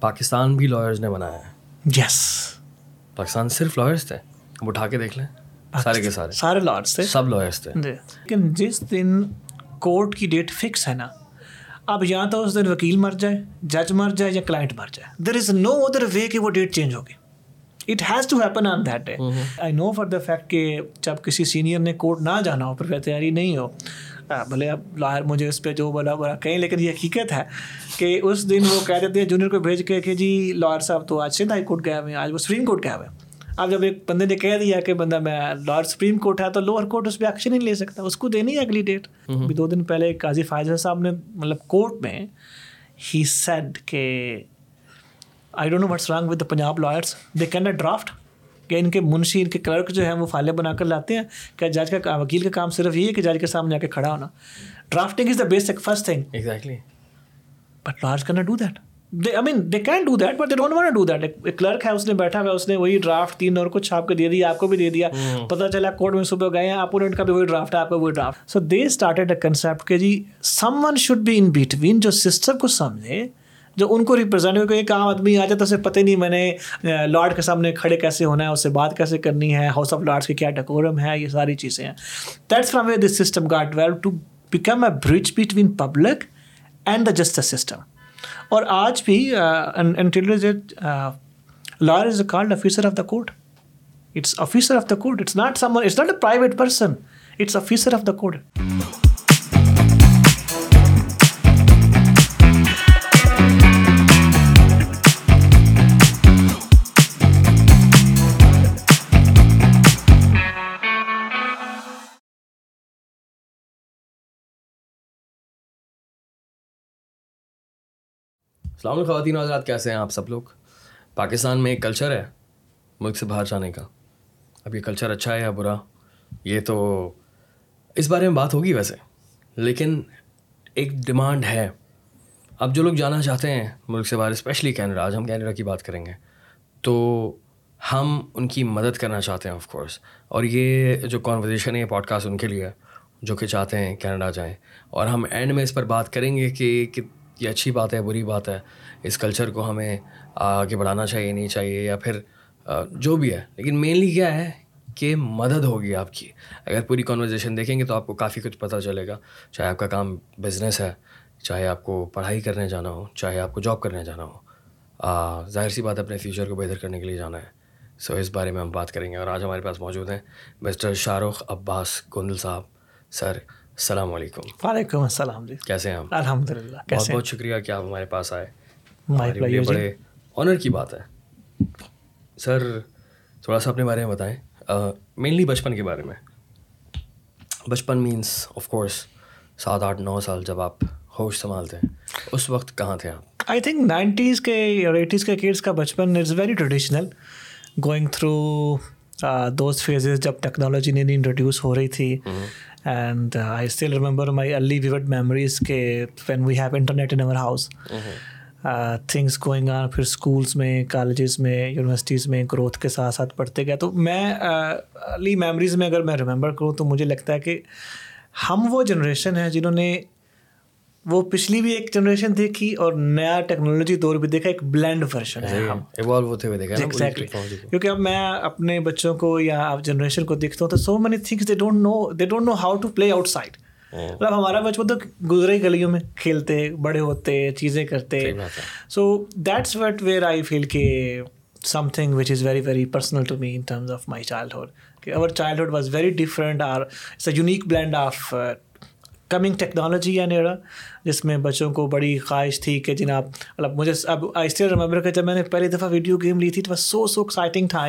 پاکستان بھی لائرز نے بنایا ہے یس پاکستان صرف لائرز تھے اب اٹھا کے دیکھ لیں سارے کے سارے سارے لائرز تھے سب لائرز تھے جی۔ لیکن جس دن کورٹ کی ڈیٹ فکس ہے نا اب یا تو اس دن وکیل مر جائے جج مر جائے یا کلائنٹ مر جائے دیر از نو ادر وے کہ وہ ڈیٹ چینج ہوگی it has to happen on that day I know for the fact کہ جب کسی سینئر نے کورٹ نہ جانا ہو پر تیاری نہیں ہو ہاں، بھلے اب لاہر مجھے اس پہ جو بلا بلا کہیں لیکن یہ حقیقت ہے کہ اس دن وہ کہہ دیتے ہیں جونیئر کو بھیج کے کہ جی لاہر صاحب تو آج سندھ ہائی کورٹ گئے ہوئے ہیں آج وہ سپریم کورٹ گئے ہوئے ہیں اب جب ایک بندے نے کہہ دیا کہ بندہ میں لاہور سپریم کورٹ ہے تو لوور کورٹ اس پہ ایکشن نہیں لے سکتا اس کو دینی ہے اگلی ڈیٹ ابھی دو دن پہلے قاضی فائزہ صاحب نے مطلب کورٹ میں ہی سیڈ کہ I don't know what's wrong with the Punjab lawyers they can a draft کہ ان کے منشی ان کے کلرک جو ہیں وہ فائلیں بنا کر لاتے ہیں کیا جج کا وکیل کا کام صرف یہ ہے کہ جج کے سامنے آ کے کھڑا ہونا drafting is the basic first thing exactly but large can do that they I mean they can do that but they don't want do that clerk ہے اس نے بیٹھا ہوا اس نے وہی ڈرافٹ تین اور کچھ چھاپ کے دے دیا آپ کو بھی دے دیا پتا چلا کورٹ میں صبح گئے ہیں اپوننٹ کا بھی وہی ڈرافٹ ہے آپ کا وہی draft so they started a concept کہ جی someone should be in between جو سسٹم کو سمجھے جو ان کو ریپرزینٹ ایک عام آدمی آ جائے تو اسے پتہ نہیں میں نے لارڈ کے سامنے کھڑے کیسے ہونا ہے اس سے بات کیسے کرنی ہے ہاؤس آف لارڈس کی کیا ڈیکورم ہے یہ ساری چیزیں ہیں that's from way this system got to become a bridge between public and the justice system اور آج بھی lawyer is a called officer of the court it's officer of the court it's not some it's not a private person it's officer of the court السلام علیکم خواتین حضرات کیسے ہیں آپ سب لوگ پاکستان میں ایک کلچر ہے ملک سے باہر جانے کا اب یہ کلچر اچھا ہے یا برا یہ تو اس بارے میں بات ہوگی ویسے لیکن ایک ڈیمانڈ ہے اب جو لوگ جانا چاہتے ہیں ملک سے باہر اسپیشلی کینیڈا آج ہم کینیڈا کی بات کریں گے تو ہم ان کی مدد کرنا چاہتے ہیں آف کورس اور یہ جو کانورزیشن ہے پوڈ کاسٹ ان کے لیے جو کہ چاہتے ہیں کینیڈا جائیں اور ہم اینڈ میں اس پر بات کریں گے کہ یہ اچھی بات ہے بری بات ہے اس کلچر کو ہمیں آگے بڑھانا چاہیے نہیں چاہیے یا پھر جو بھی ہے لیکن مینلی کیا ہے کہ مدد ہوگی آپ کی اگر پوری کانورزیشن دیکھیں گے تو آپ کو کافی کچھ پتہ چلے گا چاہے آپ کا کام بزنس ہے چاہے آپ کو پڑھائی کرنے جانا ہو چاہے آپ کو جاب کرنے جانا ہو ظاہر سی بات اپنے فیوچر کو بہتر کرنے کے لیے جانا ہے سو اس بارے میں ہم بات کریں گے اور آج ہمارے پاس موجود ہیں مسٹر شاہ رخ عباس گندل صاحب سر السلام علیکم وعلیکم السلام جی کیسے ہیں الحمد للہ کیسے بہت شکریہ کہ آپ ہمارے پاس آئے ہمارے جی۔ بڑے آنر کی بات ہے سر تھوڑا سا اپنے بارے میں بتائیں مینلی بچپن کے بارے میں بچپن مینس آف کورس سات آٹھ نو سال جب آپ ہوش سنبھالتے ہیں اس وقت کہاں تھے آپ آئی تھنک نائنٹیز کے اور ایٹیز کے کڈس کا بچپن it's very traditional going through those phases جب ٹیکنالوجی انٹروڈیوس ہو رہی تھی and I still remember my early vivid memories کے when we have internet in our house things going on پھر اسکولس میں کالجز میں یونیورسٹیز میں گروتھ کے ساتھ ساتھ پڑھتے گئے تو میں ارلی میموریز میں اگر میں ریممبر کروں تو مجھے لگتا ہے کہ ہم وہ جنریشن ہیں جنہوں نے وہ پچھلی بھی ایک جنریشن دیکھی اور نیا ٹیکنالوجی دور بھی دیکھا ایک بلینڈ ورژن کیونکہ اب میں اپنے بچوں کو یا آپ جنریشن کو دیکھتا ہوں تو so many things they they don't don't know know how to play outside مطلب ہمارا بچپن تو گزرے گلیوں میں کھیلتے بڑے ہوتے چیزیں کرتے so that's what where I feel کہ something which is very very personal to me in terms of my childhood کہ our childhood was very different or it's a unique blend of coming technology ہے نیڑا جس میں بچوں کو بڑی خواہش تھی کہ جناب مطلب مجھے اب آئی اسٹل ریمبر کہ جب میں نے پہلی دفعہ ویڈیو گیم لی تھی تو سو سو ایکسائٹنگ تھا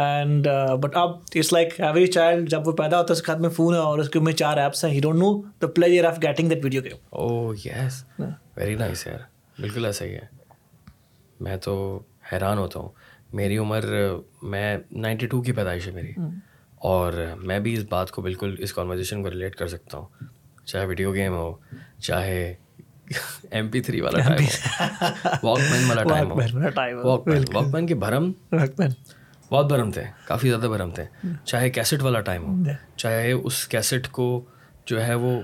اینڈ بٹ اب اٹس لائک ایوری چائلڈ جب وہ پیدا ہوتا ہے اس کے ہاتھ میں فون ہے اور اس کے میں چار ایپس ہیں he don't know the player of getting that video game oh yes very nice یار بالکل ایسا ہی ہے میں تو حیران ہوتا ہوں میری عمر uh, میں نائنٹی ٹو کی پیدائش ہے میری اور میں بھی اس بات کو بالکل اس کانورزیشن کو ریلیٹ کر سکتا ہوں چاہے ویڈیو گیم ہو چاہے ایم پی تھری والا ٹائم واک مین والا ٹائم کے بھرم بہت بھرم تھے کافی زیادہ بھرم تھے چاہے کیسٹ والا ٹائم ہو چاہے اس کیسٹ کو جو ہے وہ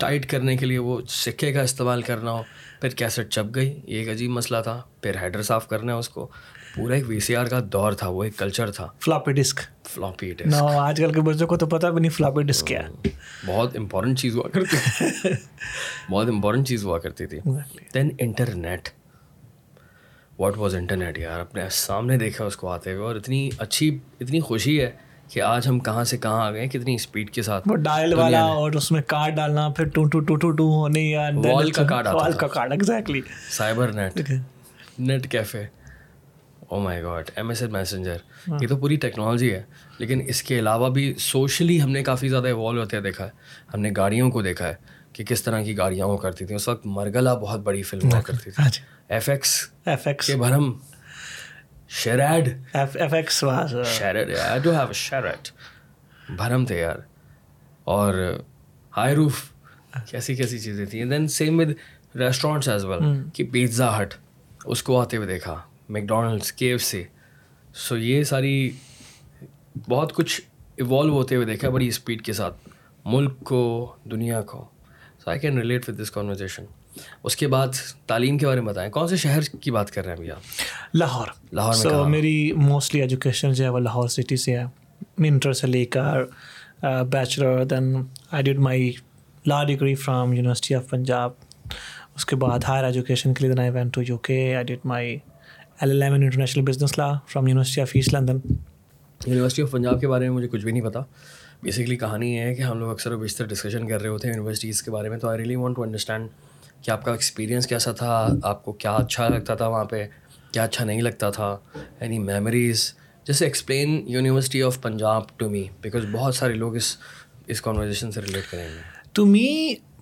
ٹائٹ کرنے کے لیے وہ سکے کا استعمال کرنا ہو پھر کیسٹ چپ گئی یہ ایک عجیب مسئلہ تھا پھر ہیڈر صاف کرنا ہے اس کو پورا ایک وی سی آر کا دور تھا وہ ایک کلچر تھا floppy disk floppy disk no, آج کل کے بچوں کو تو پتہ بھی نہیں فلاپی ڈسک کیا oh, بہت امپورٹنٹ چیز ہوا کرتی بہت امپورٹنٹ چیز ہوا کرتی تھی then internet what was internet یار اپنے سامنے دیکھا اس کو آتے ہوئے اور اتنی اچھی اتنی خوشی ہے کہ آج ہم کہاں سے کہاں آ گئے کتنی اسپیڈ کے ساتھ وہ ڈائل والا اور اس میں کارڈ ڈالنا پھر ٹو ٹو ٹو ٹو ٹو ہونے یا وال کا کارڈ وال کا card exactly cyber net net cafe oh my God M S S messenger یہ تو پوری ٹیکنالوجی ہے لیکن اس کے علاوہ بھی سوشلی ہم نے کافی زیادہ ایوالو ہوتے دیکھا ہے ہم نے گاڑیوں کو دیکھا ہے کہ کس طرح کی گاڑیاں وہ کرتی تھیں اس وقت مرگلا بہت بڑی فلم ہوا کرتی تھی ایف ایکس ایف ایکس کے بھرم shared F X shared I do have shared بھرم تھے یار اور ہائی روف کیسی کیسی چیزیں تھیں then same with restaurants as well کہ پیزا ہٹ اس کو آتے ہوئے دیکھا McDonald's K F C so یہ ساری بہت کچھ ایوالو ہوتے ہوئے دیکھا بڑی اسپیڈ کے ساتھ ملک کو دنیا کو so I can relate with this conversation اس کے بعد تعلیم کے بارے میں بتائیں کون سے شہر کی بات کر رہے ہیں بھیا لاہور لاہور سو میری موسٹلی ایجوکیشن جو ہے وہ لاہور سٹی سے ہے انٹر سے لے کر bachelor then I did my law degree from university of Punjab اس کے بعد ہائر ایجوکیشن کے لیے then I I to U K did my international business law university of East London university of Punjab کے بارے میں مجھے کچھ بھی نہیں پتا بیسکلی کہانی یہ ہے کہ ہم لوگ اکثر و بیشتر ڈسکشن کر رہے ہوتے ہیں یونیورسٹیز کے بارے میں تو I really want to understand کہ آپ کا ایکسپیرینس کیسا تھا آپ کو کیا اچھا لگتا تھا وہاں پہ کیا اچھا نہیں لگتا تھا اینی میموریز جیسے explain university of Punjab to me because بہت سارے لوگ اس اس کانورزیشن سے ریلیٹ کریں گے ٹو تو می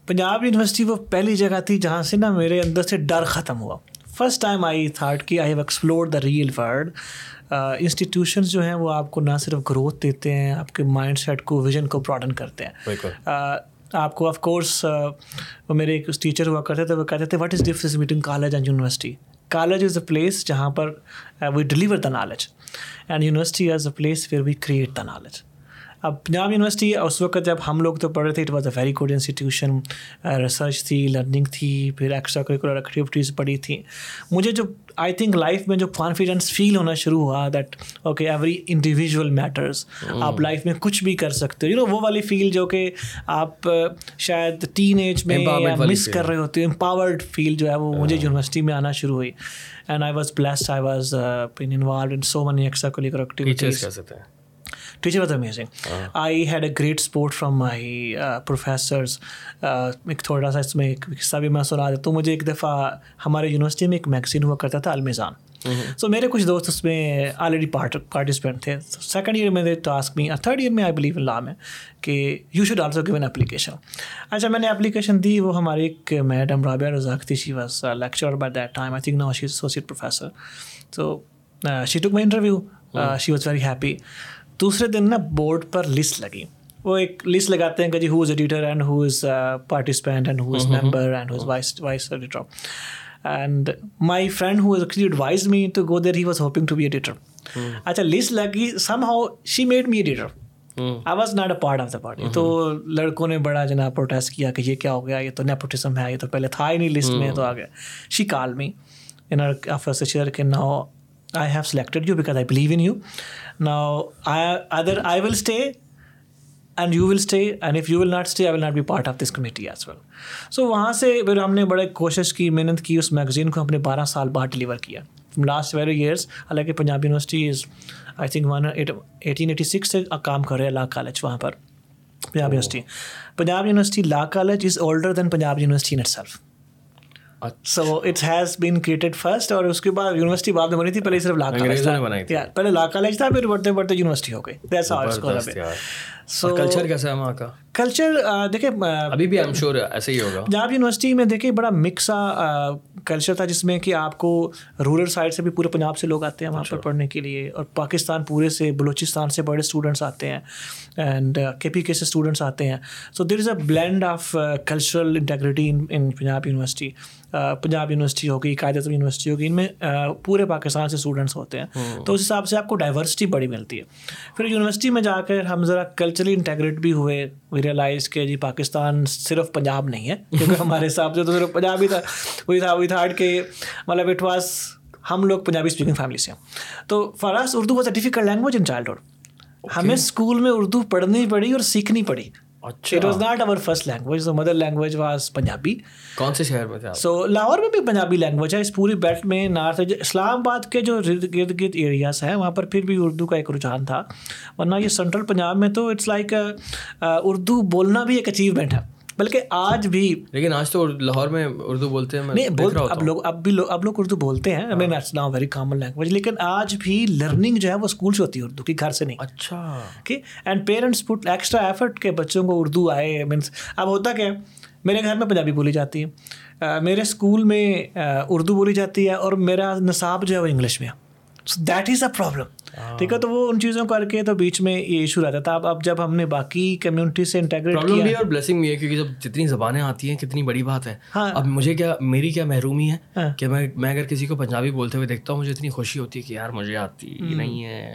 پنجاب یونیورسٹی وہ پہلی جگہ تھی جہاں سے نا میرے اندر سے ڈر ختم ہوا فرسٹ ٹائم آئی تھاٹ کہ I have explore the real world institutions جو ہیں وہ آپ کو نہ صرف گروتھ دیتے ہیں آپ کے مائنڈ سیٹ کو ویژن کو براڈن کرتے ہیں uh, آپ کو آف کورس uh, وہ میرے ایک ٹیچر ہوا کرتے تھے وہ کہتے تھے what is difference between college and university college is a place جہاں پر we deliver the knowledge and university is a place where we create the knowledge اب پنجاب یونیورسٹی اس وقت جب ہم لوگ تو پڑھ رہے تھے it was a very good institution research تھی لرننگ تھی پھر ایکسٹرا کریکولر ایکٹیویٹیز پڑھی تھیں مجھے جو آئی تھنک لائف میں جو کانفیڈنس فیل ہونا شروع ہوا that okay every individual matters آپ لائف میں کچھ بھی کر سکتے ہو یو نو وہ والی فیل جو کہ آپ شاید ٹین ایج میں مس کر رہے ہوتے ہو امپاورڈ فیل جو ہے وہ مجھے یونیورسٹی hmm. میں آنا شروع ہوئی and I was blessed I was involved in so many extra curricular activities teacher was amazing I had a great support from my professors ایک تھوڑا سا اس میں ایک حصہ بھی میں سنا دیتا ہوں مجھے ایک دفعہ ہمارے یونیورسٹی میں ایک میگزین ہوا کرتا تھا المیزان سو ہاں۔ میرے کچھ دوست اس میں آلریڈی پارٹیسپینٹ تھے سیکنڈ ایئر میں ٹاسک uh, میں تھرڈ ایئر میں آئی بلیو ان لا میں کہ you should also an application اچھا میں نے اپلیکیشن دی وہ ہمارے ایک میڈم رابعہ رزاق تھی was lecture by that time I think now is associate professor تو she took my interview she was very happy دوسرے دن نا بورڈ پر لسٹ لگی وہ ایک لسٹ لگاتے ہیں کہ جی who is editor and who is participant and who is member and who's vice vice editor and my friend who is actually advise me to go there he was hoping to be editor اچھا list لگی somehow she made me editor I was not a part of the party تو لڑکوں نے بڑا جو protest کیا کہ یہ کیا ہو گیا یہ تو نیپوٹزم ہے یہ تو پہلے تھا ہی نہیں لسٹ میں تو آ گیا she call me in offer سے کہ now I have selected you because I believe in you now other I will stay and you will stay and if you will not stay I will not be part of this committee as well so وہاں سے پھر ہم نے بڑے کوشش کی محنت کی اس میگزین کو ہم نے بارہ سال بعد ڈلیور کیا فرام لاسٹ ویری ایئرس حالانکہ Punjab university is I think one eighteen eighty six سے کام کر رہے ہیں لا کالج وہاں پر Punjab university Punjab university law college is older than Punjab university in itself so it's has been created first اور اس کے بعد یونیورسٹی بعد میں بنی تھی پہلے صرف لا کالج تھا پہلے لا کالج تھا پھر بڑھتے بڑھتے یونیورسٹی ہو گئی سو کلچر کیسا ہے وہاں کا کلچر ابھی دیکھے ایسے ہی ہوگا پنجاب یونیورسٹی میں دیکھیے بڑا مکسا کلچر تھا جس میں کہ آپ کو رورل سائڈ سے بھی پورے پنجاب سے لوگ آتے ہیں وہاں پر اچھا۔ پڑھنے کے لیے اور پاکستان پورے سے بلوچستان سے بڑے اسٹوڈنٹس آتے ہیں اینڈ کے پی کے سے اسٹوڈنٹس آتے ہیں so there is a blend of cultural integrity in Punjab university Punjab university ہوگی قائد اعظم یونیورسٹی ہوگی ان میں پورے پاکستان سے اسٹوڈنٹس ہوتے ہیں تو اس حساب سے آپ کو ڈائیورسٹی بڑی ملتی ہے پھر یونیورسٹی میں جا کر ہم ذرا کلچرلی انٹیگریٹ بھی ہوئے ریئلائز کہ جی پاکستان صرف پنجاب نہیں ہے کیونکہ ہمارے حساب سے تو صرف پنجاب ہی تھا تھا تھاٹ کہ مطلب اٹ ہم لوگ پنجابی اسپیکنگ فیملی سے ہیں تو for us Urdu was a difficult language in childhood ہمیں اسکول میں اردو پڑھنی پڑی اور سیکھنی پڑی it was not our first language mother language was Punjabi کون سے شہر میں تو لاہور میں بھی پنجابی لینگویج ہے اس پوری بیلٹ میں نارتھ اسلام آباد کے جو گرد گرد ایریاز ہیں وہاں پر پھر بھی اردو کا ایک رجحان تھا ورنہ یہ سینٹرل پنجاب میں تو اٹس لائک اردو بولنا بھی ایک اچیومنٹ ہے بلکہ آج بھی لیکن آج تو لاہور میں اردو بولتے ہیں نہیں بول اب لوگ اب بھی لوگ اب لوگ اردو بولتے ہیں میں ویری کامن لینگویج لیکن آج بھی لرننگ جو ہے وہ اسکول سے ہوتی ہے اردو کی گھر سے نہیں اچھا and parents put extra effort کے بچوں کو اردو آئے مینس اب ہوتا کہ میرے گھر میں پنجابی بولی جاتی ہے میرے اسکول میں اردو بولی جاتی ہے اور میرا نصاب جو ہے وہ انگلش میں ہے دیٹ از اے پرابلم ٹھیک ہے تو وہ ان چیزوں کر کے تو بیچ میں یہ ایشو رہتا تھا اب اب جب ہم نے باقی کمیونٹی سے انٹیگریٹ کیا بھی اور بلیسنگ بھی ہے کیونکہ جب جتنی زبانیں آتی ہیں کتنی بڑی بات ہے ہاں۔ اب مجھے کیا میری کیا محرومی ہے ہاں۔ کہ میں میں اگر کسی کو پنجابی بولتے ہوئے دیکھتا ہوں مجھے اتنی خوشی ہوتی ہے کہ یار مجھے آتی نہیں ہے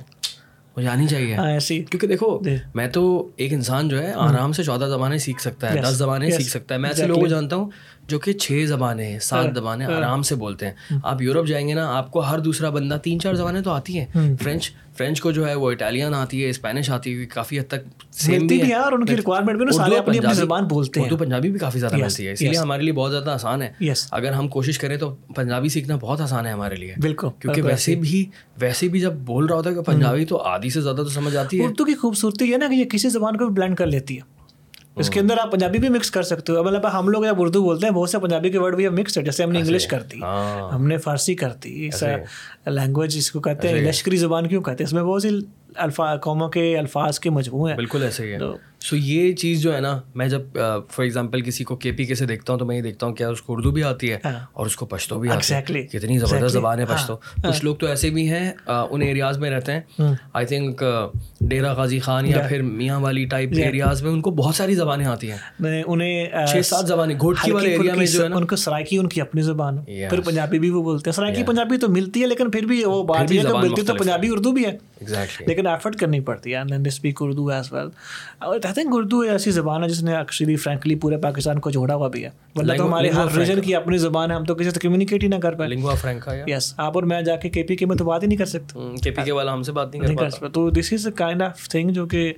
مجھے آنی چاہیے ہاں، ایسی کیونکہ دیکھو میں تو ایک انسان جو ہے آرام سے چودہ زبانیں سیکھ سکتا ہے دس زبانیں سیکھ سکتا ہے میں ایسے لوگوں کو جانتا ہوں جو کہ چھ زبانیں ہیں سات ہاں، زبانیں ہاں۔ آرام سے بولتے ہیں ہاں۔ آپ یورپ جائیں گے نا آپ کو ہر دوسرا بندہ تین چار زبانیں تو آتی ہیں فرینچ فرینچ کو جو ہے وہ اٹالین آتی ہے اسپینش آتی ہے کافی حد تک بھی ان کی ریکوائرمنٹ سارے اپنی اپنی زبان بولتے ہیں تو پنجابی بھی کافی زیادہ ہے اس لیے ہمارے لیے بہت زیادہ آسان ہے اگر ہم کوشش کریں تو پنجابی سیکھنا بہت آسان ہے ہمارے لیے بالکل کیونکہ ویسے بھی ویسے بھی جب بول رہا ہوتا ہے کہ پنجابی تو آدھی سے زیادہ تو سمجھ آتی ہے اردو کی خوبصورتی ہے کسی زبان کو بھی بلینڈ کر لیتی ہے اس کے اندر آپ پنجابی بھی مکس کر سکتے ہو مطلب ہم لوگ جب اردو بولتے ہیں بہت سے پنجابی کے ورڈ بھی مکس ہے جیسے ہم نے انگلش کرتی ہاں۔ ہم نے فارسی کرتی لینگویج اس کو کہتے ہیں لشکری زبان کیوں کہتے ہیں اس میں بہت سی الفاظ قوموں کے الفاظ کے مجموعے ہیں بالکل ایسے ہی ہے سو یہ چیز جو ہے نا میں جب فار ایگزامپل کسی کو کے پی کے سے دیکھتا ہوں تو میں یہ دیکھتا ہوں کہ اس کو اردو بھی آتی ہے ہاں۔ اور اس کو پشتو بھی آتی ہے کتنی زبردست زبان ہے پشتو ہاں۔ کچھ ہاں۔ لوگ تو ایسے بھی ہیں ان ایریاز میں رہتے ہیں آئی تھنک ڈیرا غازی خان یا پھر میاں والی ٹائپ کے ایریاز میں ان کو بہت ساری زبانیں آتی ہیں انہیں چھ سات زبانیں گھوٹکی والے ایریا میں جو ہے ان کو سرائکی ان کی اپنی زبان پھر پنجابی بھی وہ بولتے ہیں سرائکی پنجابی تو ملتی ہے لیکن پھر بھی وہ بات ہے ملتی تو پنجابی اردو بھی ہے لیکن ایفرٹ کرنی پڑتی ہے speak Urdu as well think Urdu ایسی زبان ہے جس نے اکچولی فرینکلی پورے پاکستان کو جوڑا ہوا بھی ہے ورنہ تو ہمارے ہر ریجن کی اپنی زبان ہے ہم تو کسی سے کمیونیکیٹ ہی نہ کر پائے لنگوا فرینکا یس آپ اور میں جا کے کے پی کے میں تو بات ہی نہیں کر سکتے کے پی کے والا ہم سے بات نہیں کر سکتا تو this is a kind of thing جو کہ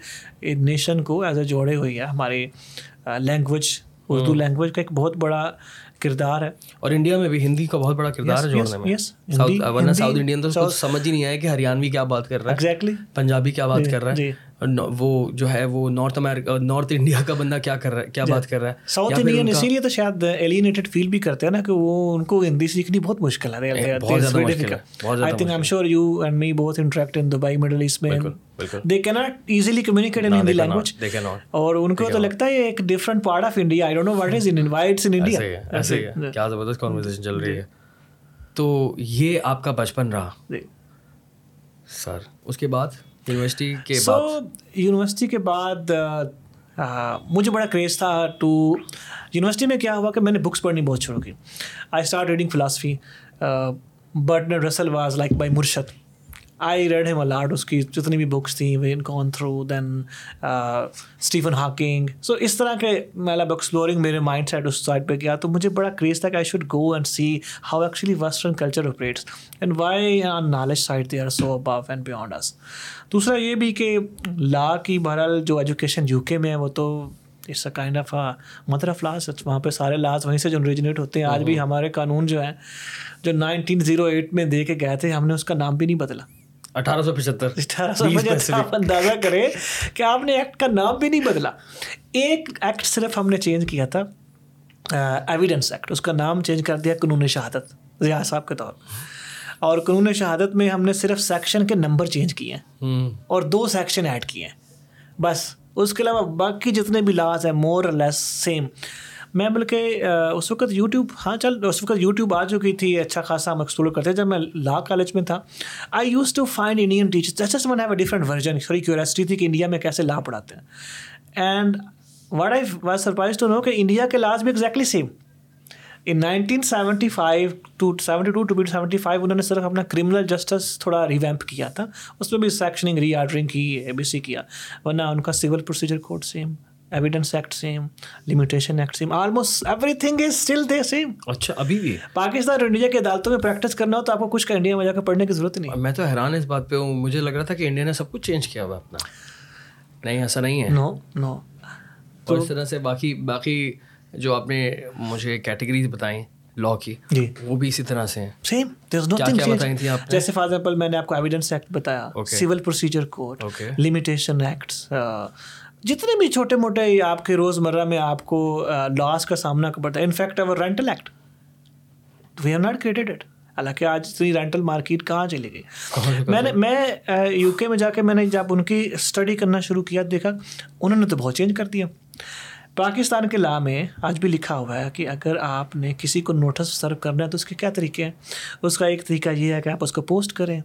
نیشن کو ایز اے جوڑے ہوئی ہے ہماری لینگویج اردو لینگویج کا ایک بہت بڑا کردار ہے اور انڈیا میں بھی ہندی کا بہت بڑا کردار ہے جوڑنے میں ورنہ ساؤتھ انڈین تو سمجھ ہی نہیں آیا کہ ہریانوی کیا بات کر رہا ہے پنجابی کیا بات جی، کر رہا ہے جی۔ وہ جو ہے وہ نارتھ امیرکا نارتھ انڈیا کا بندہ کیا کر رہا ہے کیا جی. بات کر رہا ہے ساؤتھ انڈین اسی لیے تو شاید ایلینیٹڈ فیل بھی کرتے ہیں نا کہ وہ ان کو ہندی سیکھنی بہت مشکل ہے I think I am sure you and me بہت interact in Dubai Middle East میں دے کی not easily communicate in Hindi language اور ان کو تو لگتا ہے یہ ایک different part of India I don't know what is in invites in India ایسے کیا زبردست کنورسیشن چل رہی جی۔ ہے تو یہ آپ کا بچپن رہا جی۔ سر اس کے بعد یونیورسٹی کے سو یونیورسٹی کے بعد مجھے بڑا کریز تھا ٹو یونیورسٹی میں کیا ہوا کہ میں نے بکس پڑھنی بہت شروع کی I start reading philosophy but Russell was like by مرشد I read him a lot اس کی جتنی بھی بکس تھیں وین کون through then Stephen Hawking so اس طرح کے میں لب ایکسپلورنگ میرے مائنڈ سیٹ اس سائڈ پہ کیا تو مجھے بڑا کریز تھا کہ I should go and see how actually western culture operates and why on knowledge side they are so above and beyond اس دوسرا یہ بھی کہ لا کی بہرحال جو ایجوکیشن یو کے میں ہے وہ تو it's a kind of mother of laws وہاں پہ سارے لاز وہیں سے جو ریجنیٹ ہوتے ہیں آج بھی ہاں. ہمارے قانون جو ہیں جو نائنٹین زیرو ایٹ میں دے کے گئے تھے ہم نے اس کا نام بھی نہیں بدلا نام بھی نہیں بدلا ایک نام چینج کر دیا قانون شہادت صاحب کے طور اور قانون شہادت میں ہم نے صرف سیکشن کے نمبر چینج کیے ہیں اور دو سیکشن ایڈ کیے ہیں بس اس کے علاوہ باقی جتنے بھی لاز ہیں مور لیس سیم میں بلکہ اس وقت یوٹیوب ہاں چل اس وقت یوٹیوب آ چکی تھی اچھا خاصا ہم ایکسپلور کرتے جب میں لا کالج میں تھا I use to find Indian teacher different version curiosity تھی کہ انڈیا میں کیسے لا پڑھاتے ہیں and what I why surprise to know کہ انڈیا کے لاز بھی exactly same in nineteen seventy five to seventy two to seventy five انہوں نے صرف اپنا کرمنل جسٹس تھوڑا ریویمپ کیا تھا اس میں بھی سیکشننگ ری آرڈرنگ کی اے بی سی کیا ورنہ ان کا civil procedure code same evidence act same limitation act same almost everything is still the same اچھا ابھی بھی پاکستان اور انڈیا کی عدالتوں میں پریکٹس کرنا ہو تو آپ کو کچھ کا انڈیا میں جا کے پڑھنے کی ضرورت نہیں میں تو حیران اس بات پہ ہوں مجھے لگ رہا تھا کہ انڈیا نے سب کچھ چینج کیا ہوا اپنا نہیں ایسا نہیں ہے نو نو تو اس طرح سے باقی باقی جو آپ نے مجھے کیٹیگریز بتائیں لا کی جی وہ بھی اسی طرح سے ہیں same there nothing change جیسے فار ایگزامپل میں نے آپ کو ایویڈنس ایکٹ بتایا civil procedure code limitation acts جتنے بھی چھوٹے موٹے آپ کے روزمرہ میں آپ کو لاس کا سامنا پڑتا ہے in fact over rental act we are not it حالانکہ آج اتنی رینٹل مارکیٹ کہاں چلی گئی میں نے میں یو کے میں جا کے میں نے جب ان کی اسٹڈی کرنا شروع کیا دیکھا انہوں نے تو بہت چینج کر دیا پاکستان کے لا میں آج بھی لکھا ہوا ہے کہ اگر آپ نے کسی کو نوٹس سرو کرنا ہے تو اس کے کیا طریقے ہیں اس کا ایک طریقہ یہ ہے کہ آپ اس کو پوسٹ کریں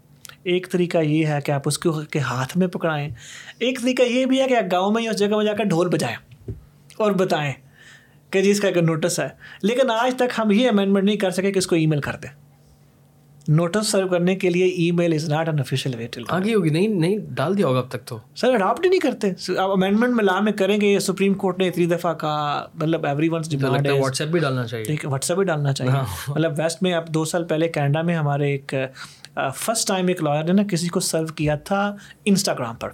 ایک طریقہ یہ ہے کہ آپ اس کو کے ہاتھ میں پکڑائیں ایک طریقہ یہ بھی ہے کہ آپ گاؤں میں ہی اس جگہ میں جا کر ڈھول بجائیں اور بتائیں کہ جی اس کا ایک نوٹس ہے لیکن آج تک ہم یہ امینڈمنٹ نہیں کر سکے کہ اس کو ای میل کر دیں نوٹس سرو کرنے کے لیے email is not an official wait آگے ہوگی نہیں نہیں ڈال دیا ہوگا اب تک تو سر اڈاپٹ ہی نہیں کرتے آپ امینڈمنٹ میں میں کریں گے سپریم کورٹ نے اتنی دفعہ کہا مطلب ایوری ونس واٹس ایپ بھی ڈالنا چاہیے ٹھیک ہے واٹس ایپ بھی ڈالنا چاہیے ہاں۔ مطلب ویسٹ میں اب دو سال پہلے کینیڈا میں ہمارے ایک فسٹ ٹائم ایک لائر نے نا کسی کو سرو کیا تھا Instagram per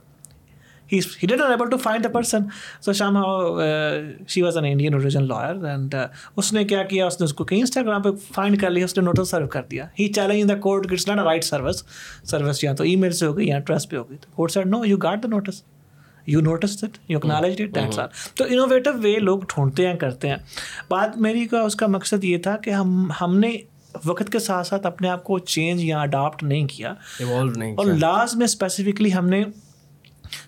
he didn't able to find the person so شام how she was an Indian origin lawyer and اس نے کیا کیا اس نے اس کو کہ انسٹاگرام پہ فائنڈ کر لیا اس نے نوٹس سرو کر دیا ہی challenge in the court not right service service یا تو ای میل سے ہوگی یا ٹرسٹ پہ ہوگی mm-hmm. تو court know you got the notice you notice you acknowledge تو انوویٹو وے لوگ ڈھونڈتے ہیں کرتے ہیں بات میری کا اس کا مقصد یہ تھا کہ ہم ہم نے وقت کے ساتھ ساتھ اپنے آپ کو چینج یا اڈاپٹ نہیں کیا نہیں اور لاسٹ میں اسپیسیفکلی ہم نے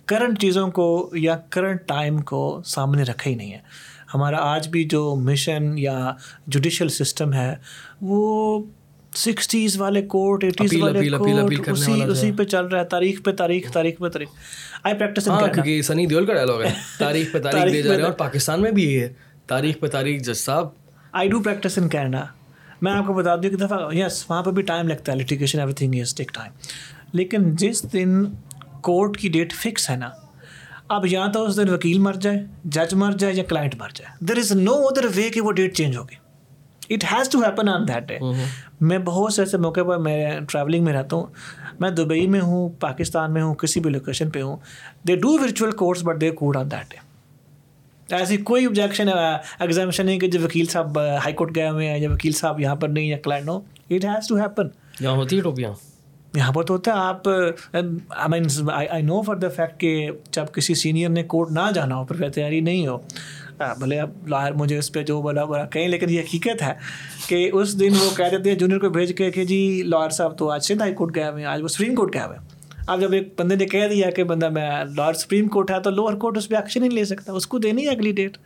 کرنٹ چیزوں کو یا کرنٹ ٹائم کو سامنے رکھا ہی نہیں ہے ہمارا آج بھی جو مشن یا جوڈیشل سسٹم ہے وہ سکسٹیز والے کورٹ ایٹیز والے کورٹ اسی اسی پہ چل رہا ہے تاریخ پہ تاریخ تاریخ پہ تاریخ آئی پریکٹس ان ہاں کیونکہ سنی دیول کا ڈائلاگ ہے تاریخ پہ تاریخ دے جا رہے ہیں اور پاکستان میں بھی یہ ہے تاریخ پہ تاریخ جج صاحب I do practice in Canada میں آپ کو بتا دوں کہ دفعہ یس وہاں پہ بھی ٹائم لگتا ہے litigation everything take time لیکن جس دن کورٹ کی ڈیٹ فکس ہے نا اب یا تو اس دن وکیل مر جائے جج مر جائے یا کلائنٹ مر جائے دیر از نو ادر وے کہ وہ ڈیٹ چینج ہوگی it has to happen on that day میں بہت سے ایسے موقع پر میں ٹریولنگ میں رہتا ہوں میں دبئی میں ہوں پاکستان میں ہوں کسی بھی لوکیشن پہ ہوں they do virtual courts but they could on that day ایسی کوئی آبجیکشن ایگزامشن نہیں کہ جب وکیل صاحب ہائی کورٹ گئے ہوئے ہیں یا وکیل صاحب یہاں پر نہیں یا کلائنٹ ہو اٹ ہیز ٹو ہیپن یہاں ہوتی ہے ٹوپیاں یہاں پر تو ہوتا ہے آپ means I know for the fact کہ جب کسی سینئر نے کورٹ نہ جانا ہو پھر تیاری نہیں ہو بھلے اب لاہر مجھے اس پہ جو بلا برا کہیں لیکن یہ حقیقت ہے کہ اس دن وہ کہہ دیتے ہیں جونیئر کو بھیج کے کہ جی لاہر صاحب تو آج سندھ ہائی کورٹ گئے ہوئے ہیں آج وہ سپریم کورٹ گئے ہوئے ہیں اب جب ایک بندے نے کہہ دیا کہ بندہ میں لاہور سپریم کورٹ ہے تو لوور کورٹ اس پہ ایکشن نہیں لے سکتا اس کو دینی ہے اگلی ڈیٹ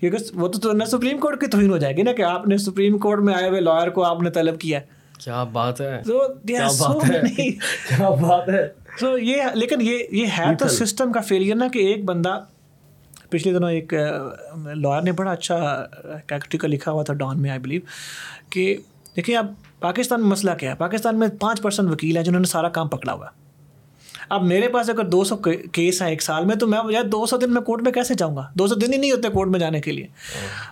کیونکہ وہ تو نہ سپریم کورٹ کی توہین ہو جائے گی نا کہ آپ نے سپریم کورٹ میں آئے ہوئے لائر کو آپ نے طلب کیا کیا بات ہے تو یہ لیکن یہ یہ ہے تو سسٹم کا فیلئر نا کہ ایک بندہ پچھلے دنوں ایک لائر نے بڑا اچھا لکھا ہوا تھا ڈان میں آئی بلیو کہ دیکھیں اب پاکستان میں مسئلہ کیا ہے پاکستان میں پانچ پرسینٹ وکیل ہیں جنہوں نے سارا کام پکڑا ہوا ہے اب میرے پاس اگر دو سو کیس ہیں ایک سال میں تو میں دو سو دن میں کورٹ میں کیسے جاؤں گا دو سو دن ہی نہیں ہوتے کورٹ میں جانے کے لیے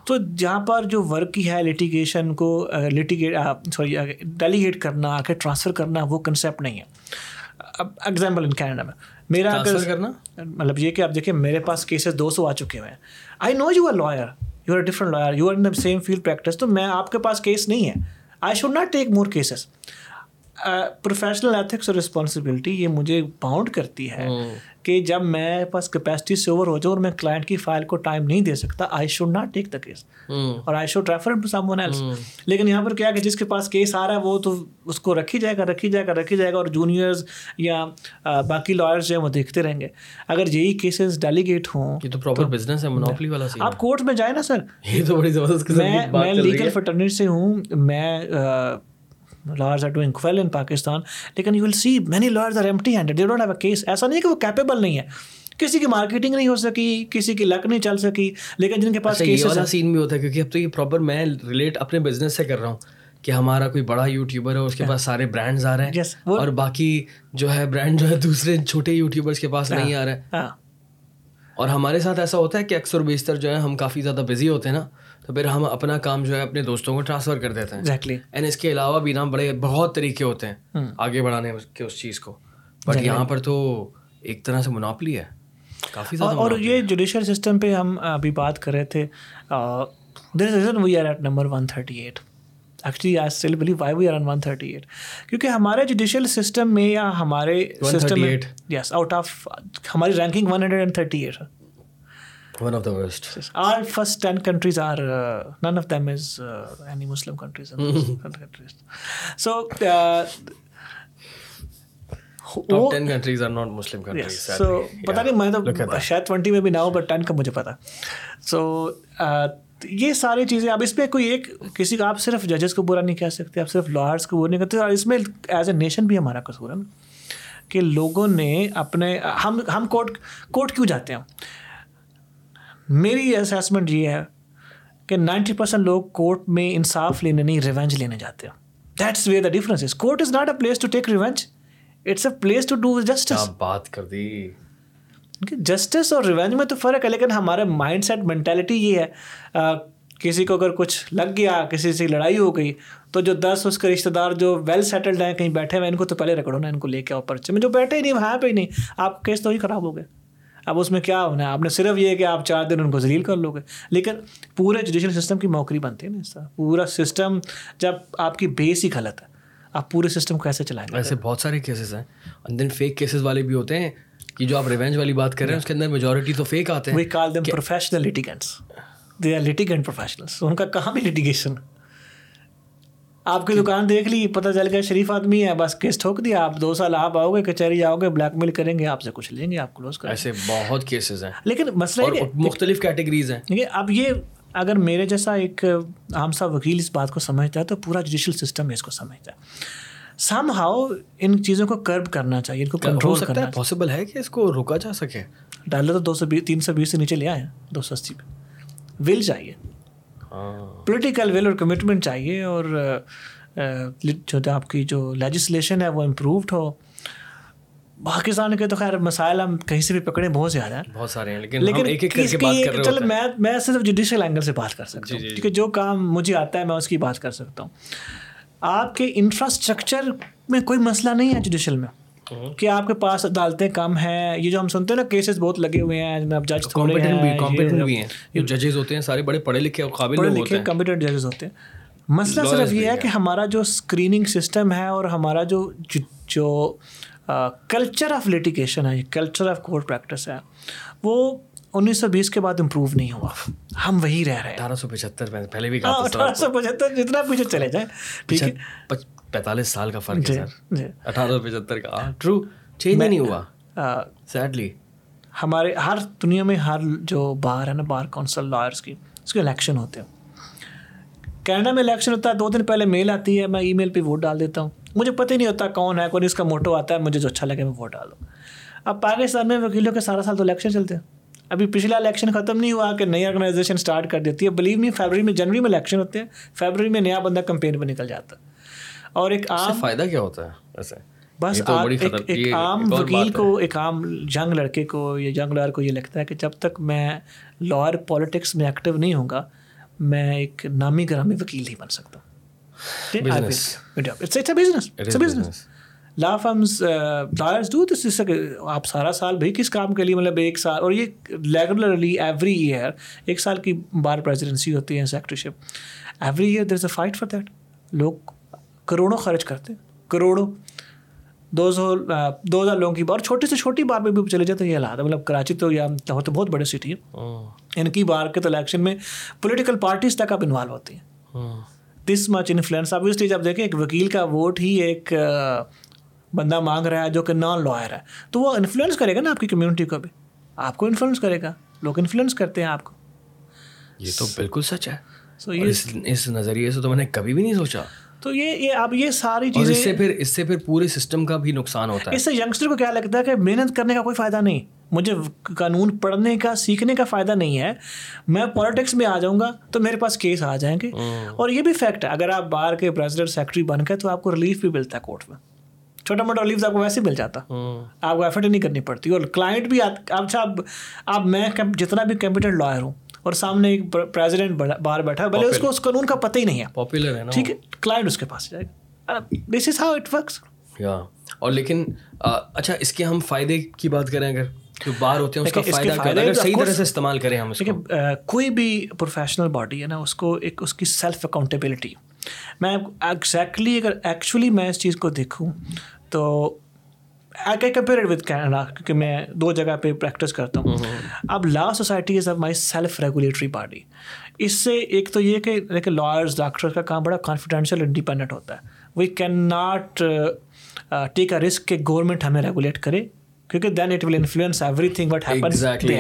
تو جہاں پر جو ورک کی ہے لٹیگیشن کو لٹیگیٹ سوری ڈیلیگیٹ کرنا آ کے ٹرانسفر کرنا وہ کنسیپٹ نہیں ہے اب ایگزامپل ان کینیڈا میں میرا کرنا مطلب یہ کہ آپ دیکھیں میرے پاس کیسز دو سو آ چکے ہوئے ہیں I know you are lawyer you are different lawyer you are in the same field practice تو میں آپ کے پاس کیس نہیں ہے I should not take more cases professional ethics اور رسپانسبلٹی یہ مجھے باؤنڈ کرتی ہے کہ جب میں پاس کیپیسٹی سے اوور ہو جاؤں اور میں کلائنٹ کی فائل کو ٹائم نہیں دے سکتا I should not take the case اور I should refer to someone else لیکن یہاں پر کیا کہ جس کے پاس کیس آ رہا ہے وہ تو اس کو رکھی جائے گا رکھی جائے گا رکھی جائے گا اور جونیئرز یا باقی لائرس جو ہیں وہ دیکھتے رہیں گے اگر یہی کیسز ڈیلیگیٹ ہوں یہ تو پراپر بزنس ہے منوپلی والا آپ کورٹ میں جائیں نا سر یہ تو بڑی زبردست میں لیگل فٹرنیٹ سے ہوں میں lawyers are doing well in Pakistan لیکن you will see many lawyers are empty hand they don't have a case ایسا نہیں کہ وہ کیپیبل نہیں ہے کسی کی مارکیٹنگ نہیں ہو سکی کسی کی لک نہیں چل سکی لیکن جن کے پاس ایسا سین بھی ہوتا ہے کیونکہ اب تو یہ پراپر میں ریلیٹ اپنے بزنس سے کر رہا ہوں کہ ہمارا کوئی بڑا یوٹیوبر ہے اس کے پاس سارے برانڈز آ رہے ہیں اور باقی جو ہے برانڈ جو ہے دوسرے چھوٹے یوٹیوبرس کے پاس نہیں آ رہے ہیں اور ہمارے ساتھ ایسا ہوتا ہے کہ اکثر بیشتر جو ہے ہم کافی زیادہ بزی ہوتے ہیں نا تو پھر ہم اپنا کام جو ہے اپنے دوستوں کو ٹرانسفر کر دیتے ہیں اینڈ exactly. اس کے علاوہ بھی نا بڑے بہت طریقے ہوتے ہیں hmm. آگے بڑھانے کے اس چیز کو بٹ exactly. یہاں پر تو ایک طرح سے مناپلی ہے کافی زیادہ اور یہ جوڈیشل سسٹم پہ ہم ابھی بات کر رہے تھے there is reason we are at number one thirty eight actually I still believe why we are one thirty eight کیونکہ ہمارے جوڈیشل سسٹم میں یا ہمارے سسٹم یس آؤٹ آف ہماری ranking one hundred and thirty eight ہے یہ ساری چیزیں آپ اس پہ کوئی ایک کسی کا آپ صرف ججز کو برا نہیں کہہ سکتے آپ صرف لارس کو برا نہیں اس میں ایز اے نیشن بھی ہمارا قصور ہے کہ لوگوں نے اپنے ہم ہم کورٹ کورٹ کیوں جاتے ہیں میری اسیسمنٹ یہ ہے کہ نائنٹی پرسینٹ لوگ کورٹ میں انصاف لینے نہیں ریونج لینے جاتے ہیں that's why the difference is court is not a place to take revenge it's a place to do justice بات کر دی جسٹس اور ریونج میں تو فرق ہے لیکن ہمارے مائنڈ سیٹ مینٹیلٹی یہ ہے کسی کو اگر کچھ لگ گیا کسی سے لڑائی ہو گئی تو جو دس اس کے رشتے دار جو ویل سیٹلڈ ہیں کہیں بیٹھے ہوئے ان کو تو پہلے رکڑو نا ان کو لے کے آؤ پرچے میں جو بیٹھے ہی نہیں وہاں پہ ہی نہیں آپ کیس تو ہی خراب ہو گئے اب اس میں کیا ہونا ہے آپ نے صرف یہ کہ آپ چار دن ان کو ذلیل کر لو گے لیکن پورے جوڈیشل سسٹم کی نوکری بنتی ہے نا اس طرح پورا سسٹم جب آپ کی بیس ہی غلط ہے آپ پورے سسٹم کو کیسے چلائیں گے ایسے بہت سارے کیسز ہیں دین فیک کیسز والے بھی ہوتے ہیں کہ جو آپ ریونج والی بات کر رہے ہیں اس کے اندر میجورٹی تو فیک آتے ہیں ان کا کہاں بھی لٹیگیشن ہے آپ کی جی۔ دکان دیکھ لی پتہ چل گیا شریف آدمی ہے بس کیس ٹھوک دیا آپ دو سال آپ آؤ گے کچہری آؤ گے بلیک میل کریں گے آپ سے کچھ لیں گے آپ کلوز کریں ایسے بہت کیسز ہیں لیکن مسئلہ ہے مختلف کیٹیگریز ہیں اب یہ اگر میرے جیسا ایک عام سا وکیل اس بات کو سمجھتا ہے تو پورا جوڈیشل سسٹم اس کو سمجھتا ہے سم ہاؤ ان چیزوں کو کرب کرنا چاہیے ان کو کنٹرول کرنا پاسبل ہے کہ اس کو روکا جا سکے ڈالر تو دو سو بیس تین سو بیس سے نیچے لے آئے دو سو اسی پہ ول چاہیے پولیٹیکل ہاں۔ ول اور کمٹمنٹ چاہیے اور جو آپ کی جو لیجسلیشن ہے وہ امپرووڈ ہو پاکستان کے تو خیر مسائل ہم کہیں سے بھی پکڑے بہت زیادہ ہیں بہت سارے ہیں لیکن چلو میں میں صرف جوڈیشل اینگل سے بات کر سکتا ہوں جی، جی، جی۔ کیونکہ جو کام مجھے آتا ہے میں اس کی بات کر سکتا ہوں آپ کے انفراسٹرکچر میں کوئی مسئلہ نہیں ہے جوڈیشل میں Hmm. کہ آپ کے پاس عدالتیں کم ہیں یہ جو ہم سنتے ہیں نا کیسز بہت لگے ہوئے ہیں میں اب جج بھی کمپیٹنٹ بھی ہیں جو ججز ہوتے ہیں سارے بڑے پڑھے لکھے اور قابل پڑھے لکھے کمپیٹنٹ ججز ہوتے ہیں مسئلہ صرف یہ ہے کہ ہمارا جو اسکریننگ سسٹم ہے اور ہمارا جو جو کلچر آف لیٹیگیشن ہے کلچر آف کورٹ پریکٹس ہے وہ انیس سو بیس کے بعد امپروو نہیں ہوا ہم وہی رہ رہے ہیں اٹھارہ سو پچہتر پہلے بھی ہاں، اٹھارہ سو پچہتر جتنا پیچھے چلے جائیں ٹھیک ہے پینتالیس سال کا فرق جی، سر جی۔ اٹھارہ سو پچہتر کا ٹرو ہاں، چینج نہیں ہوا سیڈلی ہمارے ہر دنیا میں ہر جو بار ہے نا بار کونسل لائرس کی اس کے الیکشن ہوتے ہیں کینیڈا میں الیکشن ہوتا ہے دو دن پہلے میل آتی ہے میں ای میل پہ ووٹ ڈال دیتا ہوں مجھے پتہ نہیں ہوتا کون ہے کون اس کا موٹو آتا ہے مجھے جو اچھا لگے میں ووٹ ڈال دوں اب پاکستان میں وکیلوں کے سارا سال تو الیکشن چلتے ہیں ابھی پچھلا الیکشن ختم نہیں ہوا کہ نئی آرگنائزیشن اسٹارٹ کر دیتی ہے بلیو می فیبرری میں جنوری میں الیکشن ہوتے ہیں فیبرری میں نیا بندہ کمپین پہ نکل جاتا ہے اور ایک عام فائدہ کیا ہوتا ہے ایسے بس ایک عام وکیل کو ایک عام جنگ لڑکے کو یا جنگ لار کو یہ لگتا ہے کہ جب تک میں لائر پالیٹکس میں ایکٹیو نہیں ہوں گا میں ایک نامی گرامی وکیل نہیں بن سکتا law firms lawyers do this جس آپ سارا سال بھائی کس کام کے لیے مطلب ایک سال اور یہ ریگولرلی ایوری ایئر ایک سال کی بار پریزیڈنسی ہوتی ہے secretaryship every year there is a fight for that لوگ کروڑوں خرچ کرتے کروڑوں دو سو دو ہزار لوگوں کی بار چھوٹی سے چھوٹی بار میں بھی چلے جاتے ہیں مطلب کراچی تو یا تو بہت بڑے سٹی ہے ہاں۔ ان کی بار کے تو الیکشن میں پولیٹیکل پارٹیز تک آپ انوالو ہوتی ہیں دس مچ انفلوئنس جب دیکھیں ایک وکیل کا ووٹ ہی ایک بندہ مانگ رہا ہے جو کہ نان لوائر ہے تو وہ انفلوئنس کرے گا نا آپ کی کمیونٹی کو بھی آپ کو انفلوئنس کرے گا لوگ انفلوئنس کرتے ہیں آپ کو یہ تو بالکل سچ ہے اس نظریے سے تو میں نے کبھی بھی نہیں سوچا تو یہ یہ اب یہ ساری چیزیں اس سے پھر اس سے پھر پورے سسٹم کا بھی نقصان ہوتا ہے اس سے ینگسٹر کو کیا لگتا ہے کہ محنت کرنے کا کوئی فائدہ نہیں مجھے قانون پڑھنے کا سیکھنے کا فائدہ نہیں ہے میں پالیٹکس میں آ جاؤں گا تو میرے پاس کیس آ جائیں گے اور یہ بھی فیکٹ ہے اگر آپ باہر کے پریزیڈنٹ سیکرٹری بن گئے تو آپ کو ریلیف بھی ملتا ہے کورٹ میں چھوٹا موٹا ریلیف آپ کو ویسے مل جاتا آپ کو ایفرٹ نہیں کرنی پڑتی اور کلائنٹ بھی اچھا، اب سا اب میں جتنا بھی کمپیوٹر لائر ہوں اور سامنے ایک پریزیڈنٹ باہر بیٹھا بھلے اس کو اس قانون کا پتہ ہی نہیں ہے پاپولر ہے ٹھیک ہے کلائنٹ اس کے پاس جائے گا this is how it works اور لیکن اچھا اس کے ہم فائدے کی بات کریں اگر جو باہر ہوتے ہیں اس کا فائدہ اگر صحیح طرح سے استعمال کریں اس کو کوئی بھی پروفیشنل باڈی ہے نا اس کو ایک اس کی سیلف اکاؤنٹیبلٹی میں ایگزیکٹلی اگر ایکچولی میں اس چیز کو دیکھوں تو آئی کمپیریڈ وتھ کینیڈا کیونکہ میں دو جگہ پہ پریکٹس کرتا ہوں اب لا سوسائٹی از اب مائی سیلف ریگولیٹری باڈی اس سے ایک تو یہ کہ دیکھیں لائرس ڈاکٹرس کا کام بڑا کانفیڈینشیل انڈیپینڈنٹ ہوتا ہے we can not take a risk کہ گورنمنٹ ہمیں ریگولیٹ کرے کیونکہ then it will influence everything what تھنگلی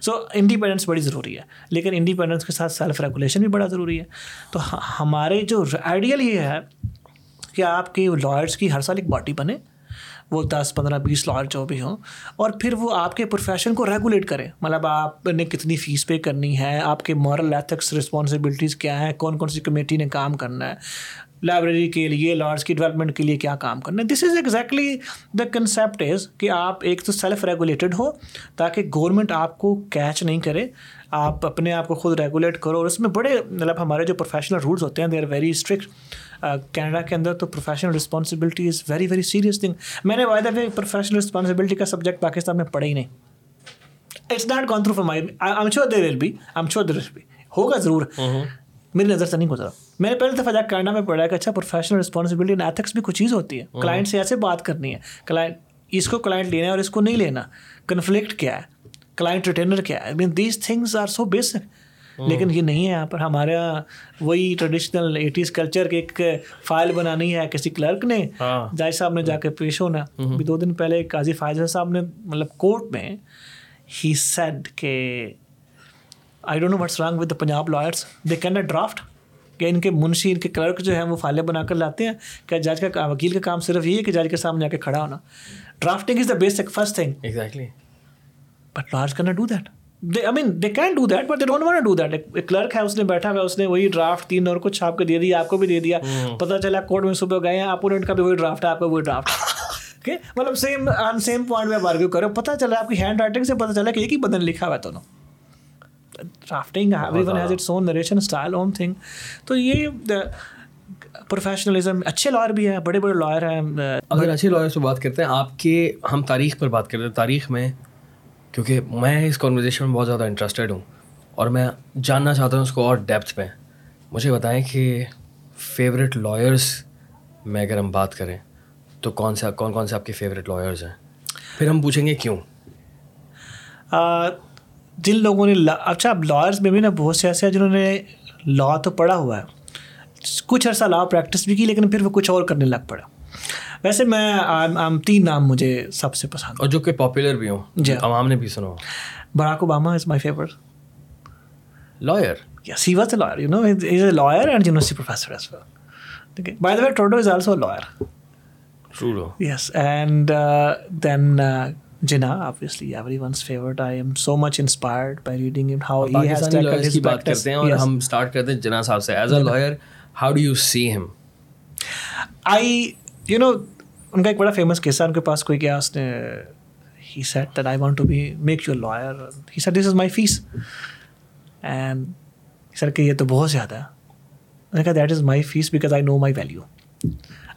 so independence بڑی ضروری ہے لیکن انڈیپینڈنس کے ساتھ سیلف ریگولیشن بھی بڑا ضروری ہے تو ہمارے جو آئیڈیل یہ ہے کہ آپ کی لائرس کی ہر سال ایک باڈی بنے وہ دس پندرہ بیس لاڈ جو بھی ہوں اور پھر وہ آپ کے پروفیشن کو ریگولیٹ کریں مطلب آپ نے کتنی فیس پے کرنی ہے آپ کے مورل ایتھکس رسپانسبلٹیز کیا ہیں کون کون سی کمیٹی نے کام کرنا ہے لائبریری کے لیے لاڈس کی ڈیولپمنٹ کے لیے کیا کام کرنا ہے دس از ایگزیکٹلی دا کنسیپٹ از کہ آپ ایک تو سیلف ریگولیٹڈ ہو تاکہ گورنمنٹ آپ کو کیچ نہیں کرے آپ اپنے آپ کو خود ریگولیٹ کرو اور اس میں بڑے مطلب ہمارے جو پروفیشنل رولس ہوتے ہیں they are very strict Canada کے اندر تو professional responsibility is very very serious thing میں نے وعدہ کہ پروفیشنل رسپانسبلٹی کا سبجیکٹ پاکستان میں پڑھا ہی نہیں it's not gone کانٹرو for sure they will B am sure they will be ہوگا ضرور میری نظر سے نہیں گزرا میں نے پہلے دفعہ جا کینیڈا میں پڑھا کہ اچھا پروفیشنل رسپانسبلٹی ایتھکس بھی کچھ چیز ہوتی ہے کلائنٹ سے ایسے بات کرنی ہے کلائنٹ اس کو کلائنٹ لینا ہے اور اس کو نہیں لینا کنفلکٹ کیا ہے کلائنٹ ریٹینر کیا ہے mean these things are so basic لیکن یہ نہیں ہے یہاں پر ہمارا وہی ٹریڈیشنل ایٹیز کلچر کی ایک فائل بنانی ہے کسی کلرک نے ہاں. جائز صاحب نے جا کے پیش ہونا hmm. ابھی دو دن پہلے قاضی فائز صاحب نے مطلب کورٹ میں ہی سیڈ کہ I don't know what's wrong with the Punjab lawyers they can a draft کہ ان کے منشی ان کے کلرک جو ہیں وہ فائلیں بنا کر لاتے ہیں کیا جج کا وکیل کا کام صرف یہ ہے کہ جج کے سامنے جا کے کھڑا ہونا drafting is the basic first thing exactly but lawyers can do that they I mean they can do that but they don't do that ایک کلرک ہے اس نے بیٹھا ہوا اس نے وہی ڈرافٹ تین اور کچھ آپ کو دے دیا آپ کو بھی دے دیا پتہ چلا کورٹ میں صبح گئے ہیں اپوننٹ کا بھی وہی ڈرافٹ ہے آپ کا وہی ڈرافٹ مطلب سیم آن سیم پوائنٹ میں بارگیو کرو پتہ چلا آپ کی ہینڈ رائٹنگ سے پتہ چلا کہ ایک ہی بدن لکھا ہوا ہے دونوں drafting everyone has its own narration style own thing تو یہ پروفیشنلزم اچھے لائر بھی ہیں بڑے بڑے لائر ہیں اگر اچھے لائر سے بات کرتے ہیں آپ کے ہم تاریخ پر بات کرتے ہیں تاریخ میں کیونکہ میں اس کانورزیشن میں بہت زیادہ انٹرسٹیڈ ہوں اور میں جاننا چاہتا ہوں اس کو اور ڈیپتھ پہ مجھے بتائیں کہ فیوریٹ لائرس میں اگر ہم بات کریں تو کون سے کون کون سے آپ کے فیوریٹ لائرز ہیں پھر ہم پوچھیں گے کیوں جن لوگوں نے اچھا اب لائرس میں بھی نا بہت سے ایسے ہیں جنہوں نے لا تو پڑھا ہوا ہے کچھ عرصہ لا پریکٹس بھی کی لیکن پھر وہ کچھ اور کرنے لگ پڑا ویسے میں تین نام مجھے سب سے پسند اور جو کہ پاپولر بھی بھی ہوں جی ہاں۔ عوام نے سنا Barack Obama is my lawyer صاحب سے ہم ان کا ایک بڑا فیمس قصہ ان کے پاس کوئی کیا that I want to be make you lawyer he said this is my fee and sir کہ یہ تو بہت زیادہ میں نے کہا that is my fee because I know my value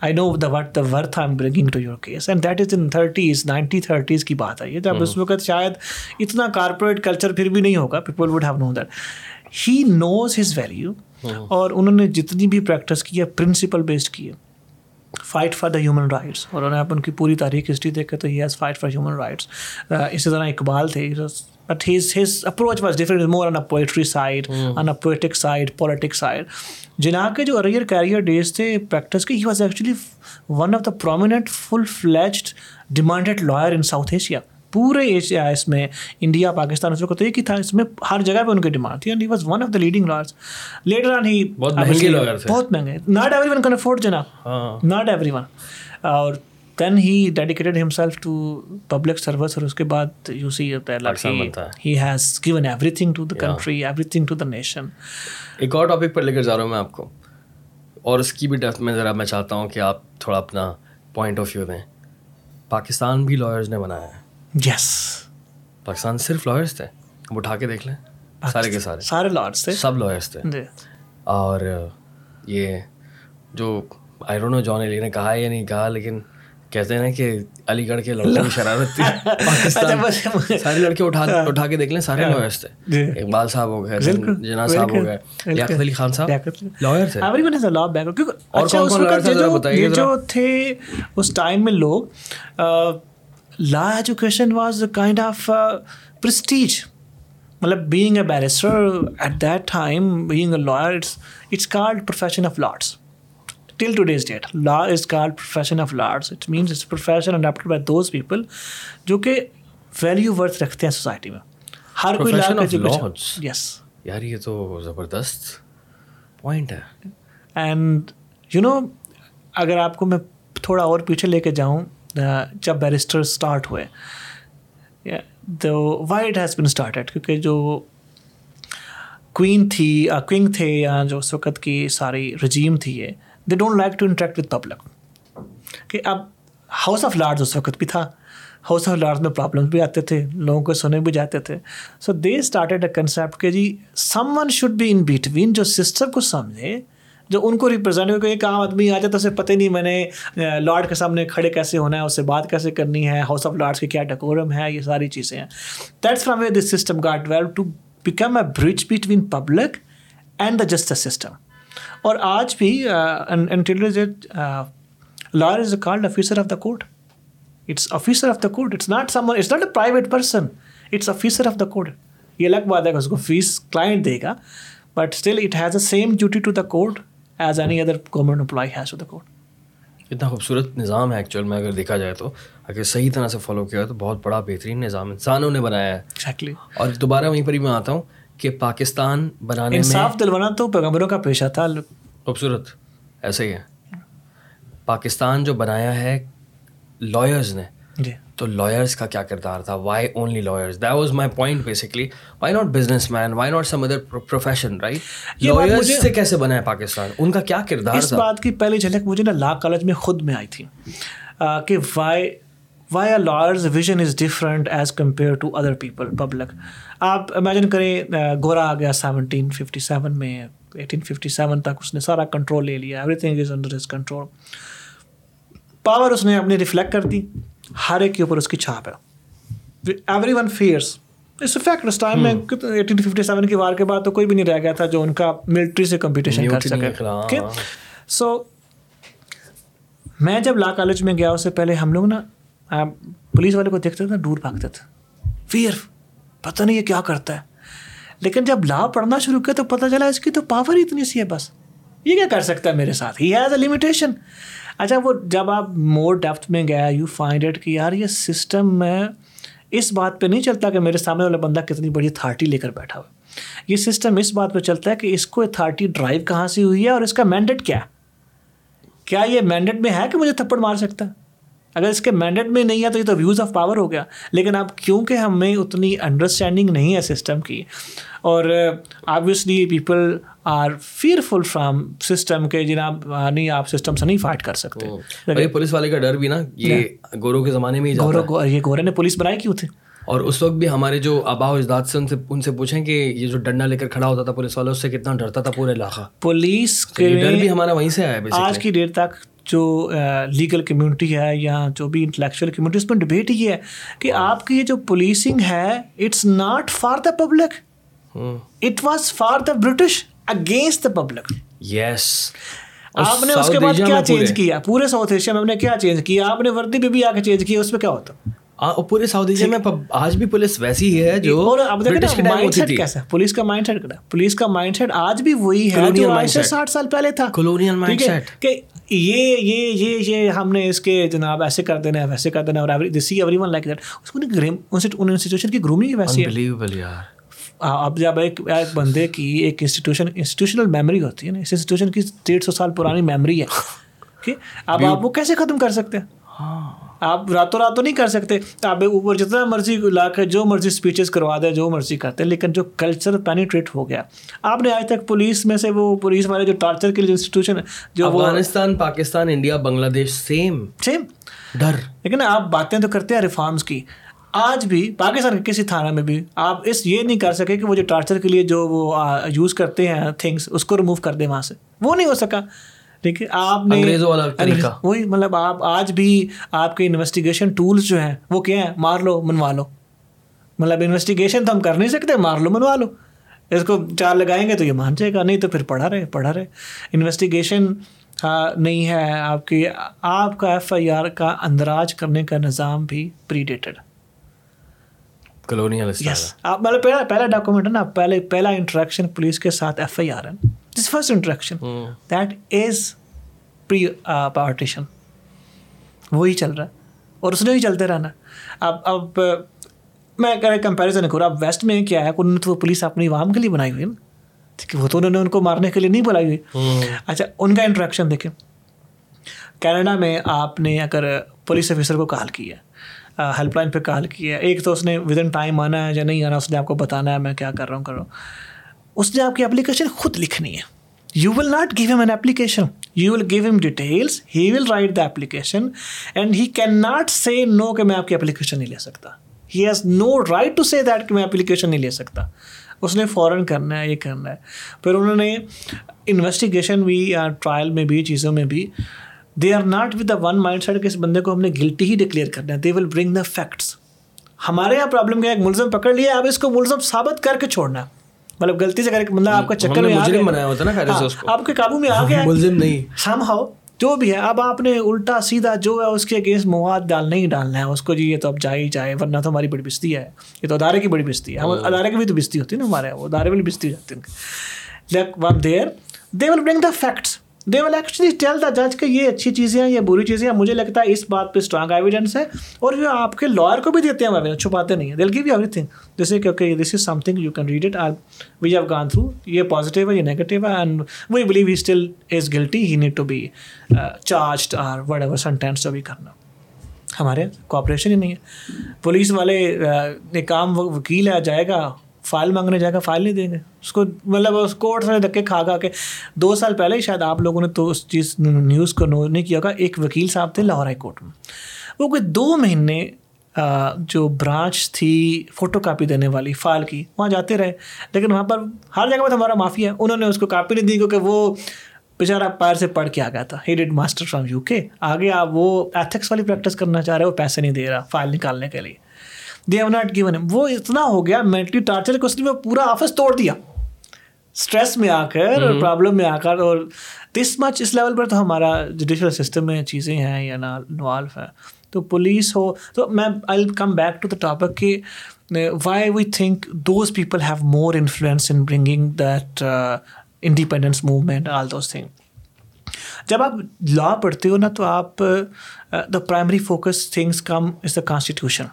I know the what the worth I am bringing to your case and that is in thirties ninety thirties کی بات ہے یہ جب اس وقت شاید اتنا کارپوریٹ کلچر پھر بھی نہیں ہوگا people would have know that he knows his value اور انہوں نے جتنی بھی پریکٹس کی ہے پرنسپل بیسڈ کی ہے fight for the human rights اور انہوں نے آپ ان کی پوری تاریخ ہسٹری دیکھے تو he's fight for human rights اسی طرح اقبال تھے but he's his approach was different more on a poetry side on a poetic side politic side Jinnah کے جو اریئر کیریئر ڈیز تھے پریکٹس کے he was actually one of the prominent full fledged demanded lawyer in South Asia پورے Asia اس میں India Pakistan اس وقت تو ایک ہی تھا اس میں ہر جگہ پہ ان کی ڈیمانڈ تھی and he was one of the leading lords later on he بہت مہنگے not everyone can afford جناب ناٹ ایوری ون اور then he dedicated himself to public service اور اس کے بعد you see he's given everything to the country everything to the nation ایک اور ٹاپک پر لے کر جا رہا ہوں میں آپ کو اور اس کی بھی ڈیپتھ میں ذرا میں چاہتا ہوں کہ آپ تھوڑا اپنا پوائنٹ آف ویو دیں پاکستان بھی لائرز نے بنایا ہے یس پاکستان صرف لاہرس تھے وہ اٹھا کے دیکھ لیں سارے کے سارے سارے لاہرس تھے سب لاہرس تھے جی۔ اور یہ جو آئی ڈونٹ نو جان علی نے کہا یا نہیں کہا لیکن کہتے ہیں نا کہ علی گڑھ کے لڑکوں کی شرارت تھی اچھا، سارے لڑکے اٹھا ہاں۔ اٹھا کے دیکھ لیں سارے لوئرس ہاں۔ تھے جی۔ اقبال صاحب ہو گئے جنا صاحب ہو گئے لیاقت علی خان صاحب لوئر تھے اور اچھا، کون کون لائر تھے جو تھے اس ٹائم میں لوگ law education was a kind of prestige مطلب being a barrister at that time being a lawyer it's called profession of lords till to this date law is called profession of lords it means it's profession adopted by those people جو کہ value worth رکھتے ہیں society میں ہر کوئی لا یس یار یہ تو زبردست پوائنٹ ہے اینڈ یو نو اگر آپ کو میں تھوڑا اور پیچھے لے کے جاؤں جب بیرسٹر اسٹارٹ ہوئے وائٹ ہیز بن اسٹارٹیڈ کیونکہ جو کوئین تھی کوئنگ تھے یا جو اس وقت کی ساری رجیم تھی یہ they don't like to interact with public کہ اب ہاؤس آف لارڈز اس وقت بھی تھا ہاؤس آف لارڈز میں پرابلمس بھی آتے تھے لوگوں کو سنے بھی جاتے تھے سو دے اسٹارٹیڈ اے کنسیپٹ کہ جی someone should be in between جو سسٹر کو سمجھے جو ان کو ریپرزینٹ کیونکہ ایک عام آدمی آ جائے تو اسے پتہ نہیں میں نے لارڈ کے سامنے کھڑے کیسے ہونا ہے اس سے بات کیسے کرنی ہے ہاؤس آف لارڈس کی کیا ڈیکورم ہے یہ ساری چیزیں ہیں that's from way this system got well to become a bridge between public and the justice system اور آج بھی lawyer is a called officer of the court it's officer of the court it's not some it's not a private person it's officer of the court یہ الگ بات ہے کہ اس کو فیس کلائنٹ دے گا but still it has a same duty to the court as any other government employee has اتنا خوبصورت نظام ہے ایکچوئل میں اگر دیکھا جائے تو اگر صحیح طرح سے فالو کیا تو بہت بڑا بہترین نظام انسانوں نے بنایا ہے exactly. اور دوبارہ وہیں پر ہی میں آتا ہوں کہ پاکستان بنانے انصاف میں دلوانا تو پیغمبروں کا پیشہ تھا خوبصورت ایسے ہی ہے پاکستان جو بنایا ہے لائرز نے جی۔ تو لائرس کا کیا کردار تھا why only lawyers that was my point basically why not business man why not some other profession right lawyers سے کیسے بنا ہے پاکستان ان کا کیا کردار اس بات کی پہلی جھلک مجھے نا لا کالج میں خود میں آئی تھی کہ why why are lawyers vision is different as compare to other people public آپ امیجن کریں گورا آ گیا سیونٹین ففٹی سیون میں ایٹین ففٹی سیون تک اس نے سارا کنٹرول لے لیا everything is under his control power اس نے اپنی ریفلیکٹ کر دی ہر ایک کے اوپر اس کی چھاپ ہے ایوری ون فیئرس اس فیکٹ اس ٹائم میں ایٹین ففٹی سیون کی وار کے بعد تو کوئی بھی نہیں رہ گیا تھا جو ان کا ملٹری سے کمپٹیشن کر سکے اوکے سو میں جب لا کالج میں گیا اس سے پہلے ہم لوگ نا پولیس والے کو دیکھتے تھے نا دور بھاگتے تھے فیئر پتہ نہیں یہ کیا کرتا ہے لیکن جب لا پڑھنا شروع کیا تو پتہ چلا اس کی تو پاور ہی اتنی سی ہے بس یہ کیا کر سکتا ہے میرے ساتھ ہی ہیز اے لمیٹیشن اچھا وہ جب آپ مور ڈیپتھ میں گیا یو فائنڈ ایٹ کہ یار یہ سسٹم میں اس بات پہ نہیں چلتا کہ میرے سامنے والا بندہ کتنی بڑی اتھارٹی لے کر بیٹھا ہوا یہ سسٹم اس بات پہ چلتا ہے کہ اس کو اتھارٹی ڈرائیو کہاں سے ہوئی ہے اور اس کا مینڈیٹ کیا ہے کیا یہ مینڈیٹ میں ہے کہ مجھے تھپڑ مار سکتا ہے اگر اس کے مینڈیٹ میں نہیں ہے تو یہ تو ویوز آف پاور ہو گیا لیکن اب کیونکہ ہمیں اتنی انڈرسٹینڈنگ نہیں ہے سسٹم کی اور obviously people are fearful from system کے جناب نہیں آپ سسٹم سے نہیں فائٹ کر سکتے پولیس والے کا ڈر بھی نا یہ گورو کے زمانے میں گورو یہ گورے نے پولیس بنائے کیوں تھے اور اس وقت بھی ہمارے جو آبا و اجداد سے ان سے ان سے پوچھیں کہ یہ جو ڈنڈا لے کر کھڑا ہوتا تھا پولیس والا اس سے کتنا ڈرتا تھا پورے علاقہ پولیس کے ڈر بھی ہمارا وہیں سے آیا آج کی ڈیٹ تک جو لیگل کمیونٹی ہے یا جو بھی انٹلیکچوئل کمیونٹی اس میں ڈبیٹ یہ ہے کہ oh. آپ کی یہ جو پولیسنگ ہے it's not for the public it was for the British against the public yes آپ نے اس کے بعد کیا چینج کیا پورے ساؤتھ ایشیا میں نے کیا چینج کیا آپ نے وردی پہ بھی آ کے چینج کیا اس میں کیا ہوتا پورے ساؤتھ ایشیا میں آج بھی پولیس ویسی ہی ہے جو اور اب دیکھیں مائنڈ سیٹ کیسا پولیس کا مائنڈ سیٹ کیا پولیس کا مائنڈ سیٹ آج بھی وہی ہے جو آج سے ساٹھ سال پہلے تھا کلونیل مائنڈ سیٹ کہ یہ یہ یہ یہ ہم نے اس کے جناب ایسے کر دینا ہے ویسے کر دینا اور ایوری ون لائک دیٹ اس کو ان سچویشن کی گرومنگ ویسی ہے اب جب ایک ایک بندے کی ایک انسٹیٹیوشن انسٹیٹیوشنل میموری ہوتی ہے نا اس انسٹیٹیوشن کی ڈیڑھ سو سال پرانی میموری ہے اب آپ وہ کیسے ختم کر سکتے ہیں ہاں۔ آپ راتوں راتوں نہیں کر سکتے آپ اوپر جتنا مرضی لا کے جو مرضی اسپیچز کروا دیں جو مرضی کرتے ہیں لیکن جو کلچر پینیٹریٹ ہو گیا آپ نے آج تک پولیس میں سے وہ پولیس والے جو ٹارچر کے لیے انسٹیٹیوشن ہے جو افغانستان پاکستان انڈیا بنگلہ دیش سیم سیم ڈر لیکن آپ باتیں تو کرتے ہیں ریفارمس کی آج بھی پاکستان کے کسی تھانہ میں بھی آپ اس یہ نہیں کر سکے کہ وہ جو ٹارچر کے لیے جو وہ یوز کرتے ہیں تھنگس اس کو ریموو کر دیں وہاں سے وہ نہیں ہو سکا ٹھیک ہے آپ نے وہی مطلب آپ آج بھی آپ کے انویسٹیگیشن ٹولس جو ہیں وہ کیا ہیں مار لو منوا لو مطلب انویسٹیگیشن تو ہم کر نہیں سکتے مار لو منوا لو اس کو چار لگائیں گے تو یہ مان جائے گا نہیں تو پھر پڑھا رہے پڑھا رہے انویسٹیگیشن نہیں ہے آپ کی آپ کا ایف آئی آر کا اندراج کرنے کا نظام بھی پری ڈیٹڈ وہی چل رہا ہے اور اس نے چلتے رہنا اب اب uh, اب میں میں کمپیریزن ویسٹ کیا ہے انہوں نے تو پولیس اپنی عوام کے لیے بنائی ہوئی وہ تو انہوں نے ان کو مارنے کے لیے نہیں بلائی ہوئی اچھا ان کا انٹریکشن دیکھیں کینیڈا میں آپ نے اگر پولیس آفیسر کو کال کیا ہیلپ لائن پہ کال کیا ہے ایک تو اس نے ود ان ٹائم آنا ہے یا نہیں آنا اس نے آپ کو بتانا ہے میں کیا کر رہا ہوں کر رہا ہوں اس نے آپ کی اپلیکیشن خود لکھنی ہے you will not give him an application you will give him details he will write the application and he can not say no کہ میں آپ کی اپلیکیشن نہیں لے سکتا he has no right to say that کہ میں application نہیں لے سکتا اس نے فوراً کرنا ہے یہ کرنا ہے پھر انہوں نے انویسٹیگیشن بھی یا ٹرائل میں بھی چیزوں میں بھی they are not with the one mindset کہ اس بندے کو ہم نے گلٹی ہی ڈکلیئر کرنا ہے دے ول برنگ دا فیکٹس ہمارے یہاں پرابلم کیا ایک ملزم پکڑ لیا اب اس کو ملزم ثابت کر کے چھوڑنا ہے مطلب غلطی سے آپ کا چکر میں بنایا ہوتا ہاں، آپ کے قابو میں آ گیا ملزم نہیں ہم ہاؤ جو بھی ہے اب آپ نے الٹا سیدھا جو ہے اس کے اگینسٹ مواد ڈالنا ہی ڈالنا ہے اس کو جی یہ تو اب جائے ہی جائے ورنہ تو ہماری بڑی بستی ہے یہ تو ادارے کی بڑی بستی ہے ہم ہاں۔ ادارے کی بھی تو بستی ہوتی ہے نا ہمارے وہ ادارے بھی bring the facts they will actually tell the جج کہ یہ اچھی چیزیں ہیں یہ بری چیزیں ہیں مجھے لگتا ہے اس بات پہ اسٹرانگ ایویڈینس ہے اور یہ آپ کے لائر کو بھی دیتے ہیں چھپاتے نہیں ہیں دل گیو جیسے کہ okay this is something you can read it we have gone through یہ پازیٹیو ہے یہ نیگیٹیو ہے and we believe he still is guilty he need to be charged or whatever sentence بھی کرنا ہمارے کوپریشن ہی نہیں ہے پولیس والے ایک uh, عام وکیل ہے جائے گا فائل مانگنے جائے گا فائل نہیں دیں گے اس کو مطلب اس کورٹ دکھ دھکے کھا گا کہ دو سال پہلے ہی شاید آپ لوگوں نے تو اس چیز نیوز کو نور نہیں کیا ہوگا ایک وکیل صاحب تھے لاہور ہائی کورٹ میں وہ کوئی دو مہینے جو برانچ تھی فوٹو کاپی دینے والی فائل کی وہاں جاتے رہے لیکن وہاں پر ہر جگہ پہ تو ہمارا معافی ہے انہوں نے اس کو کاپی نہیں دی کیونکہ وہ بیچارہ پیر سے پڑھ کے آ گیا تھا he did master from U K آگے آپ وہ ایتھکس والی پریکٹس کرنا چاہ رہے وہ پیسے نہیں دے رہا فائل نکالنے کے لیے دے ہیو ناٹ گیون وہ اتنا ہو گیا مینٹلی ٹارچر کہ اس نے پورا آفس توڑ دیا اسٹریس میں آ کر اور پرابلم میں آ کر اور دس مچ اس لیول پر تو ہمارا جوڈیشل سسٹم میں چیزیں ہیں یا نوالف ہیں ہے تو پولیس ہو تو میں I come back to the topic کہ why we think those people have more influence in bringing that independence movement all those thing جب آپ لا پڑھتے ہو نا تو آپ the primary focus things come is the constitution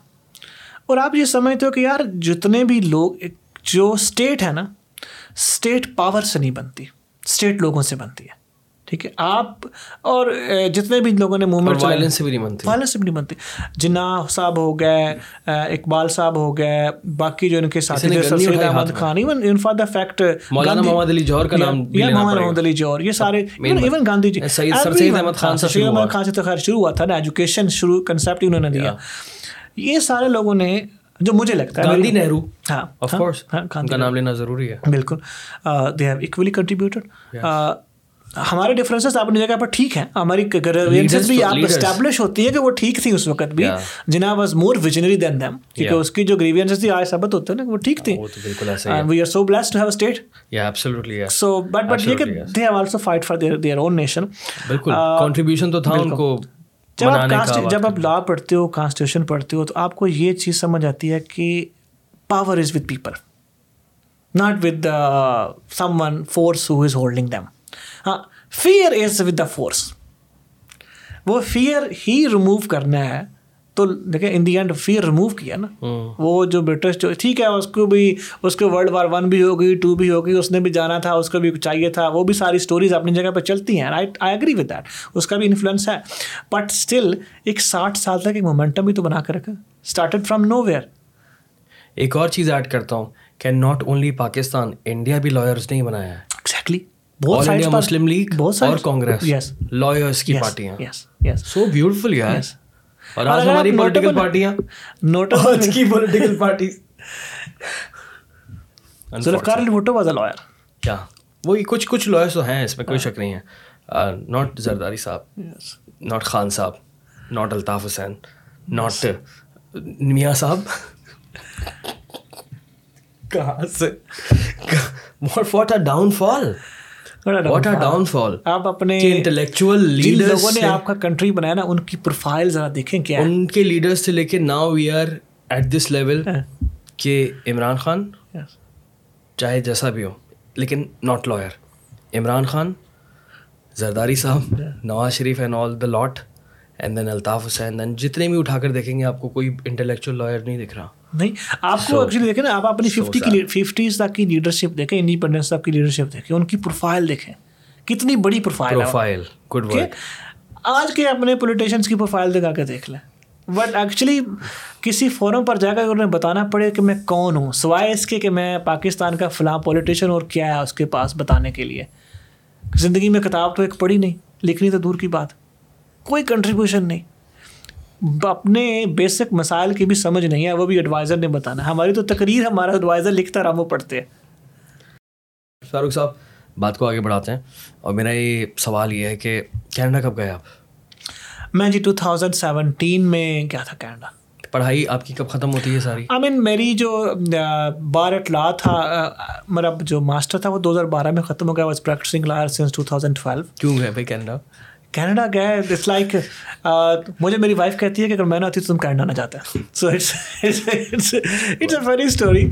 اور آپ یہ سمجھتے ہو کہ یار جتنے بھی لوگ جو اسٹیٹ ہے نا اسٹیٹ پاور سے نہیں بنتی اسٹیٹ لوگوں سے بنتی ہے ٹھیک ہے آپ اور جتنے بھی لوگوں نے مومنٹ سے بھی نہیں بنتی وائلنس سے بھی نہیں بنتی جنا صاحب ہو گئے اقبال صاحب ہو گئے باقی جو ان کے ساتھ Syed Ahmed Khan even in for the fact Maulana Muhammad Ali جوہر کا نام یا محمد محمد علی جوہر یہ سارے ایون گاندھی جی سید احمد خان سے تو خیر شروع ہوا تھا نا ایجوکیشن شروع کنسیپٹ انہوں نے دیا یہ سارے لوگوں نے جو مجھے لگتا ہے گاندھی نہرو ہاں آف کورس ہاں, ہاں، کا نام لینا ضروری ہے بالکل دے ہیو ایکولی کنٹریبیوٹیڈ ہمارے ڈفرینسز اپنی جگہ پر ٹھیک ہیں ہماری بھی آپ اسٹیبلش ہوتی ہے کہ وہ ٹھیک تھی اس وقت بھی Jinnah was more visionary than them کیونکہ اس کی جو گریوینس تھی آج ثابت ہوتے ہیں نا وہ ٹھیک تھی we are so bless to have state so but but یہ کہ they have also fight for their own nation بالکل کنٹریبیوشن تو تھا ان کو جب آپ جب آپ لا پڑھتے ہو کانسٹیٹیوشن پڑھتے ہو تو آپ کو یہ چیز سمجھ آتی ہے کہ power is with people not with some one force who is holding them ہاں fear is with the force وہ فیئر ہی ریموو کرنا ہے تو دیکھیں in the end fear remove کیا نا ہاں. وہ جو برٹش جو ٹھیک ہے اس اس اس کو بھی بھی بھی بھی ورلڈ وار ون ہوگی ہوگی ٹو نے جانا تھا اس کو بھی چاہیے تھا وہ بھی ساری اسٹوریز اپنی جگہ پہ چلتی ہیں آئی دیٹ اس کا بھی انفلوئنس ہے بٹ اسٹل ایک ساٹھ سال تک ایک مومنٹم بھی تو بنا کے رکھا اسٹارٹڈ فرام نو ویئر ایک اور چیز ایڈ کرتا ہوں کہ ناٹ اونلی پاکستان انڈیا بھی لائرس نے بنایا مسلم لیگ بہت ساری لائرس کی پارٹی ہیں اور آج ہماری پولیٹیکل پارٹیاں نوٹ آج کی political parties Zulfikar Bhutto was a lawyer کیا وہی کچھ کچھ لائرس تو ہیں اس میں کوئی ہاں۔ شک نہیں ہے ناٹ زرداری صاحب ناٹ خان صاحب ناٹ الطاف حسین ناٹ میاں صاحب کہاں سے what are downfall what are downfall آپ اپنے انٹلیکچوئل لیڈر لوگوں نے آپ کا کنٹری بنایا نا ان کی پروفائل ذرا دیکھیں کیا ان کے سے لے کے now we are at this level کہ عمران خان چاہے جیسا بھی ہو لیکن ناٹ لائر عمران خان زرداری صاحب Nawaz Sharif and all the lot and then Altaf Hussain then جتنے بھی اٹھا کر دیکھیں گے آپ کو کوئی انٹلیکچوئل لائر نہیں دکھ رہا نہیں آپ کو ایکچولی دیکھیں نا آپ اپنی ففٹی کی ففٹیز تک کی لیڈرشپ دیکھیں انڈیپینڈنس تک کی لیڈرشپ دیکھیں ان کی پروفائل دیکھیں کتنی بڑی پروفائل پروفائل گڈ آج کے اپنے پولیٹیشنس کی پروفائل دکھا کے دیکھ لیں بٹ ایکچولی کسی فورم پر جا کر انہیں بتانا پڑے کہ میں کون ہوں سوائے اس کے کہ میں پاکستان کا فلاں پولیٹیشن اور کیا ہے اس کے پاس بتانے کے لیے زندگی میں کتاب تو ایک پڑھی نہیں لکھنی تو دور کی بات کوئی کنٹریبیوشن نہیں اپنے بیسک مسائل کی بھی سمجھ نہیں ہے وہ بھی ایڈوائزر نے بتانا ہے ہماری تو تقریر ہمارا ایڈوائزر لکھتا رہا وہ پڑھتے ہیں فاروق صاحب بات کو آگے بڑھاتے ہیں اور میرا یہ سوال یہ ہے کہ کینیڈا کب گئے آپ میں جی ٹو تھاؤزینڈ سیونٹین میں کیا تھا کینیڈا پڑھائی آپ کی کب ختم ہوتی ہے ساری آئی مین میری جو بار ایٹ لا تھا مطلب جو ماسٹر تھا وہ دو ہزار بارہ میں ختم ہو گیا was practicing lawyer since two twelve کیوں گئے بھائی کینیڈا کینیڈا گئے اٹس لائک مجھے میری وائف کہتی ہے کہ اگر میں نہ ہوتی تو تم کینیڈا نہ جاتا so it's a funny story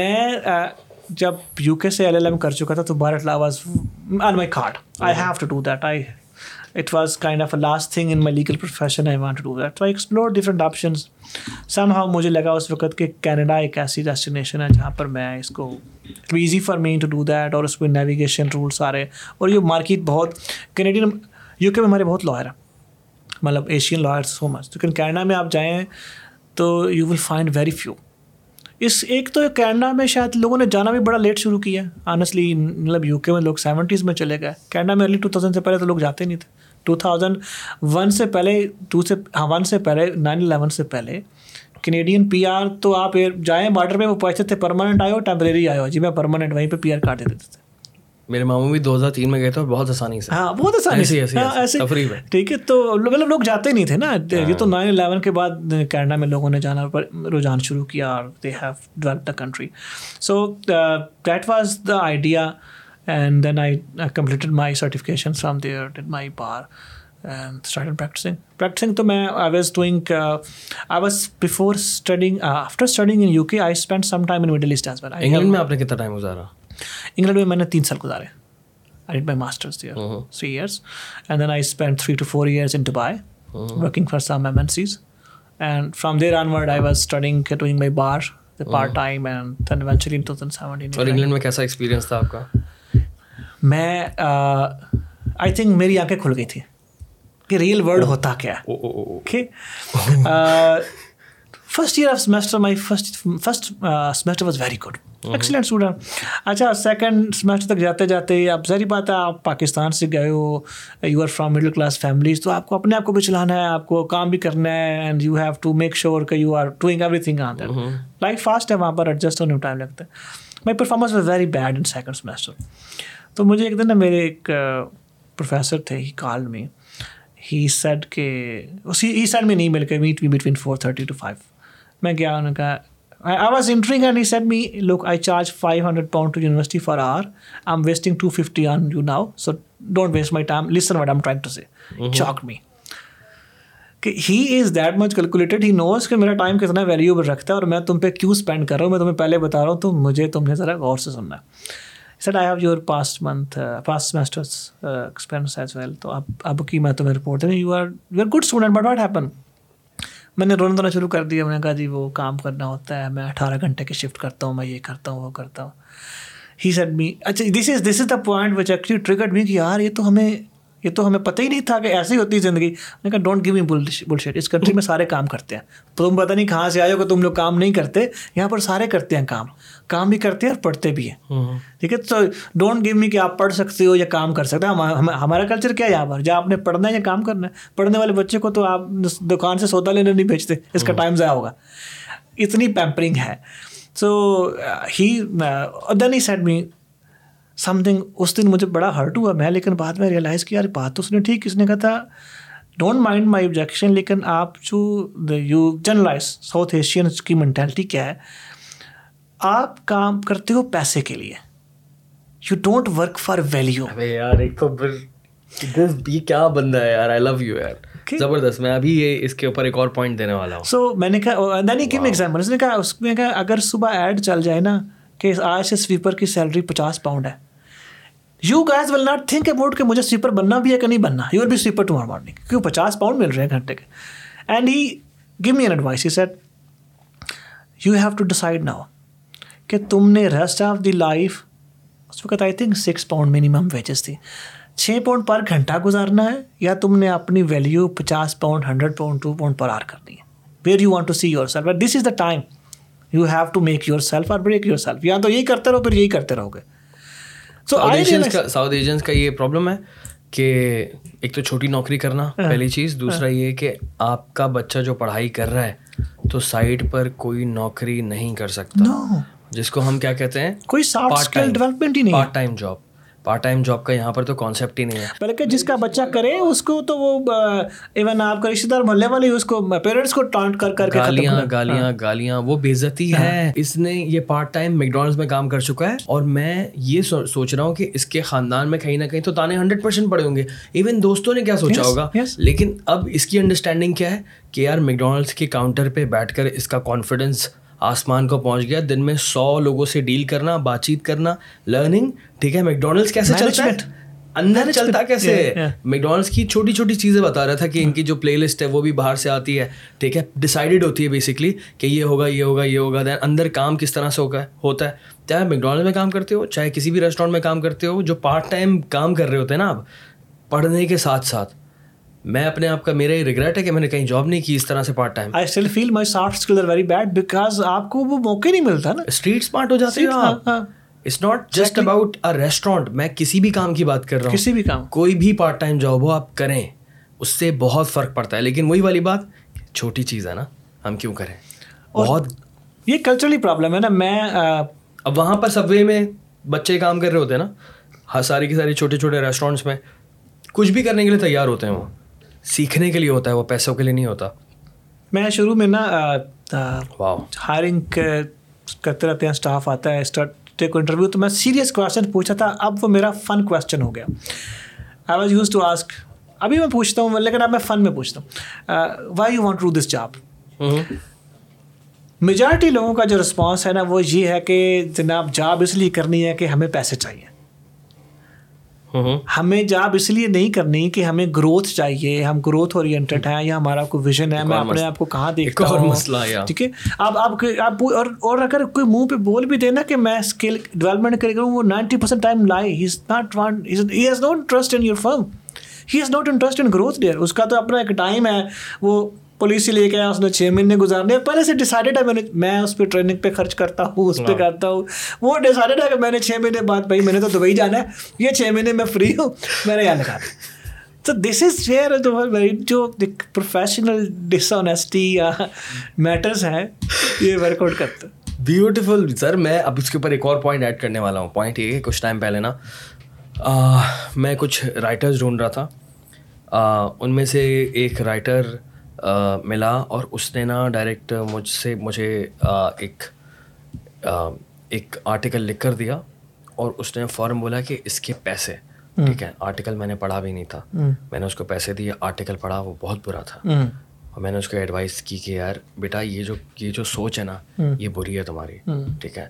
میں جب یو کے سے ایل ایل ایم کر چکا تھا تو Bharat law was are my card I have to do that I it was kind of a last thing in my legal profession I want do تو I explore different options somehow مجھے لگا اس وقت کہ Canada ایک ایسی destination ہے جہاں پر میں اس کو easy for me to do that اور اس میں نیویگیشن رولس آ رہے ہیں اور یہ مارکیٹ بہت کینیڈین یو کے میں ہمارے بہت لائر ہیں مطلب ایشین لائرس سو مچ لیکن کینیڈا میں آپ جائیں تو you will find very few اس ایک تو کینیڈا میں شاید لوگوں نے جانا بھی بڑا لیٹ شروع کیا ہے آنیسٹلی مطلب یو کے میں لوگ سیونٹیز میں چلے گئے کینیڈا میں ارلی ٹو تھاؤزینڈ سے پہلے تو لوگ جاتے نہیں تھے ٹو تھاؤزینڈ ون سے پہلے ٹو سے ون ہاں، سے پہلے نائن الیون سے پہلے کینیڈین پی آر تو آپ جائیں بارڈر پہ وہ پہنچتے تھے پرماننٹ آئے ہو ٹیمپریری آئے ہو جی میں پرماننٹ وہیں پہ پی آر کاٹ دیتے تھے میرے ماموں بھی دو ہزار تین میں گئے تھے اور بہت آسانی سے ٹھیک ہے تو مطلب لوگ جاتے نہیں تھے نا ہاں۔ یہ تو نائن الیون کے بعد کینیڈا میں لوگوں نے جانا رجحان شروع کیا اور they have develop the country so that was the idea and then I completed my certification from that my par after آپ نے میں نے تین سال گزارے میری آنکھیں کھل گئی تھیں کہ ریئل ورلڈ oh. ہوتا کیا okay first year of semester first semester was very good excellent student اچھا سیکنڈ سمیسٹر تک جاتے جاتے اب ظاہری بات ہے آپ پاکستان سے گئے ہو you are from middle class families تو آپ کو اپنے آپ کو بھی چلانا ہے آپ کو کام بھی کرنا ہے and you have to make sure کہ you are doing everything on that life fast ہے وہاں پر ایڈجسٹ ہونے میں ٹائم لگتا ہے my performance was very bad in second semester تو مجھے ایک دن نا میرے ایک پروفیسر تھے ہی کال میں ہی سیڈ کہ ہی سیڈ میں نہیں مل کے meet we between four thirty to five میں گیا انہوں نے کہا I was interning and he said me look I charge five hundred pound to university for are I am wasting two fifty on you now so don't waste my time listen what am trying to say چاک می کہ ہی is that much calculated ہی نوز کہ میرا time کتنا valuable رکھتا ہے اور میں تم پہ کیوں اسپینڈ کر رہا ہوں میں تمہیں پہلے بتا رہا ہوں تو مجھے تم نے ذرا غور سے سننا ہے sir I have your past month past experience as well تو آپ اب کی میں تمہیں report you you are are good student but what happen میں نے رونا دھونا شروع کر دیا میں نے کہا جی وہ کام کرنا ہوتا ہے میں اٹھارہ گھنٹے کے شفٹ کرتا ہوں میں یہ کرتا ہوں وہ کرتا ہوں ہی سیٹ می اچھا this is this is the point which actually ٹرگڈ می کہ یار یہ تو ہمیں یہ تو ہمیں پتہ ہی نہیں تھا کہ ایسے ہی ہوتی ہے زندگی میں نے کہا don't give me bullshit this country میں سارے کام کرتے ہیں تم پتہ نہیں کہاں سے آئے ہو کہ تم لوگ کام نہیں کرتے یہاں پر سارے کرتے ہیں کام کام بھی کرتے ہیں اور پڑھتے بھی ہیں ٹھیک ہے تو ڈونٹ گیو می کہ آپ پڑھ سکتے ہو یا کام کر سکتے ہو ہمارا کلچر کیا ہے یہاں پر جہاں آپ نے پڑھنا ہے یا کام کرنا ہے پڑھنے والے بچے کو تو آپ دکان سے سودا لینے نہیں بھیجتے اس کا ٹائم ضائع ہوگا اتنی پیمپرنگ ہے سو ہی دین ہی سیٹ می سم تھنگ اس دن مجھے بڑا ہرٹ ہوا میں لیکن بعد میں ریئلائز کیا یار بات تو اس نے ٹھیک اس نے کہا تھا ڈونٹ مائنڈ مائی آبجیکشن لیکن آپ جو یو جرنلائز ساؤتھ ایشین کی مینٹیلٹی کیا ہے آپ کام کرتے ہو پیسے کے لیے you don't work for value کیا بندہ ہے یار یار آئی لو یو زبردست میں ابھی یہ اس کے اوپر ایک اور پوائنٹ دینے والا ہوں سو میں نے کہا دینی کم ایگزامپل اس نے کہا اس میں کہا اگر صبح ایڈ چل جائے نا کہ آج سے سویپر کی سیلری پچاس پاؤنڈ ہے you guys will not think about کہ مجھے سویپر بننا بھی ہے کہ نہیں بننا یو بی سویپر ٹو مار مارننگ کیوں پچاس پاؤنڈ مل رہے ہیں گھنٹے کے and he give me an advice he said you have to decide now کہ تم نے ریسٹ آف دی لائف اس وقت I think six pound minimum wages تھی چھ پاؤنڈ پر گھنٹہ گزارنا ہے یا تم نے اپنی ویلیو پچاس pound hundred pound two pound پر آر کرنی ہے where you want to see yourself but this is the time you have to make yourself اور بریک یور سیلف یا تو یہی کرتے رہو پھر یہی کرتے رہو گے سو ایجنس کا ساؤتھ ایجنس کا یہ پرابلم ہے کہ ایک تو چھوٹی نوکری کرنا ہاں۔ پہلی چیز ہاں۔ دوسرا یہ کہ آپ کا بچہ جو پڑھائی کر رہا ہے تو سائڈ پر کوئی نوکری نہیں کر سکتا جس کو ہم کیا کہتے ہیں کوئی سافٹ ڈیولپمنٹ ہی نہیں part time job part time job کا یہاں پر تو کانسیپٹ ہی نہیں ہے بلکہ جس کا بچہ کرے اس کو تو وہ ایون آپ کا رشتے دار محلے والے اس کو پیرنٹس کو ٹانٹ کر کر کے گالیاں گالیاں ہاں۔ گالیاں وہ بےزتی ہے ہاں۔ اس نے یہ پارٹ ٹائم میکڈونلڈس میں کام کر چکا ہے اور میں یہ سوچ رہا ہوں کہ اس کے خاندان میں کہیں نہ کہیں تو تانے ہنڈریڈ پرسینٹ پڑے ہوں گے ایون دوستوں نے کیا سوچا ہوگا لیکن اب اس کی انڈرسٹینڈنگ کیا ہے کہ یار میکڈونلڈس کے کاؤنٹر پہ بیٹھ کر اس کا کانفیڈینس آسمان کو پہنچ گیا دن میں سو لوگوں سے ڈیل کرنا بات چیت کرنا لرننگ ٹھیک ہے میکڈونلڈس کیسے چلتا ہے اندر چلتا کیسے میکڈونلڈس کی چھوٹی چھوٹی چیزیں بتا رہا تھا کہ ان کی جو پلے لسٹ ہے وہ بھی باہر سے آتی ہے ٹھیک ہے ڈسائڈیڈ ہوتی ہے بیسکلی کہ یہ ہوگا یہ ہوگا یہ ہوگا دین اندر کام کس طرح سے ہوگا ہوتا ہے چاہے میکڈونلڈ میں کام کرتے ہو چاہے کسی بھی ریسٹورینٹ میں کام کرتے ہو جو پارٹ ٹائم کام کر رہے ہوتے ہیں نا آپ پڑھنے کے ساتھ ساتھ میں اپنے آپ کا میرا ہی ریگریٹ ہے کہ میں نے کہیں جاب نہیں کی اس طرح سے part time I still feel my soft skill are very bad because آپ کو وہ موقع نہیں ملتا نا اسٹریٹ اسمارٹ ہو جاتے ہیں it's not just about a restaurant میں کسی بھی کام کی بات کر رہا ہوں کسی بھی کام کوئی بھی پارٹ ٹائم جاب ہو آپ کریں اس سے بہت فرق پڑتا ہے لیکن وہی والی بات چھوٹی چیز ہے نا ہم کیوں کریں بہت یہ کلچرلی پرابلم ہے نا میں اب وہاں پر سب وے میں بچے کام کر رہے ہوتے ہیں نا ہر ساری کی ساری چھوٹے چھوٹے ریسٹورینٹس میں کچھ بھی کرنے کے لیے تیار ہوتے ہیں وہ سیکھنے کے لیے ہوتا ہے وہ پیسوں کے لیے نہیں ہوتا میں شروع میں نا ہائرنگ کرتے رہتے ہیں اسٹاف آتا ہے کو انٹرویو تو میں سیریس کویشچن پوچھا تھا اب وہ میرا فن کویشچن ہو گیا I was use to ask ابھی میں پوچھتا ہوں لیکن اب میں فن میں پوچھتا ہوں why you want to this job majority لوگوں کا جو رسپانس ہے نا وہ یہ ہے کہ جناب جاب اس لیے کرنی ہے کہ ہمیں پیسے چاہیے ہمیں جاب اس لیے نہیں کرنی کہ ہمیں گروتھ چاہیے ہم گروتھ اورینٹیڈ ہیں یا ہمارا کوئی ویژن ہے میں اپنے آپ کو کہاں دیکھتا ہوں ٹھیک ہے اب آپ آپ اور اگر کوئی منہ پہ بول بھی دینا کہ میں اسکل ڈیولپمنٹ کرے گا وہ نائنٹی پرسینٹ ٹائم لائے he is not interest in your firm he is not interest in growth there اس کا تو اپنا ایک ٹائم ہے وہ پولیسی لے کے آیا اس نے چھ مہینے گزارنے پہلے سے ڈسائڈیڈ ہے میں نے میں اس پہ ٹریننگ پہ خرچ کرتا ہوں اس پہ کرتا ہوں وہ ڈسائڈیڈ ہے کہ میں نے چھ مہینے بعد بھائی میں نے تو دبئی جانا ہے یہ چھ مہینے میں فری ہوں میں نے یہاں لگا تو دس از ریئر جو پروفیشنل ڈس آنیسٹی یا میٹرس ہیں یہ ورک آؤٹ کرتا بیوٹیفل سر میں اب اس کے اوپر ایک اور پوائنٹ ایڈ کرنے والا ہوں پوائنٹ یہ ہے کچھ ٹائم پہلے نا میں کچھ رائٹرز ڈھونڈ رہا تھا ان میں سے ایک رائٹر ملا اور اس نے نا ڈائریکٹ مجھ سے مجھے ایک ایک آرٹیکل لکھ کر دیا اور اس نے فوراً بولا کہ اس کے پیسے ٹھیک ہے آرٹیکل میں نے پڑھا بھی نہیں تھا میں نے اس کو پیسے دیے آرٹیکل پڑھا وہ بہت برا تھا اور میں نے اس کو ایڈوائز کی کہ یار بیٹا یہ جو یہ جو سوچ ہے نا یہ بری ہے تمہاری ٹھیک ہے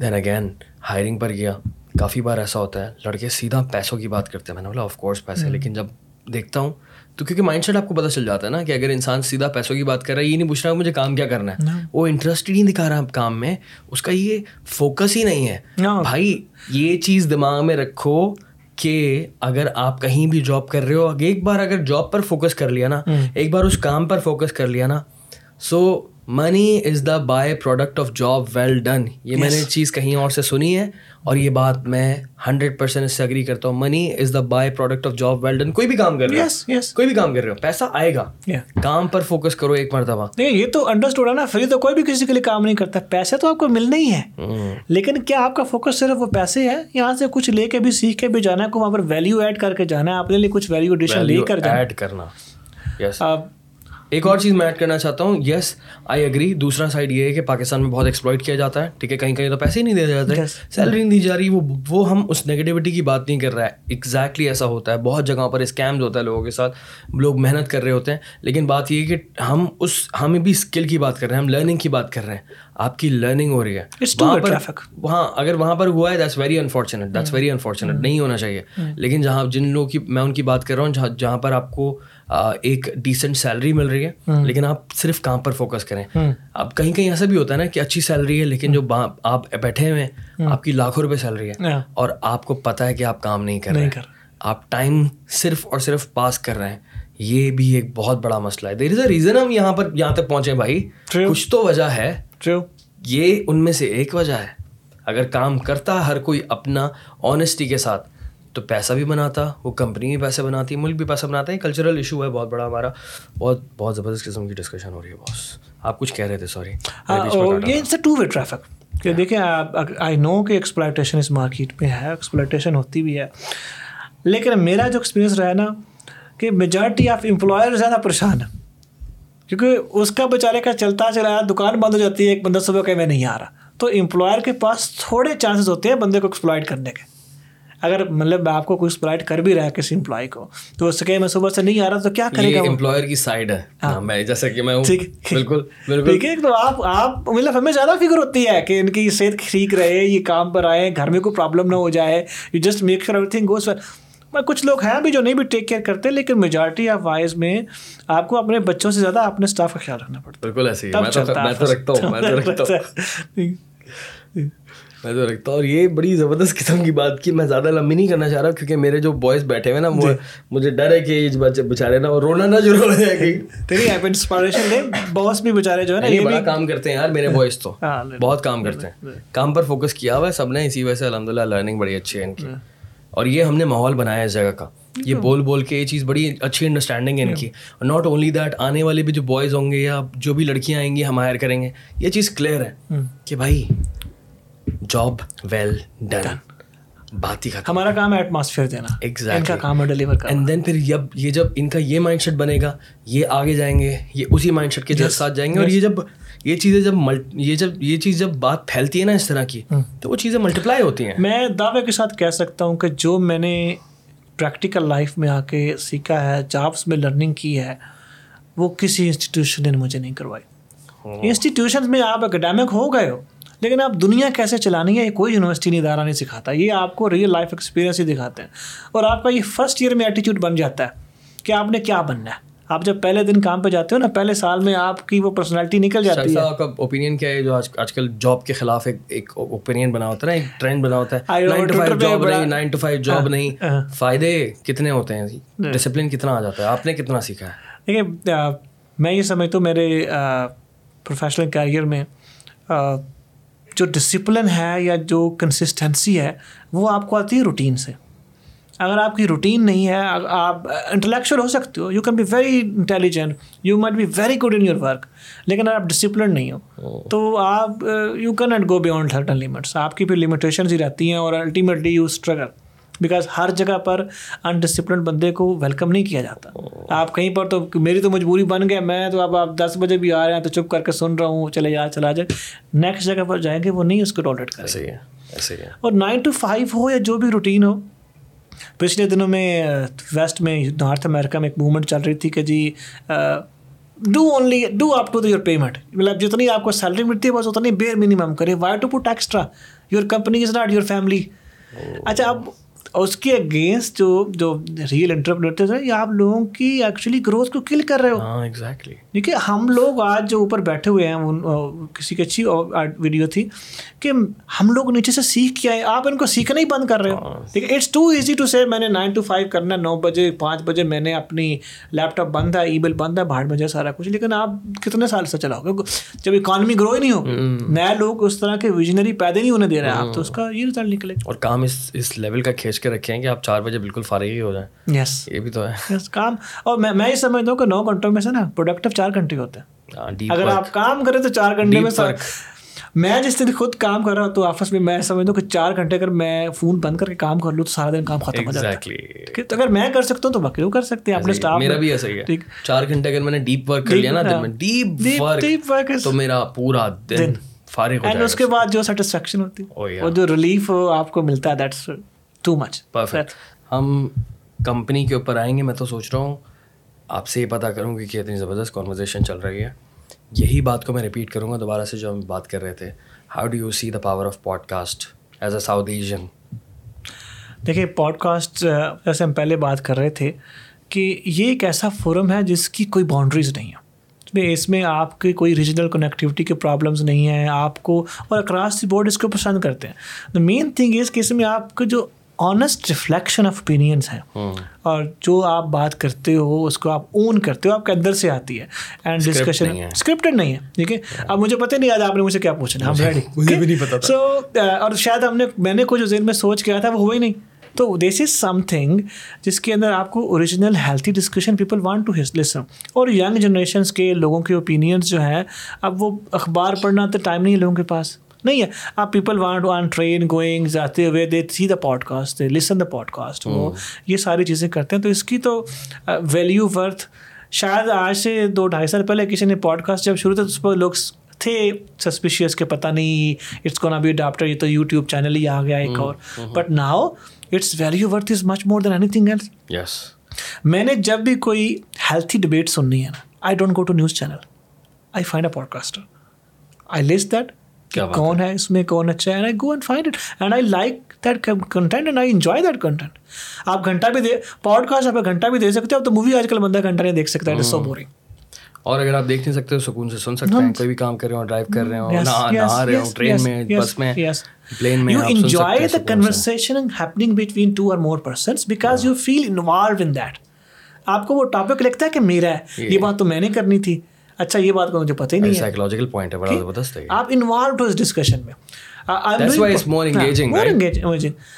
دین اگین ہائرنگ پر گیا کافی بار ایسا ہوتا ہے لڑکے سیدھا پیسوں کی بات کرتے ہیں میں نے بولا آف کورس پیسے لیکن جب دیکھتا ہوں تو کیونکہ مائنڈ سیٹ آپ کو پتہ چل جاتا ہے نا کہ اگر انسان سیدھا پیسوں کی بات کر رہا ہے یہ نہیں پوچھ رہا مجھے کام کیا کرنا ہے وہ انٹرسٹڈ ہی دکھا رہا ہے کام میں اس کا یہ فوکس ہی نہیں ہے بھائی یہ چیز دماغ میں رکھو کہ اگر آپ کہیں بھی جاب کر رہے ہو ایک بار اگر جاب پر فوکس کر لیا نا ایک بار اس کام پر فوکس کر لیا نا so money is the byproduct of job well done یہ میں نے چیز کہیں اور سے سنی ہے اور یہ بات میں ہنڈریڈ پرسینٹ اس سے اگری کرتا ہوں money is the byproduct of job well done کوئی بھی کام کر رہے ہو کوئی بھی کام کر رہے ہو پیسہ آئے گا کام پر فوکس کرو ایک مرتبہ نہیں یہ تو انڈرسٹوڈ ہے نا فری تو کوئی بھی کسی کے لیے کام نہیں کرتا پیسے تو آپ کو ملنا ہی ہے hmm. لیکن کیا آپ کا فوکس صرف وہ پیسے ہے یہاں سے کچھ لے کے بھی سیکھ کے بھی جانا ہے کو وہاں پر ویلیو ایڈ کر کے جانا ہے اپنے لیے کچھ ویلیو ایڈیشن لے کر ایڈ کرنا یس ایک اور چیز میں ایڈ کرنا چاہتا ہوں یس آئی اگری دوسرا سائڈ یہ ہے کہ پاکستان میں بہت ایکسپلائٹ کیا جاتا ہے ٹھیک ہے کہیں کہیں تو پیسے ہی نہیں دیا جاتے سیلری نہیں دی جا رہی وہ ہم اس نگیٹیوٹی کی بات نہیں کر رہا ہے ایگزیکٹلی ایسا ہوتا ہے بہت جگہوں پر اسکیمز ہوتا ہے لوگوں کے ساتھ لوگ محنت کر رہے ہوتے ہیں لیکن بات یہ ہے کہ ہم اس ہم بھی اسکل کی بات کر رہے ہیں ہم لرننگ کی بات کر رہے ہیں آپ کی لرننگ ہو رہی ہے وہاں ہاں، اگر وہاں پر ہوا ہے that's very unfortunate that's very unfortunate نہیں ہونا چاہیے hmm. لیکن جہاں جن لوگوں کی میں ان کی بات کر رہا ہوں جہاں پر آپ کو ایک ڈیسنٹ سیلری مل رہی ہے لیکن آپ صرف کام پر فوکس کریں اب کہیں کہیں ایسا بھی ہوتا ہے نا کہ اچھی سیلری ہے لیکن جو آپ بیٹھے ہوئے ہیں آپ کی لاکھوں روپے سیلری ہے ہاں۔ اور آپ کو پتا ہے کہ آپ کام نہیں کر رہے ہیں آپ ٹائم صرف اور صرف پاس کر رہے ہیں یہ بھی ایک بہت بڑا مسئلہ ہے دیر از اے ریزن ہم یہاں پر یہاں تک پہنچے بھائی کچھ تو وجہ ہے یہ ان میں سے ایک وجہ ہے اگر کام کرتا ہر کوئی اپنا آنیسٹی کے ساتھ تو پیسہ بھی بناتا وہ کمپنی بھی پیسے بناتی ہے بھی پیسہ بناتا ہے کلچرل ایشو ہے بہت بڑا ہمارا بہت بہت زبردست قسم کی ڈسکشن ہو رہی ہے باس آپ کچھ کہہ رہے تھے سوری ٹو وے ٹریفک کہ دیکھیں آئی نو کہ ایکسپلائٹیشن اس مارکیٹ میں ہے ایکسپلائٹیشن ہوتی بھی ہے لیکن میرا جو ایکسپیرینس رہا نا کہ میجارٹی آف امپلائر زیادہ پریشان ہے کیونکہ اس کا بیچارے کا چلتا چلا دکان بند ہو جاتی ہے ایک بندہ صبح کہیں میں نہیں آ رہا تو امپلائر کے پاس تھوڑے چانسز ہوتے ہیں بندے کو ایکسپلائٹ کرنے کے اگر مطلب آپ کو کچھ پرووائڈ کر بھی رہا ہے کسی امپلائی کو تو اس کے میں صبح سے نہیں آ رہا تو کیا کرے گا امپلائر کی سائڈ ہے ہاں۔ ہاں، میں جیسا کہ میں ٹھیک بالکل ٹھیک ہے تو آپ آپ مطلب ہمیں زیادہ فکر ہوتی ہے کہ ان کی صحت ٹھیک رہے یہ کام پر آئے گھر میں کوئی پرابلم نہ ہو جائے you just make sure everything goes کچھ لوگ ہیں بھی جو نہیں بھی ٹیک کیئر کرتے لیکن میجارٹی آف وائز میں آپ کو اپنے بچوں سے زیادہ اپنے اسٹاف کا خیال رکھنا پڑتا ہے بالکل ایسے ہی میں تو رکھتا ہوں میں تو رکھتا ہوں میں تو رکھتا ہوں اور یہ بڑی زبردست قسم کی بات کی میں زیادہ لمبی نہیں کرنا چاہ رہا کیونکہ میرے جو بوائز بیٹھے ہوئے نا وہ جی۔ مجھے ڈر ہے کہ یہ بچے بچارے نا اور رونا نہ جو رو جائے گی تیری ایپ انسپائریشن ہے باس بھی بچارے جو ہے نا یہ بڑا کام کرتے ہیں یار میرے بوائز تو ہاں، بہت کام کرتے ہیں کام پر فوکس کیا ہوا ہے سب نے اسی وجہ سے الحمد للہ لرننگ بڑی اچھی ہے ان کی ہاں۔ اور یہ ہم نے ماحول بنایا اس جگہ کا یہ بول بول کے یہ چیز بڑی اچھی انڈرسٹینڈنگ ہے ان کی ناٹ اونلی دیٹ آنے والے بھی جو بوائز ہوں گے یا جو بھی لڑکیاں آئیں گی ہم ہائر کریں گے یہ چیز کلیئر ہے ہاں۔ کہ بھائی جاب ویل ڈن بات ہی ہمارا کام ہے ایٹماسفیئر دینا exactly. ان کا کام ہے ڈلیور کرنا اینڈ دین پھر جب یہ جب ان کا یہ مائنڈ سیٹ بنے گا یہ آگے جائیں گے یہ اسی مائنڈ سیٹ کے yes. ساتھ جائیں گے yes. اور یہ جب یہ چیزیں جب ملٹ یہ جب یہ چیز جب بات پھیلتی ہے نا اس طرح کی hmm. تو وہ چیزیں ملٹیپلائی ہوتی ہیں میں دعوے کے ساتھ کہہ سکتا ہوں کہ جو میں نے پریکٹیکل لائف میں آ کے سیکھا ہے جابس میں لرننگ کی ہے وہ کسی انسٹیٹیوشن نے مجھے نہیں کروائی انسٹیٹیوشن oh. میں آپ اکیڈیمک ہو گئے ہو لیکن آپ دنیا کیسے چلانی ہے یہ کوئی یونیورسٹی نہیں ادارہ نہیں سکھاتا یہ آپ کو ریئل لائف ایکسپیرینس ہی دکھاتے ہیں اور آپ کا یہ فرسٹ ایئر میں ایٹیٹیوڈ بن جاتا ہے کہ آپ نے کیا بننا ہے آپ جب پہلے دن کام پہ جاتے ہو نا پہلے سال میں آپ کی وہ پرسنالٹی نکل جاتی ہے آپ کا اوپینین کیا ہے جو آج آج کل جاب کے خلاف ایک اوپینین بنا ہوتا ہے uh-huh. Uh-huh. فائدے کتنے ہوتے ہیں ڈسپلن جی؟ کتنا آ جاتا ہے آپ نے کتنا سیکھا ہے دیکھیے میں یہ سمجھتا ہوں میرے پروفیشنل کیریئر میں جو ڈسپلن ہے یا جو کنسسٹینسی ہے وہ آپ کو آتی ہے روٹین سے اگر آپ کی روٹین نہیں ہے آپ انٹلیکچوئل ہو سکتے ہو you can be very intelligent you might be very good in your work لیکن اگر آپ ڈسپلن نہیں ہو oh. تو آپ you can not go beyond certain limits آپ کی بھی لمیٹیشنز ہی رہتی ہیں اور الٹیمیٹلی یو اسٹرگل بیکاز ہر جگہ پر انڈسپلنڈ بندے کو ویلکم نہیں کیا جاتا آپ کہیں پر تو میری تو مجبوری بن گیا میں تو اب آپ دس بجے بھی آ رہے ہیں تو چپ کر کے سن رہا ہوں چلے یار چلا جائے نیکسٹ جگہ پر جائیں گے وہ نہیں اس کو ٹالریٹ کریں گے اور نائن ٹو فائیو ہو یا جو بھی روٹین ہو پچھلے دنوں میں ویسٹ uh, میں نارتھ امیرکا میں ایک موومنٹ چل رہی تھی کہ جی do only do up to your payment مطلب جتنی آپ کو سیلری ملتی ہے بس اتنی بیر منیمم کرے why to put extra your company is not your family اچھا اب اور اس کے اگینسٹ جو جو ریئل ہیں یہ آپ لوگوں کی ایکچولی گروتھ کو کل کر رہے ہو ایگزیکٹلی ہاں، دیکھیے ہم لوگ آج جو اوپر بیٹھے ہوئے ہیں کسی کی اچھی ویڈیو تھی کہ ہم لوگ نیچے سے سیکھ کے آئے آپ ان کو سیکھنا ہی بند کر رہے ہو اٹس ٹو ٹو ایزی سے میں نے نائن ٹو فائیو کرنا نو بجے پانچ بجے میں نے اپنی لیپ ٹاپ بند ہے ای میل بند ہے بھاڑ بجے سارا کچھ لیکن آپ کتنے سال سے چلاؤ گے جب اکانومی گرو ہی نہیں ہو نئے لوگ اس طرح کے ویژنری پیدا نہیں ہونے دے رہے ہیں آپ تو اس کا یہ رزلٹ نکلے اور کام اس اس لیول کا کھینچ کے رکھیں کہ آپ چار بجے بالکل فارغ ہی ہو جائیں یس یہ بھی تو ہے کام اور میں یہ سمجھتا ہوں کہ نو گھنٹوں میں سے نا پروڈکٹیو چار گھنٹے ہوتے ہیں ہاں، اگر آپ کام کریں تو چار گھنٹے میں سر میں جس دن خود کام کر رہا ہوں تو آفس میں میں سمجھتا ہوں کہ چار گھنٹے اگر میں فون بند کر کے کام کر لوں تو سارا دن کام ختم ہو جاتا ہے تو اگر میں کر سکتا ہوں تو باقی لوگ کر سکتے ہیں اپنے سٹاف میرا بھی ایسا ہی ہے چار گھنٹے اگر میں نے ڈیپ ورک کر لیا نا دن میں ڈیپ ہاں۔ ورک تو میرا پورا دن فارغ ہو جائے اس کے بعد جو سیٹسفیکشن ہوتی ہے oh, اور جو ریلیف آپ کو ملتا ہے دیٹس ٹو مچ پرفیکٹ ہم کمپنی کے اوپر آئیں گے میں تو سوچ رہا ہوں آپ سے یہ پتا کروں گی کہ اتنی زبردست کانورزیشن چل رہی ہے یہی بات کو میں رپیٹ کروں گا دوبارہ سے جو ہم بات کر رہے تھے how do you see the power of podcast as a South Asian دیکھیے پوڈ کاسٹ جیسے ہم پہلے بات کر رہے تھے کہ یہ ایک ایسا فورم ہے جس کی کوئی باؤنڈریز نہیں ہیں اس میں آپ کی کوئی ریجنل کنیکٹیوٹی کی پرابلمس نہیں ہیں آپ کو اور اکراس دی بورڈ اس کو پسند کرتے ہیں دا مین تھنگ اس کہ اس میں آپ کو جو آنیسٹ ریفلیکشن آف اوپینینس ہیں ہاں۔ اور جو آپ بات کرتے ہو اس کو آپ اون کرتے ہو آپ کے اندر سے آتی ہے اینڈ ڈسکشن اسکرپٹیڈ نہیں ہے ٹھیک ہے ہاں۔ اب مجھے پتہ نہیں یاد آپ نے مجھے کیا پوچھنا ہم ریڈی مجھے بھی نہیں پتا سو اور شاید ہم نے میں نے کچھ ذہن میں سوچ کیا تھا وہ ہوا ہی نہیں تو دس از سم تھنگ جس کے اندر آپ کو original healthy discussion people want to listen اور ینگ جنریشنس کے لوگوں کے اوپینینس جو ہیں اب وہ اخبار پڑھنا تو ٹائم نہیں ہے لوگوں کے پاس نہیں ہے آپ people want on train going جاتے ہوئے they see the podcast listen the podcast وہ hmm. یہ ساری چیزیں کرتے ہیں تو اس کی تو ویلیو ورتھ شاید آج سے دو ڈھائی سال پہلے کسی نے پوڈ کاسٹ جب شروع تھا تو اس پر لوگ تھے سسپیشیس کے پتہ نہیں اٹس کو نا بی تو یوٹیوب چینل ہی آ گیا ایک hmm. اور but now it's value worth is much more than anything else yes میں نے جب بھی کوئی ہیلتھی ڈبیٹ سننی ہے نا I don't go to news channel I find a podcaster I listen that کون ہے اس میں کون اچھا ہے and I go and find it and I like that content and I enjoy that content آپ گھنٹہ بھی دے پوڈ کاسٹ آپ گھنٹہ بھی دے سکتے ہو تو مووی آج کل بندہ گھنٹہ نہیں دیکھ سکتا سو بورنگ ہاں۔ اور اگر آپ دیکھ نہیں سکتے سکون سے سن سکتے ہاں۔ ہیں کوئی بھی کام کر رہے ہو ڈرائیو کر رہے ہو نہا رہے ہوں ٹرین میں بس میں پلین میں you enjoy the conversation happening between two or more persons because you feel involve in that آپ کو وہ ٹاپک لگتا ہے کہ میرا ہے یہ بات تو میں نے کرنی تھی اچھا یہ بات کو مجھے پتہ ہی نہیں سائیکولوجیکل پوائنٹ ہے بڑا زبردست ہے آپ انوالوڈ ہو اس ڈسکشن میں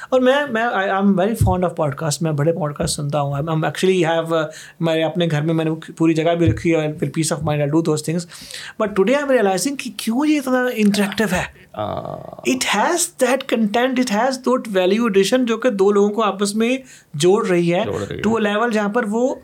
اور میں میں I am very fond of podcast میں بڑے پوڈ کاسٹ سنتا ہوں ایکچولی ہیو میں اپنے گھر میں میں نے پوری جگہ بھی رکھی ہے پھر peace of mind I do those things but today I am realizing کہ کیوں یہ اتنا انٹریکٹیو ہے it has that content it has that value addition جو کہ دو لوگوں کو آپس میں جوڑ رہی ہے ٹو اے لیول جہاں پر وہ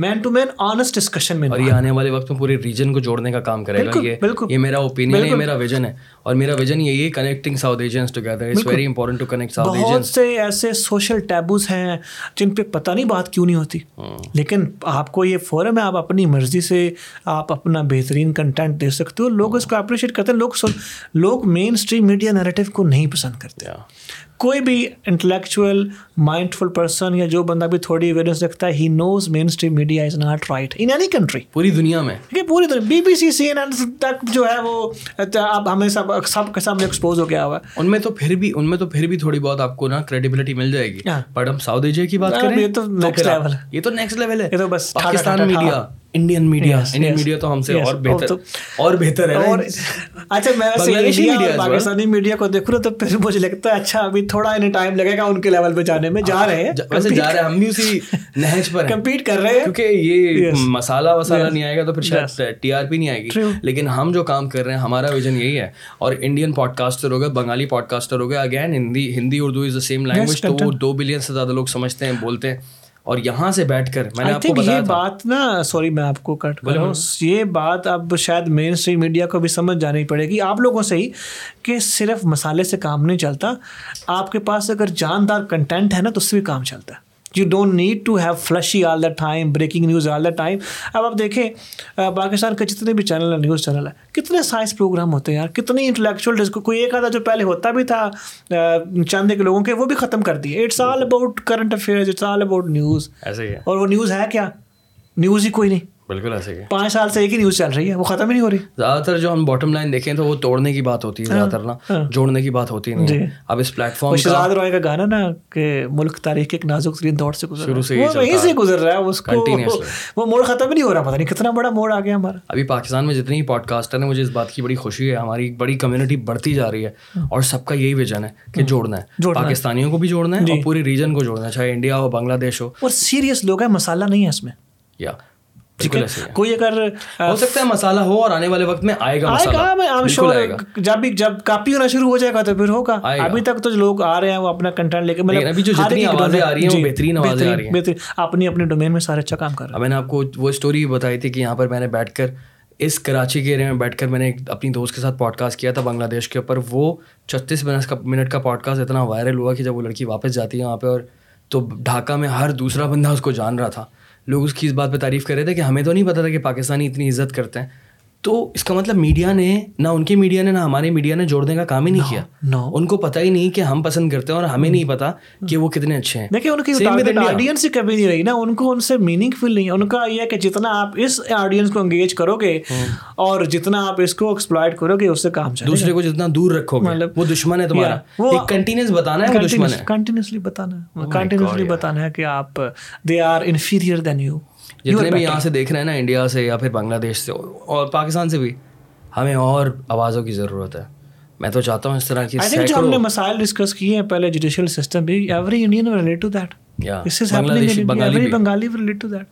man to man honest discussion میں اور یہ آنے والے وقت میں پورے ریجن کو جوڑنے کا کام کرے گا یہ یہ میرا اوپینین ہے میرا ویژن ہے اور میرا ویژن یہی ہے connecting South Asians together it's very important to connect South Asians بہت سے ایسے سوشل ٹیبوز ہیں جن پہ پتہ نہیں بات کیوں نہیں ہوتی ہاں۔ لیکن آپ کو یہ فورم ہے آپ اپنی مرضی سے آپ اپنا بہترین کنٹینٹ دے سکتے ہو لوگ اس کو اپریشیٹ کرتے ہیں لوگ لوگ مین اسٹریم میڈیا نیریٹو کو نہیں پسند کرتے کوئی بھی انٹلیکچوئل مائنڈ فل پرسن یا جو بندہ بھی تھوڑی اویئرنس رکھتا ہے he knows mainstream media is not right in any country پوری دنیا میں پوری دنیا B B C C N N تک جو ہے وہ اب ہمیں سب سب کے سامنے ایکسپوز ہو گیا ہوا ہے ان میں تو پھر بھی ان میں تو پھر بھی تھوڑی بہت آپ کو نا کریڈیبلٹی مل جائے گی بٹ ہاں۔ ہم ساؤتھ ایشیا کی بات ہاں، کریں یہ تو نیکسٹ لیول ہے یہ تو نیکسٹ لیول ہے یہ تو بس Pakistan media Indian media Indian media تو ہم سے یہ مسالہ وسالہ نہیں آئے گا تو پھر ٹی آر پی نہیں آئے گی لیکن ہم جو کام کر رہے ہیں ہمارا ویژن یہی ہے اور انڈین پوڈ کاسٹر ہو گئے بنگالی پوڈ کاسٹر ہو گیا again Hindi Urdu is the same language تو وہ دو بلین سے زیادہ لوگ سمجھتے ہیں بولتے ہیں اور یہاں سے بیٹھ کر میں نے یہ بات نا سوری میں آپ کو کٹ کر یہ بات اب شاید مین اسٹریم میڈیا کو بھی سمجھ جانی پڑے گی آپ لوگوں سے ہی کہ صرف مسالے سے کام نہیں چلتا آپ کے پاس اگر جاندار کنٹینٹ ہے نا تو اس سے بھی کام چلتا ہے you don't need to have flash he all the time breaking news all the time اب آپ دیکھیں پاکستان کے جتنے بھی چینل ہیں نیوز چینل ہیں کتنے سائنس پروگرام ہوتے ہیں یار کتنے انٹلیکچولی کوئی ایک آدھا جو پہلے ہوتا بھی تھا چند کے لوگوں کے وہ بھی ختم کر دیے it's all about current affair it's all about news اور وہ نیوز ہے کیا نیوز ہی کوئی نہیں بالکل ایسے ہی پانچ سال سے ایک ہی نیوز چل رہی ہے وہ ختم ہی نہیں ہو رہی زیادہ تر جو ہم باٹم لائن دیکھیں تو وہ توڑنے کی بات ہوتی ہے ہاں، زیادہ تر نا ہاں۔ جوڑنے کی بات ہوتی نہیں جی۔ اب اس پلیٹ فارم شہزاد روئے کا گانا نا کہ ملک تاریخ کے ایک نازک ترین دور سے گزر سے وہ وہیں سے گزر رہا ہے اس کو وہ موڑ ختم ہی نہیں ہو رہا پتہ نہیں کتنا بڑا موڑ آ گیا ہمارا ابھی پاکستان میں جتنی پوڈ کاسٹر ہیں مجھے اس بات کی بڑی خوشی ہے ہماری بڑی کمیونٹی بڑھتی جا رہی ہے ہاں۔ اور سب کا یہی ویژن ہے کہ جوڑنا ہے پاکستانیوں کو بھی جوڑنا ہے جی۔ اور پوری ریجن کو جوڑنا ہے چاہے انڈیا ہو بنگلہ دیش ہو اور سیریس لوگ ہیں مسالہ نہیں ہے اس میں یا yeah. کوئی اگر ہو سکتا ہے مسالہ ہو اور آنے والے وقت میں آئے گا جب بھی جب کاپی ہونا شروع ہو جائے گا تو پھر ہوگا ابھی تک تو لوگ آ رہے ہیں وہ اپنا کنٹینٹ لے کے مطلب ابھی جو جتنی آوازیں آ رہی ہیں وہ جی، بہترین آوازیں آ رہی ہیں اپنی اپنے ڈومین میں سارے اچھا کام کر رہا ہے میں نے آپ کو وہ اسٹوری بتائی تھی کہ یہاں پر میں نے بیٹھ کر اس کراچی کے ایریا میں بیٹھ کر میں نے اپنی دوست کے ساتھ پوڈ کاسٹ کیا تھا بنگلہ دیش کے اوپر وہ چھتیس منٹ کا منٹ کا پوڈ کاسٹ اتنا وائرل ہوا کہ جب وہ لڑکی واپس جاتی ہے وہاں پہ اور تو ڈھاکہ میں ہر دوسرا بندہ اس کو جان رہا تھا لوگ اس کی اس بات پہ تعریف کر رہے تھے کہ ہمیں تو نہیں پتا تھا کہ پاکستانی اتنی عزت کرتے ہیں تو اس کا مطلب میڈیا نے نہ ان کے میڈیا نے نہ ہمارے میڈیا نے جوڑنے کا کام ہی نہیں کیا ان کو پتا ہی نہیں کہ ہم پسند کرتے ہیں اور ہمیں نہیں پتا کہ وہ کتنے اچھے ہیں دیکھیں ان کی آڈینس ہی کبھی نہیں رہی نا ان کو ان سے میننگ فل نہیں ان کا یہ کہ جتنا آپ اس آڈینس کو انگیج کرو گے اور جتنا آپ اس کو ایکسپلائٹ کرو گے اس سے کام چلے دوسرے کو جتنا دور رکھو گے مطلب وہ دشمن ہے تمہارا ایک کنٹینیوس بتانا ہے کنٹینیوسلی بتانا ہے کنٹینیوسلی oh بتانا ہے کہ آپ they are inferior than you جتنے بھی یہاں سے دیکھ رہے ہیں نا انڈیا سے یا پھر بنگلہ دیش سے اور پاکستان سے بھی ہمیں اور آوازوں کی ضرورت ہے میں تو چاہتا ہوں اس طرح کی جو ہم نے مسائل ڈسکس کیے ہیں پہلے جوڈیشل سسٹم بھی every Indian relate to that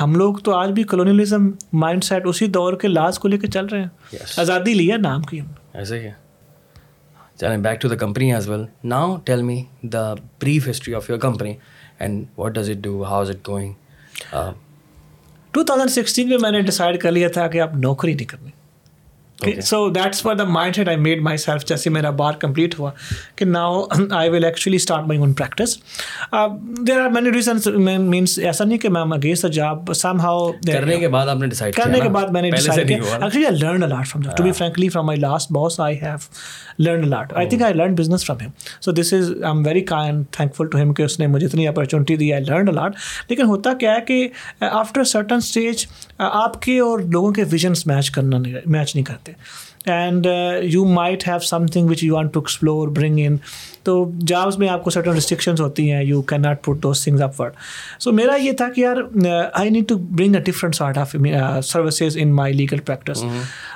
ہم لوگ تو آج بھی کلونیلزم مائنڈ سیٹ اسی دور کے لاز کو لے کے چل رہے ہیں آزادی لیا نام کی ہم ایسے کیا چلیں back to the company as well now tell me the brief history of your company and what does it do how is it going two thousand sixteen میں میں نے ڈیسائڈ کر لیا تھا کہ آپ نوکری نہیں کرنی so that's for the mindset I made myself جیسے میرا بار کمپلیٹ ہوا کہ now I will actually start my own practice there are many reasons means ایسا نہیں کہ میں بعد میں نے learn business from him so this is I am very kind thankful to him کہ اس نے مجھے اتنی اپارچونیٹی دی آئی لرن الاٹ لیکن ہوتا کیا ہے کہ آفٹر سرٹن اسٹیج آپ کے اور لوگوں کے ویژنس میچ کرنا نہیں میچ نہیں کرتے تھے and you might have something which you want to explore bring in تو جابس میں آپ کو سرٹن ریسٹرکشنز ہوتی ہیں you can not put those things upward so میرا یہ تھا کہ یار I need to bring a different sort of services in my legal practice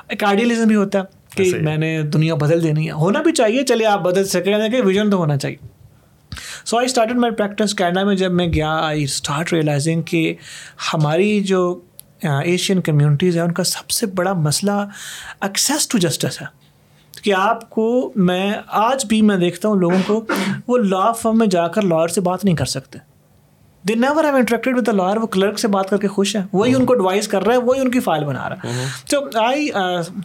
ایک آئیڈیلزم بھی ہوتا ہے کہ میں نے دنیا بدل دینی ہے ہونا بھی چاہیے چلے آپ بدل سکیں کہ ویژن تو ہونا چاہیے so I started my practice Canada میں جب میں گیا آئی اسٹارٹ ریئلائزنگ کہ ہماری جو ایشین کمیونٹیز ہیں ان کا سب سے بڑا مسئلہ ایکسیس ٹو جسٹس ہے کہ آپ کو میں آج بھی میں دیکھتا ہوں لوگوں کو وہ لا فرم میں جا کر لائر سے بات نہیں کر سکتے they never have interacted with the lawyer وہ کلرک سے بات کر کے خوش ہیں وہی ان کو ایڈوائز کر رہا ہے وہی ان کی فائل بنا رہا ہے تو آئی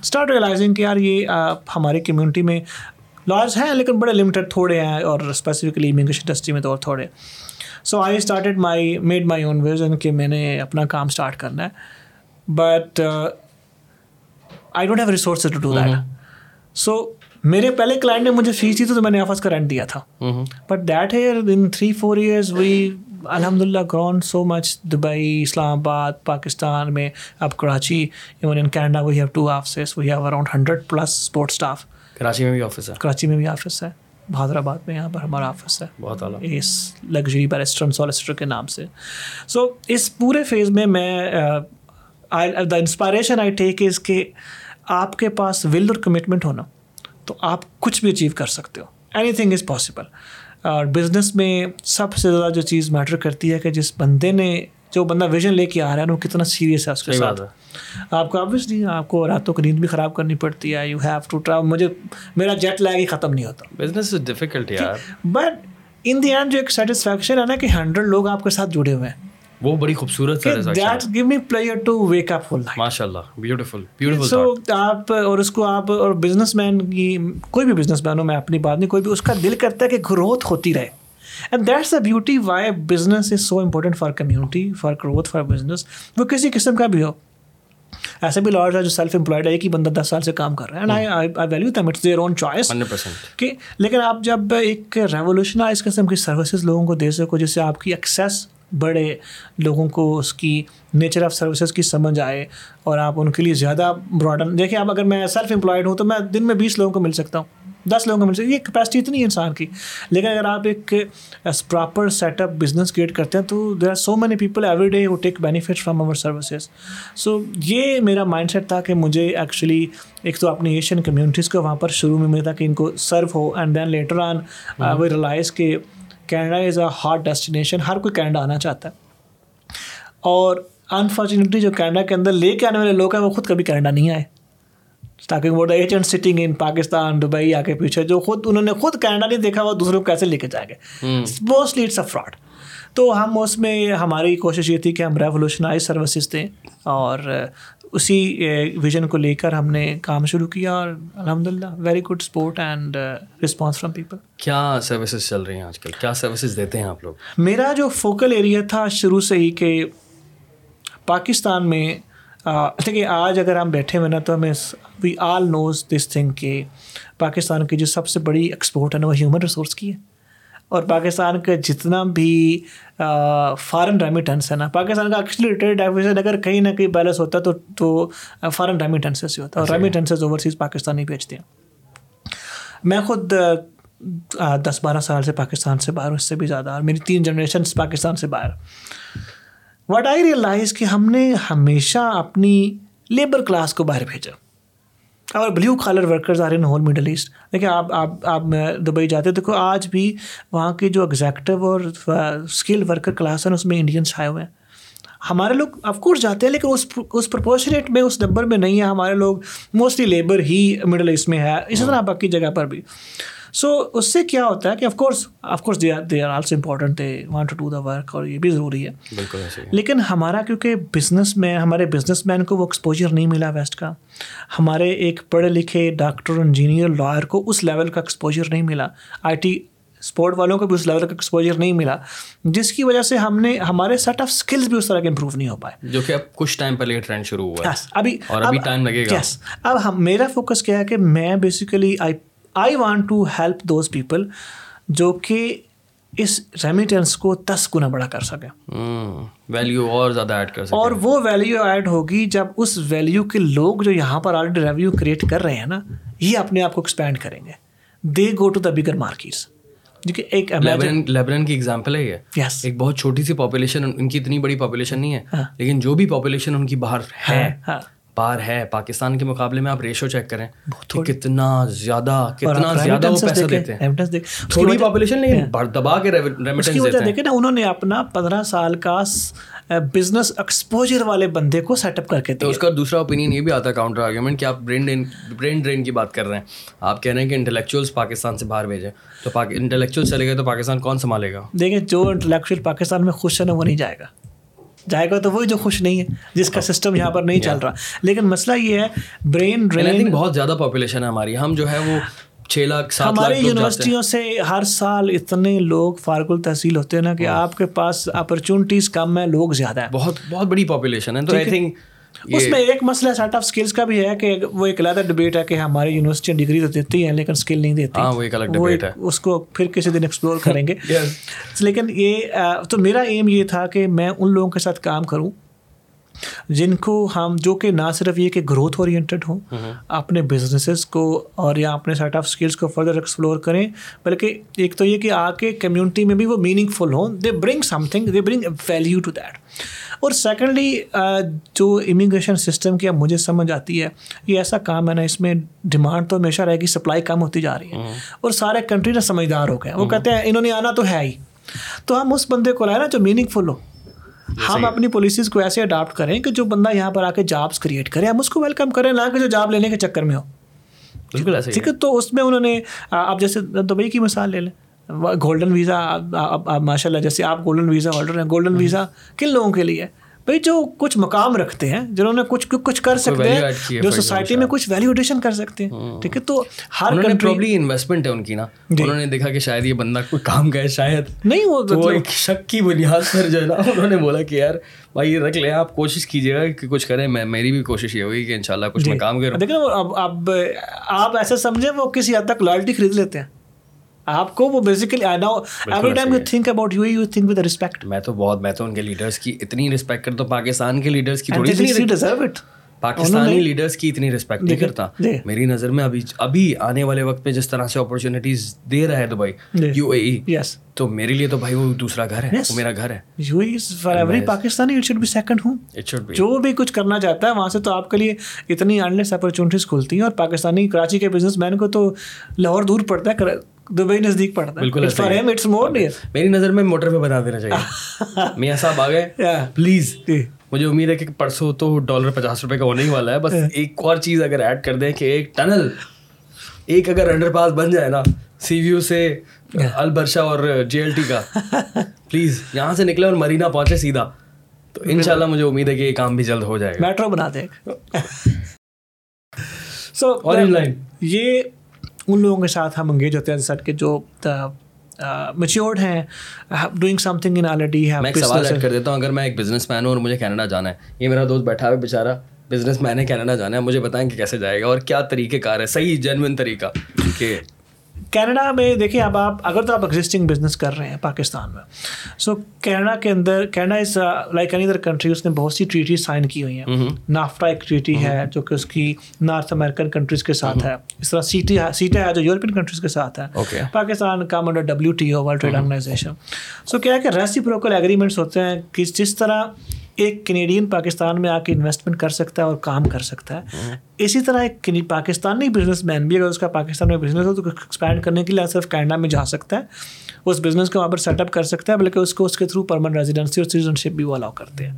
اسٹارٹ ریئلائزنگ کہ یار یہ ہماری کمیونٹی میں لائرس ہیں لیکن بڑے لمیٹیڈ تھوڑے ہیں اور اسپیسیفکلی امیگریشن انڈسٹری میں تو اور تھوڑے ہیں so I started my made my own vision کہ میں نے اپنا کام اسٹارٹ کرنا ہے but I don't have to do that so میرے پہلے کلائنٹ نے مجھے فیس دی تھی تو میں نے آفس کا رینٹ دیا تھا but that in three four years we الحمد للہ گرون سو مچ دبئی اسلام آباد پاکستان میں اب Karachi even in Canada we have two offices we have around hundred plus support staff Karachi میں بھی آفس ہے کراچی میں بھی آفس ہے بہادر آباد میں یہاں پر ہمارا آفس ہے بہت اس لگژری بیرسٹر سولسٹر کے نام سے سو اس پورے فیز میں میں دا انسپائریشن آئی ٹیک از کہ آپ کے پاس ول اور کمٹمنٹ ہونا تو آپ کچھ بھی اچیو کر سکتے ہو اینی تھنگ از پاسبل اور بزنس میں سب سے زیادہ جو چیز میٹر کرتی ہے کہ جس بندے نے جو بندہ ویژن لے کے آ رہا ہے وہ کتنا سیریس ہے اس کے ساتھ آپ کو آبویسلی آپ کو راتوں کی نیند بھی خراب کرنی پڑتی ہے یو ہیو ٹو ٹراول مجھے میرا جیٹ لیگ ہی ختم نہیں ہوتا business is difficult but in the end جو ایک سیٹسفیکشن ہے نا کہ ہنڈریڈ لوگ آپ کے ساتھ جڑے ہوئے ہیں وہ بڑی خوبصورت that gave me player to wake up full ماشاء اللہ بیوٹیفل سو آپ اور اس کو آپ اور بزنس مین کی کوئی بھی بزنس مین ہو میں اپنی بات نہیں کوئی بھی اس کا دل کرتا ہے کہ گروتھ ہوتی رہے and that's a beauty why business is so important for community for growth for business وہ کسی قسم کا بھی ہو ایسے بھی لاڈ ہے جو سیلف امپلائڈ ہے ایک ہی بندہ دس سال سے کام کر رہا ہے لیکن آپ جب ایک ریولیوشنائز قسم کی سروسز لوگوں کو دے سکو جس سے آپ کی ایکسیس بڑھے لوگوں کو اس کی نیچر آف سروسز کی سمجھ آئے اور آپ ان کے لیے زیادہ براڈن دیکھیں آپ اگر میں سیلف امپلائڈ ہوں تو میں دن میں بیس لوگوں کو مل سکتا ہوں دس لوگوں کو مل سکتی یہ کیپیسٹی اتنی ہے انسان کی لیکن اگر آپ ایک proper set up business create کرتے ہیں تو there are so many people every day who take benefit from our services so یہ میرا مائنڈ سیٹ تھا کہ مجھے ایکچولی ایک تو اپنی ایشین کمیونٹیز کو وہاں پر شروع میں تھا کہ ان کو serve who and then later on I we realise کہ Canada is a hot destination ہر کوئی کینیڈا آنا چاہتا ہے اور انفارچونیٹلی جو کینیڈا کے اندر لے کے آنے والے لوگ ہیں وہ خود کبھی کینیڈا نہیں آئے تاکہ agent sitting in Pakistan Dubai آ کے پیچھے جو خود انہوں نے خود کینیڈا نہیں دیکھا وہ دوسروں کو کیسے لے کے جائیں گے موسٹلی اٹس اے فراڈ تو ہم اس میں ہماری کوشش یہ تھی کہ ہم ریولیوشنائز سروسز دیں اور uh, اسی ویژن uh, کو لے کر ہم نے کام شروع کیا اور الحمد للہ very good support and response from people کیا سروسز چل رہی ہیں آج کل کیا سروسز دیتے ہیں آپ لوگ میرا جو فوکل ایریا تھا شروع سے ہی کہ پاکستان میں uh, دیکھیے آج اگر ہم بیٹھے ہوئے نا تو ہمیں وی آل نوز دس تھنگ کہ پاکستان کی جو سب سے بڑی ایکسپورٹ ہے نا وہ ہیومن ریسورس کی ہے اور پاکستان کا جتنا بھی فارن ریمیٹنس ہے نا پاکستان کا ایکچولی اگر کہیں نہ کہیں بیلنس ہوتا ہے تو فارن ریمیٹنسز سے ہوتا ہے اور ریمیٹنسز اوورسیز پاکستان ہی بھیجتے ہیں میں خود دس بارہ سال سے پاکستان سے باہر اس سے بھی زیادہ اور میری تین جنریشنس پاکستان سے باہر واٹ آئی ریئلائز کہ ہم نے ہمیشہ اپنی لیبر کلاس کو باہر بھیجا اور blue collar workers are in whole Middle East دیکھیں آپ آپ آپ دبئی جاتے دیکھو آج بھی وہاں کے جو ایگزیکٹو اور اسکل ورکر کلاس ہیں اس میں انڈینس آئے ہوئے ہیں ہمارے لوگ آف کورس جاتے ہیں لیکن اس اس پرپورشنیٹ میں اس نمبر میں نہیں ہے ہمارے لوگ موسٹلی لیبر ہی مڈل ایسٹ میں ہے اسی طرح باقی جگہ پر بھی سو اس سے کیا ہوتا ہے کہ they they are also important want to do the work اور یہ بھی ضروری ہے لیکن ہمارا کیونکہ بزنس ہمارے بزنس مین کو وہ ایکسپوجر نہیں ملا ویسٹ کا ہمارے ایک پڑھے لکھے ڈاکٹر انجینئر لائر کو اس لیول کا ایکسپوجر نہیں ملا آئی ٹی اسپورٹ والوں کو بھی اس لیول کا ایکسپوجر نہیں ملا جس کی وجہ سے ہم نے ہمارے سیٹ آف اسکلس بھی اس طرح کے امپروو نہیں ہو پائے جو کہ اب کچھ ٹائم پہلے ٹرینڈ شروع ہوا ہے ابھی اب ہم میرا فوکس کیا ہے کہ میں basically I I want to help those people جو کہ اس ریمیٹنس کو دس گنا بڑا کر سکیں ویلیو hmm. اور زیادہ ایڈ کر سکیں اور وہ ویلیو ایڈ ہوگی جب اس ویلیو کے لوگ جو یہاں پر آلریڈی ریویو کریٹ کر رہے ہیں نا یہ اپنے آپ کو ایکسپینڈ کریں گے they go to the bigger markets ایک لیبنان کی ایگزامپل ہے یہ ایک بہت چھوٹی سی پاپولیشن ان کی اتنی بڑی پاپولیشن نہیں ہے ہاں۔ لیکن جو بھی پاپولیشن ان کی باہر ہاں، ہے ہاں۔ پار ہے پاکستان کے مقابلے میں آپ ریشو چیک کریں کتنا زیادہ کتنا زیادہ وہ پیسہ دیتے ہیں تھوڑی پاپولیشن ہاں۔ لیکن بڑھ دبا کے ریمیٹنس دیتے ہیں دیکھیں نا انہوں نے اپنا پندرہ سال کا بزنس ایکسپوجر والے بندے کو سیٹ اپ کر کے تو اس کا دوسرا اوپینین یہ بھی آتا ہے کاؤنٹر آرگیومنٹ کہ آپ برین ڈرین برین ڈرین کی بات کر رہے ہیں آپ کہہ رہے ہیں کہ انٹلیکچوئلس پاکستان سے باہر بھیجیں تو انٹلیکچوئل چلے گئے تو پاکستان کون سنبھالے گا دیکھیں جو انٹلیکچوئل پاکستان میں خوش ہے نا وہ نہیں جائے گا جائے گا تو وہ جو خوش نہیں ہے جس کا سسٹم یہاں پر نہیں چل رہا لیکن مسئلہ یہ ہے برین ڈرین بہت زیادہ پاپولیشن ہے ہماری ہم جو ہے وہ چھ لاکھ ہماری یونیورسٹیوں سے ہر سال اتنے لوگ فارغ التحصیل ہوتے ہیں نا کہ آپ کے پاس اپرچونیٹیز کم ہیں لوگ زیادہ ہیں بہت بہت بڑی پاپولیشن ہے تو آئی تھنک اس میں ایک مسئلہ سارٹ آف اسکلس کا بھی ہے کہ وہ ایک علیحدہ ڈبیٹ ہے کہ ہماری یونیورسٹی ڈگری تو دیتی ہیں لیکن اسکل نہیں دیتی ہاں، وہ ایک الگ ڈبیٹ ہے اس کو پھر کسی دن ایکسپلور کریں گے لیکن یہ تو میرا ایم یہ تھا کہ میں ان لوگوں کے ساتھ کام کروں جن کو ہم جو کہ نہ صرف یہ کہ گروتھ اورینٹیڈ ہوں ہاں، ہاں۔ اپنے بزنسز کو اور یا اپنے سیٹ آف اسکلس کو فردر ایکسپلور کریں بلکہ ایک تو یہ کہ آ کے کمیونٹی میں بھی وہ میننگ فل ہوں they bring something they bring value to that اور سیکنڈلی جو امیگریشن سسٹم کی اب مجھے سمجھ آتی ہے یہ ایسا کام ہے نا اس میں ڈیمانڈ تو ہمیشہ رہے گی سپلائی کم ہوتی جا رہی ہے ہاں۔ اور سارے کنٹری نا سمجھدار ہو گئے وہ ہاں۔ کہتے ہیں انہوں نے آنا تو ہے ہی تو ہم اس بندے کو لائیں نا جو میننگ فل ہو ہم اپنی پالیسیز کو ایسے اڈاپٹ کریں کہ جو بندہ یہاں پر آ کے جابس کریٹ کریں ہم اس کو ویلکم کریں نہ کہ جو جاب لینے کے چکر میں ہو بالکل ٹھیک ہے تو اس میں انہوں نے آپ جیسے دبئی کی مثال لے لیں گولڈن ویزا ماشاء اللہ جیسے آپ گولڈن ویزا ہولڈر ہیں گولڈن ویزا کن لوگوں کے لیے بھائی جو کچھ مقام رکھتے ہیں جنہوں نے کچھ کچھ کر سکتے ہیں جو سوسائٹی میں کچھ ویلیو ایڈیشن کر سکتے ہیں ٹھیک ہے تو ہر کنٹری انویسٹمنٹ ہے ان کی نا جی۔ انہوں نے دیکھا کہ شاید یہ بندہ کوئی کام کا ہے شاید نہیں وہ مطلب- ایک شک کی بنیاد پر جو ہے نا انہوں نے بولا کہ یار بھائی یہ رکھ لیں آپ کوشش کیجیے گا کہ کچھ کریں میں میری بھی کوشش یہ ہوگی کہ ان شاء اللہ کچھ جی۔ کام کروں دیکھیں اب آپ ایسا سمجھیں وہ کسی حد تک لائلٹی خرید لیتے ہیں آپ کو وہ basically I know every time you think about you you think with respect میں تو بہت میں تو ان کے لیڈرس کی اتنی ریسپیکٹ کرتا ہوں پاکستان کے لیڈرس کی تھوڑی سی ڈیزرو اٹ پاکستانی لیڈرس کی اتنی ریسپیکٹ نہیں کرتا میری نظر میں ابھی ابھی آنے والے وقت میں جس طرح سے اپرچونیٹیز دے رہا ہے دبئی یو اے یس تو میرے لیے تو بھائی وہ دوسرا گھر ہے وہ میرا گھر ہے U A for every Pakistani it should be second home it should be جو بھی کچھ کرنا چاہتا ہے وہاں سے تو آپ کے لیے اتنی انلیس اپرچونیٹیز کھلتی ہیں اور پاکستانی کراچی کے بزنس مین کو تو لاہور دور پڑتا ہے دبئی نزدیک پڑتا ہے بالکل فار ہم اٹس مور نیئر میری نظر میں موٹر پہ بتا دینا چاہیے میاں صاحب آ گئے پلیز جی. مجھے امید ہے کہ پرسوں تو ڈالر پچاس روپے کا ہونے ہی والا ہے بس ایک اور چیز اگر ایڈ کر دیں کہ ایک ٹنل ایک اگر انڈر پاس بن جائے نا سی ویو سے البرشا اور جے ایل ٹی کا پلیز یہاں سے نکلے اور مرینا پہنچے سیدھا تو ان شاء اللہ مجھے امید ہے کہ یہ کام بھی جلد ہو جائے گا میٹرو بنا دیں سو آن لائن یہ ان لوگوں کے ساتھ ہم انگیج ہوتے ہیں جو میچیورڈ ہیں doing something in already ہے میں سوال ایڈ کر دیتا ہوں اگر میں ایک بزنس مین ہوں اور مجھے کینیڈا جانا ہے یہ میرا دوست بیٹھا ہے بیچارا بزنس مین ہے کینیڈا جانا ہے مجھے بتائیں کہ کیسے جائے گا اور کیا طریقے کار ہے صحیح جینوئن طریقہ کہ کینیڈا میں دیکھیں اب آپ اگر تو آپ ایگزٹنگ بزنس کر رہے ہیں پاکستان میں سو کینیڈا کے اندر Canada is like any other country اس نے بہت سی ٹریٹی سائن کی ہوئی ہیں نافٹا ایک ٹریٹی ہے جو کہ اس کی نارتھ امیریکن کنٹریز کے ساتھ ہے اس طرح سیٹی سیٹا ہے جو یورپین کنٹریز کے ساتھ ہے Pakistan come under W T O World Trade Organization so کیا ہے کہ ریسی پروکل ایگریمنٹس ہوتے ہیں کہ جس طرح ایک کینیڈین پاکستان میں آ کے انویسٹمنٹ کر سکتا ہے اور کام کر سکتا ہے اسی طرح ایک پاکستانی بزنس مین بھی اگر اس کا پاکستان میں بزنس ہو تو ایکسپینڈ کرنے کے لیے صرف کینیڈا میں جا سکتا ہے اس بزنس کو وہاں پر سیٹ اپ کر سکتا ہے بلکہ اس کو اس کے تھرو پرمنٹ ریزیڈنسی اور سٹیزن شپ بھی وہ الاؤ کرتے ہیں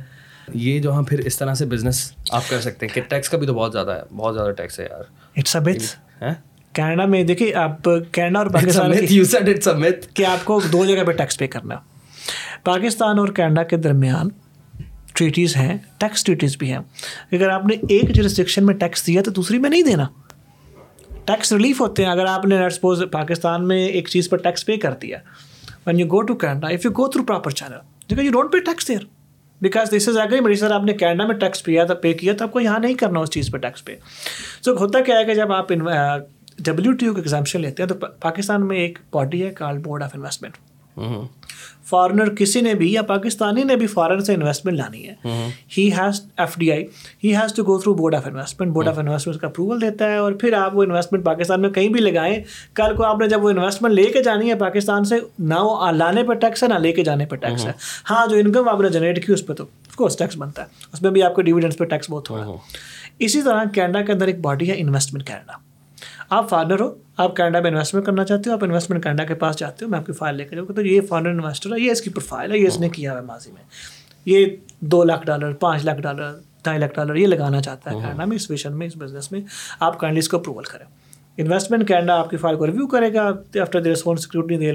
یہ جو ہم پھر اس طرح سے بزنس آپ کر سکتے ہیں کہ ٹیکس کا بھی تو بہت زیادہ ہے بہت زیادہ ٹیکس ہے یار اٹس اے کینیڈا میں دیکھیے آپ کینیڈا اور پاکستان کہ آپ کو دو جگہ پہ ٹیکس پے کرنا پاکستان اور کینیڈا کے درمیان ٹریٹیز ہیں ٹیکس ٹریٹیز بھی ہیں اگر آپ نے ایک جرسٹکشن میں ٹیکس دیا تو دوسری میں نہیں دینا ٹیکس ریلیف ہوتے ہیں اگر آپ نے سپوز پاکستان میں ایک چیز پر ٹیکس پے کر دیا when you go to Canada if you go through proper channel دیکھا you don't pay tax there because this is اگر مریض سر آپ نے کینیڈا میں ٹیکس پیا تھا پے کیا تو آپ کو یہاں نہیں کرنا اس چیز پہ ٹیکس پے سو ہوتا کیا ہے کہ جب آپ ڈبلیو ٹی یو کا ایگزامشن لیتے ہیں تو پاکستان میں ایک باڈی ہے call board of investment foreigner کسی نے بھی یا پاکستانی نے بھی فارن سے انویسٹمنٹ لانی ہے he has F D I he has to go through board of investment board of investment کا اپروول دیتا ہے اور پھر آپ وہ انویسٹمنٹ پاکستان میں کہیں بھی لگائیں کل کو آپ نے جب وہ انویسٹمنٹ لے کے جانی ہے پاکستان سے نہ وہ لانے پہ ٹیکس ہے نہ لے کے جانے پہ ٹیکس ہے ہاں جو انکم آپ نے جنریٹ کی اس پہ تو آف کورس ٹیکس بنتا ہے اس میں بھی آپ کے ڈیویڈنس پہ ٹیکس بہت ہوا ہے اسی طرح کینیڈا کے اندر ایک باڈی ہے انویسٹمنٹ کینیڈا آپ فارنر ہو آپ کینیڈا میں انویسٹمنٹ کرنا چاہتے ہو آپ انویسٹمنٹ کینیڈا کے پاس چاہتے ہو میں آپ کی فائل لے کے جاؤں تو یہ فارنر انویسٹر ہے یہ اس کی پروفائل ہے یہ اس نے کیا ہے ماضی میں یہ دو لاکھ ڈالر پانچ لاکھ ڈالر ڈھائی لاکھ ڈالر یہ لگانا چاہتا ہے کینیڈا میں اس ویشن میں اس بزنس میں آپ کائنڈلی اس کو اپروول کریں انویسٹمنٹ کینیڈا آپ کی فائل کو ریویو کرے گا after the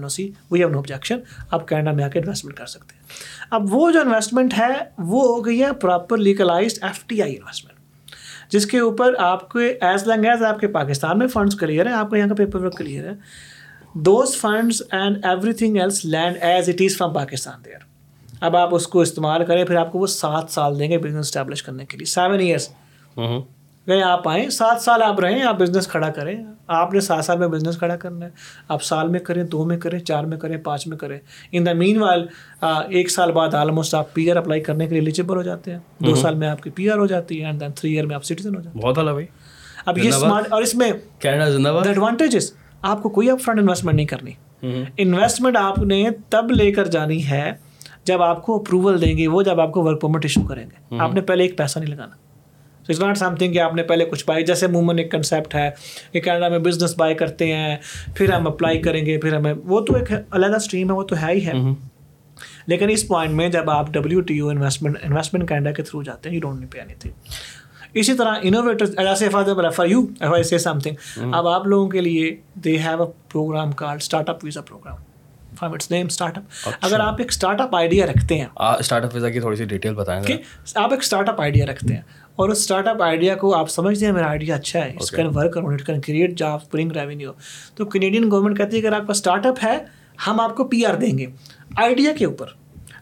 O C we have no objection آپ کینیڈا میں آ کے انویسٹمنٹ کر سکتے ہیں اب وہ جو انویسٹمنٹ ہے وہ ہو گئی ہے proper legalised F T I investment جس کے اوپر آپ کے ایز لینگ ایز آپ کے پاکستان میں فنڈس کلیئر ہیں آپ کا یہاں کا پیپر ورک کلیئر ہے those funds and everything else land as it is from Pakistan there اب آپ اس کو استعمال کریں پھر آپ کو وہ سات سال دیں گے بزنس اسٹیبلش کرنے کے لیے سیون ایئرس کہیں آپ آئیں سات سال آپ رہیں آپ بزنس کھڑا کریں آپ نے سات سال میں بزنس کھڑا کرنا ہے آپ سال میں کریں دو میں کریں چار میں کریں پانچ میں کریں ان دا مین وائل ایک سال بعد آلموسٹ آپ پی آر اپلائی کرنے کے لیے ایلیجیبل ہو جاتے ہیں دو سال میں آپ کی پی آر ہو جاتی ہے اینڈ دین تھری ایئر میں آپ سٹیزن ہو جاتے ہیں بہت اعلیٰ بھائی اب یہ اسمارٹ اور اس میں کینیڈا زندہ باد ایڈوانٹیجز آپ کو کوئی اپ فرنٹ انویسٹمنٹ نہیں کرنی انویسٹمنٹ آپ نے تب لے کر جانی ہے جب آپ کو اپروول دیں گے وہ جب آپ کو ورک پرمٹ ایشو کریں گے آپ نے پہلے ایک پیسہ نہیں لگانا اٹس ناٹ سم تھنگ کہ آپ نے پہلے کچھ بائی جیسے عموماً ایک کنسیپٹ ہے کہ کینیڈا میں بزنس بائی کرتے ہیں پھر ہم اپلائی کریں گے پھر ہمیں وہ تو ایک علیحدہ اسٹریم ہے وہ تو ہے ہی ہے لیکن اس پوائنٹ میں جب آپ W T O investment investment Canada کے تھرو جاتے ہیں یو ڈونٹ نی پی اینی تھنگ اسی طرح انوویٹر ایسے فادر بلا for you F I C something اب آپ لوگوں کے لیے they have a programme called start up visa programme from its name start up اگر آپ ایک اسٹارٹ اپ آئیڈیا رکھتے ہیں اسٹارٹ اپ ویزا کی تھوڑی سی ڈیٹیل بتائیں کہ آپ ایک اسٹارٹ اپ آئیڈیا رکھتے ہیں اور اس اسٹارٹ اپ آئیڈیا کو آپ سمجھتے ہیں میرا آئیڈیا اچھا ہے اس can work it can create job bring revenue تو کینیڈین گورنمنٹ کہتی ہے اگر آپ کا اسٹارٹ اپ ہے ہم آپ کو پی آر دیں گے آئیڈیا کے اوپر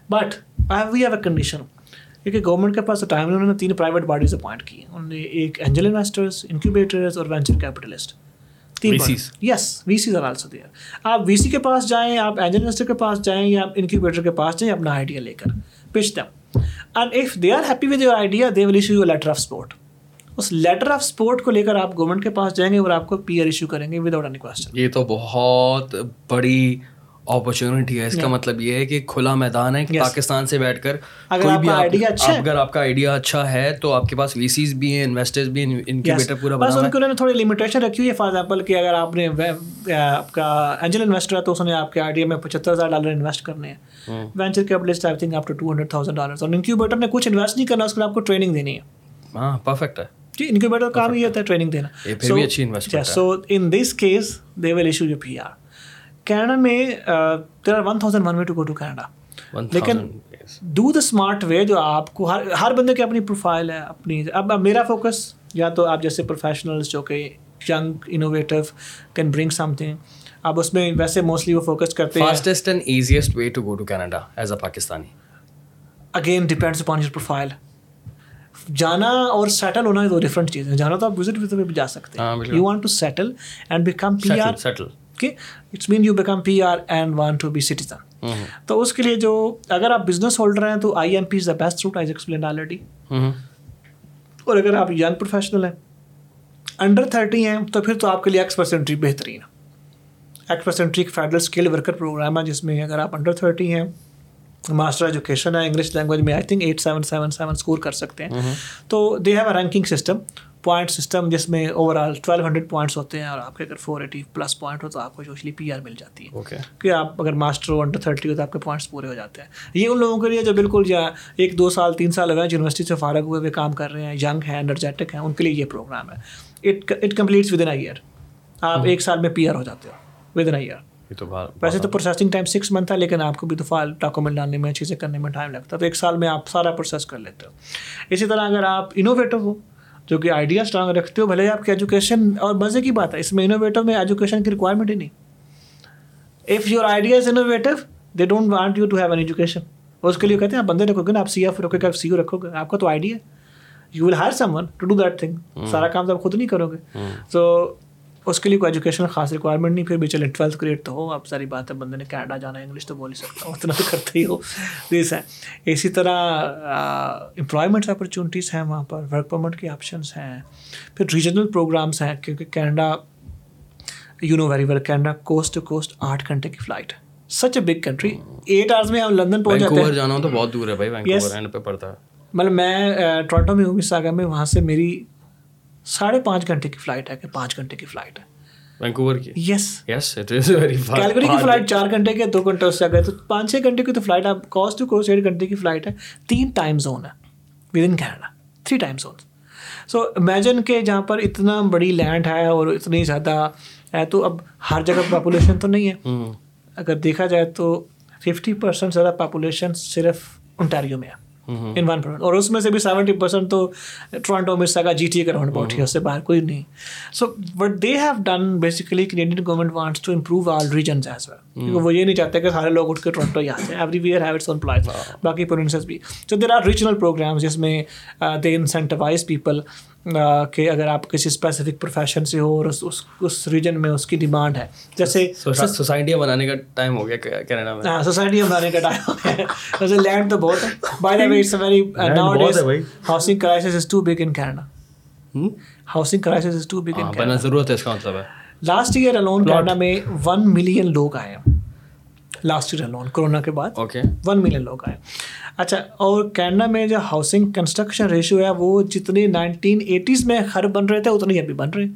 but I we have a condition کیونکہ گورنمنٹ کے پاس تو ٹائم انہوں نے تین پرائیویٹ باڈیز اپوائنٹ کی انہوں نے ایک اینجل انویسٹرس انکیوبیٹرز اور وینچر کیپیٹلسٹ تین yes we C also there آپ وی سی کے پاس جائیں آپ اینجل انویسٹر کے پاس جائیں یا آپ انکیوبیٹر کے پاس جائیں اپنا آئیڈیا لے کر pitch them and if they are happy with your idea they will issue you letter of support us letter of support کو لے کر آپ گورنمنٹ کے پاس جائیں گے اور آپ کو پی آر ایشو کریں گے ود آؤٹ اینی کوشچن یہ تو بہت بڑی اپرچونٹی ہے اس کا مطلب یہ ہے کہ کھلا میدان ہے پاکستان سے بیٹھ کر کوئی بھی آئیڈیا اچھا اگر آپ کا آئیڈیا اچھا ہے تو آپ کے پاس وی سیز بھی ہیں انویسٹرز بھی ہیں انکیوبیٹر پورا بنانا ہے بس انہوں نے تھوڑی لمیٹیشن رکھی ہوئی ہے فار ایگزامپل کہ اگر آپ نے آپ کا اینجل انویسٹر ہے تو اس نے آپ کے آئیڈیا میں پچہتر ہزار ڈالر انویسٹ کرنے ہیں وینچر کیپٹلسٹ آئی تھنک آپ ٹو ہنڈریڈ تھاؤزینڈ ڈالرس اور انکیوبیٹر نے کچھ انویسٹ نہیں کرنا اس کے لیے آپ کو ٹریننگ دینی ہے ہاں پرفیکٹ ہے جی انکیوبیٹر کام یہ ہوتا ہے ٹریننگ دینا so in this case they will issue you P R Canada میں there are one thousand one way to go to Canada لیکن ڈو دا اسمارٹ وے جو آپ کو ہر ہر بندے کی اپنی پروفائل ہے اپنی اب میرا فوکس یا تو آپ جیسے پروفیشنلس جو کہ young innovative can bring something اب اس میں ویسے موسٹلی وہ فوکس کرتے ہیں fastest and easiest way to go to Canada as a Pakistani again depends upon your profile جانا اور سیٹل ہونا دو ڈفرنٹ چیزیں جانا تو آپ وزٹ وزٹ میں بھی جا سکتے ہیں you want to settle and become P R settle کہ it's mean you become P R and want to be citizen تو اس کے لیے جو اگر آپ بزنس ہولڈر ہیں تو I M P is the best route I explain already اور اگر آپ ینگ پروفیشنل ہیں انڈر تھرٹی ہیں تو پھر تو آپ کے لیے ایکس پرسینٹری بہترین ایکس پرسینٹری ایک فیڈرل اسکل ورکر پروگرام ہے جس میں اگر آپ انڈر تھرٹی ہیں ماسٹر ایجوکیشن ہے انگلش لینگویج میں I think eight seven seven seven score کر سکتے ہیں mm-hmm. تو they have a ranking system point system جس میں overall twelve hundred points ہوتے ہیں اور آپ کے اگر فور ایٹی پلس پوائنٹ ہو تو آپ کو سوشلی پی آر مل جاتی ہے کہ آپ اگر ماسٹر ہو انڈر تھرٹی ہو تو آپ کے پوائنٹس پورے ہو جاتے ہیں یہ ان لوگوں کے لیے جو بالکل یا ایک دو سال تین سال ہوئے گئے یونیورسٹی سے فارغ ہوئے ہوئے کام کر رہے ہیں ینگ ہیں انرجیٹک ہیں ان کے لیے یہ پروگرام ہے it it completes within year آپ hmm. ایک سال میں پی آر ہو جاتے ہو ود ان ایئر ویسے تو پروسیسنگ ٹائم سکس منتھ ہے لیکن آپ کو بھی تو فال ڈاکومنٹ لانے میں چیزیں کرنے میں ٹائم لگتا ہے تو ایک سال میں آپ سارا پروسیس کر لیتے ہو اسی طرح اگر آپ انوویٹو ہو جو کہ آئیڈیا اسٹرانگ رکھتے ہو بھلے ہی آپ کی ایجوکیشن اور مزے کی بات ہے اس میں انوویٹو میں ایجوکیشن کی ریکوائرمنٹ ہی نہیں if your idea is innovative they don't want you to have an education اس کے لیے کہتے ہیں آپ بندے رکھو گے نا آپ سی ایف رکھو گے آپ سی او رکھو گے آپ کا تو آئیڈیا ہے you will someone to do that thing سارا کام تو آپ خود نہیں کرو گے تو اس کے لیے کوئی ایجوکیشن خاص ریکوائرمنٹ نہیں پھر بھی چلیں ٹویلتھ گریڈ تو ہو اب ساری بات ہے بندے نے کینیڈا جانا ہے انگلش تو بول ہوں اتنا تو کرتا ہی ہو ہے اسی طرح امپلائمنٹ اپرچونیٹیز ہیں وہاں پر ورک پرمٹ کے آپشنس ہیں پھر ریجنل پروگرامس ہیں کیونکہ Canada you know very well Canada coast to coast آٹھ گھنٹے کی flight such a big country eight hours میں ہم لندن پہنچ جاتے ہیں جانا تو بہت دور ہے بھائی پڑتا ہے مطلب میں ٹورنٹو میں ہوں مساگر میں وہاں سے میری ساڑھے پانچ گھنٹے کی فلائٹ ہے کہ پانچ گھنٹے کی فلائٹ ہے وینکوور کی yes yes it is very Calgary کی فلائٹ چار گھنٹے کے دو گھنٹے اس سے پانچ چھ گھنٹے کی تو فلائٹ ٹو گھنٹے کی فلائٹ ہے تین ٹائم زون ہے within Canada three time zone so imagine کہ جہاں پر اتنا بڑی لینڈ ہے اور اتنی زیادہ ہے تو اب ہر جگہ پاپولیشن تو نہیں ہے اگر دیکھا جائے تو ففٹی پرسینٹ زیادہ پاپولیشن صرف انٹاریو میں ہے ان ون پروڈکٹ اور اس میں سے بھی سیونٹی پرسینٹ تو ٹورانٹو میں سگا G T A around about ہی اس سے باہر کوئی نہیں so but they have done basically Canadian government wants to improve all regions as well کیونکہ وہ یہ نہیں چاہتے کہ سارے لوگ اٹھ کے ٹورانٹو ہی آتے ہیں everywhere have it's employees باقی پروونسز بھی so there are regional programs جس میں دے انسینٹیوائز پیپل کہ اگر آپ کسی اسپیسیفک پروفیشن سے ہو اور اس اس اس ریجن میں اس کی ڈیمانڈ ہے جیسے سوسائٹیاں بنانے کا ٹائم ہو گیا کینیڈا میں ہاں سوسائٹیاں بنانے کا ٹائم ہو گیا ویسے لینڈ تو بہت ہے by the way it's very nowadays housing crisis is too big in Canada housing crisis is too big in Canada ضرورت ہے اس کا مطلب ہے لاسٹ ایئر الون کینیڈا میں ون ملین لوگ آئے ہیں لاسٹ ایئر لون کورونا کے بعد ون ملین لوگ آئے اچھا اور کینیڈا میں جو ہاؤسنگ کنسٹرکشن ریشو ہے وہ جتنے نائنٹین ایٹیز میں ہر بن رہے تھے اتنے ہی ابھی بن رہے ہیں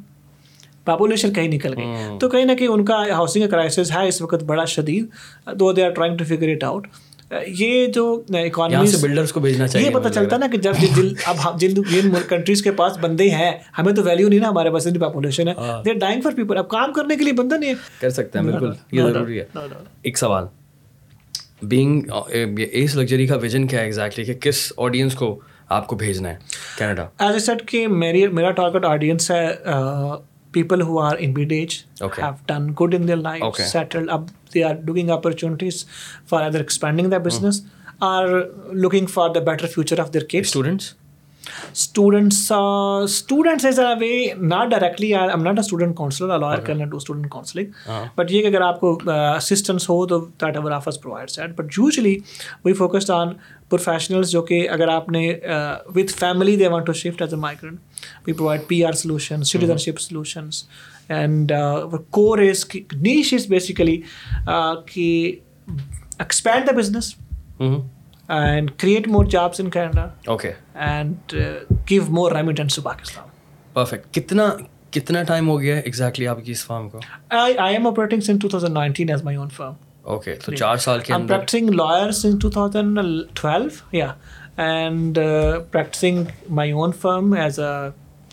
پاپولیشن کہیں نکل گئی ہاں. تو کہیں نہ کہیں ان کا ہاؤسنگ کا کرائسس ہے اس وقت بڑا شدید دو they are trying to figure it out یہ جو اکانومی سے بلڈرس کو بھیجنا چاہیے یہ پتا چلتا نا کہ جب اب جن جن کنٹریز کے پاس بندے ہیں ہمیں تو ویلیو نہیں نا ہمارے پاس پاپولیشن ہے ڈائنگ فار پیپل اب کام کرنے کے لیے بندہ نہیں کر سکتے ہیں بالکل یہ ضروری ہے ایک سوال بینگ اس لگژری کا ویژن کیا ہے ایگزیکٹلی کہ کس آڈینس کو آپ کو بھیجنا ہے کینیڈا ایز اے سیٹ کہ میری میرا ٹارگیٹ آڈینس ہے people who are in mid age, have done good in their lives, settled up, they are looking opportunities for either expanding their business, are hmm. looking for the better future of their kids. Students? Students students is a way not directly a student counsellor counsel کرنا to student counselling but یہ کہ اگر آپ کو assistance ہو تو that over offers but usually we focused on professionals جو کہ اگر آپ نے with family they want to shift as a we provide P R solution ship solution and core is niche is basically کہ expand the business and create more jobs in Canada okay and give more remittance to Pakistan perfect کتنا کتنا time ہو گیا ہے exactly آپ کی اس firm کو I I am operating since two thousand nineteen as my own firm okay تو چار سال کے اندر practising lawyer since two thousand twelve یا and practising my own firm as a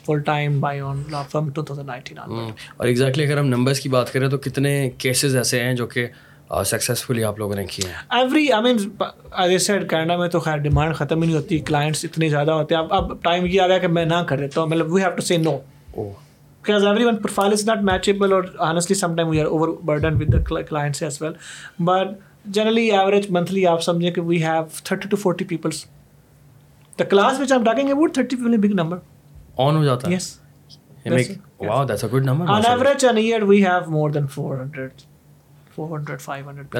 full time my own law firm two thousand nineteen اور exactly اگر ہم numbers کی بات کریں تو کتنے کیسز ایسے ہیں جو کہ اور سکسیزفلی آپ لوگوں نے کیا every I mean as I said Canada میں تو خیر ڈیمانڈ ختم ہی نہیں ہوتی کلائنٹس اتنے زیادہ ہوتے ہیں اب اب ٹائم یہ آ گیا کہ میں نہ کر دیتا ہوں مطلب we have to say no because every one profile is not matchable اور honestly some time we are over burden with the clients as well but generally average monthly آپ سمجھیں کہ we have thirty to forty peoples the class which آپ ڈاکیں گے وہ thirty people big number on ہو جاتا ہے yes wow that's a good number on average in year we have more than 400 reason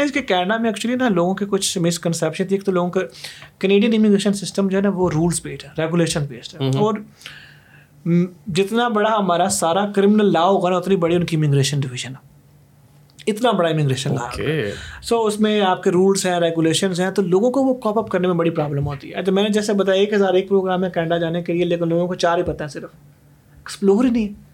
is کہ کینیڈا میں actually نا لوگوں کے کچھ مسکنسیپشن تھی ایک تو لوگوں کا کینیڈین امیگریشن سسٹم جو ہے نا وہ رولس بیسڈ ہے ریگولیشن بیسڈ ہے اور جتنا بڑا ہمارا سارا کرمنل لا ہوگا نا اتنی بڑی ان کی امیگریشن ڈویژن ہے اتنا بڑا امیگریشن لا سو اس میں آپ کے رولس ہیں ریگولیشنز ہیں تو لوگوں کو وہ کاپ اپ کرنے میں بڑی پرابلم ہوتی ہے تو اچھا، میں نے جیسے بتایا ایک ہزار ایک پروگرام ہے کینیڈا جانے کے لیے لیکن لوگوں کو چار ہی پتہ ہے صرف ایکسپلور ہی نہیں ہے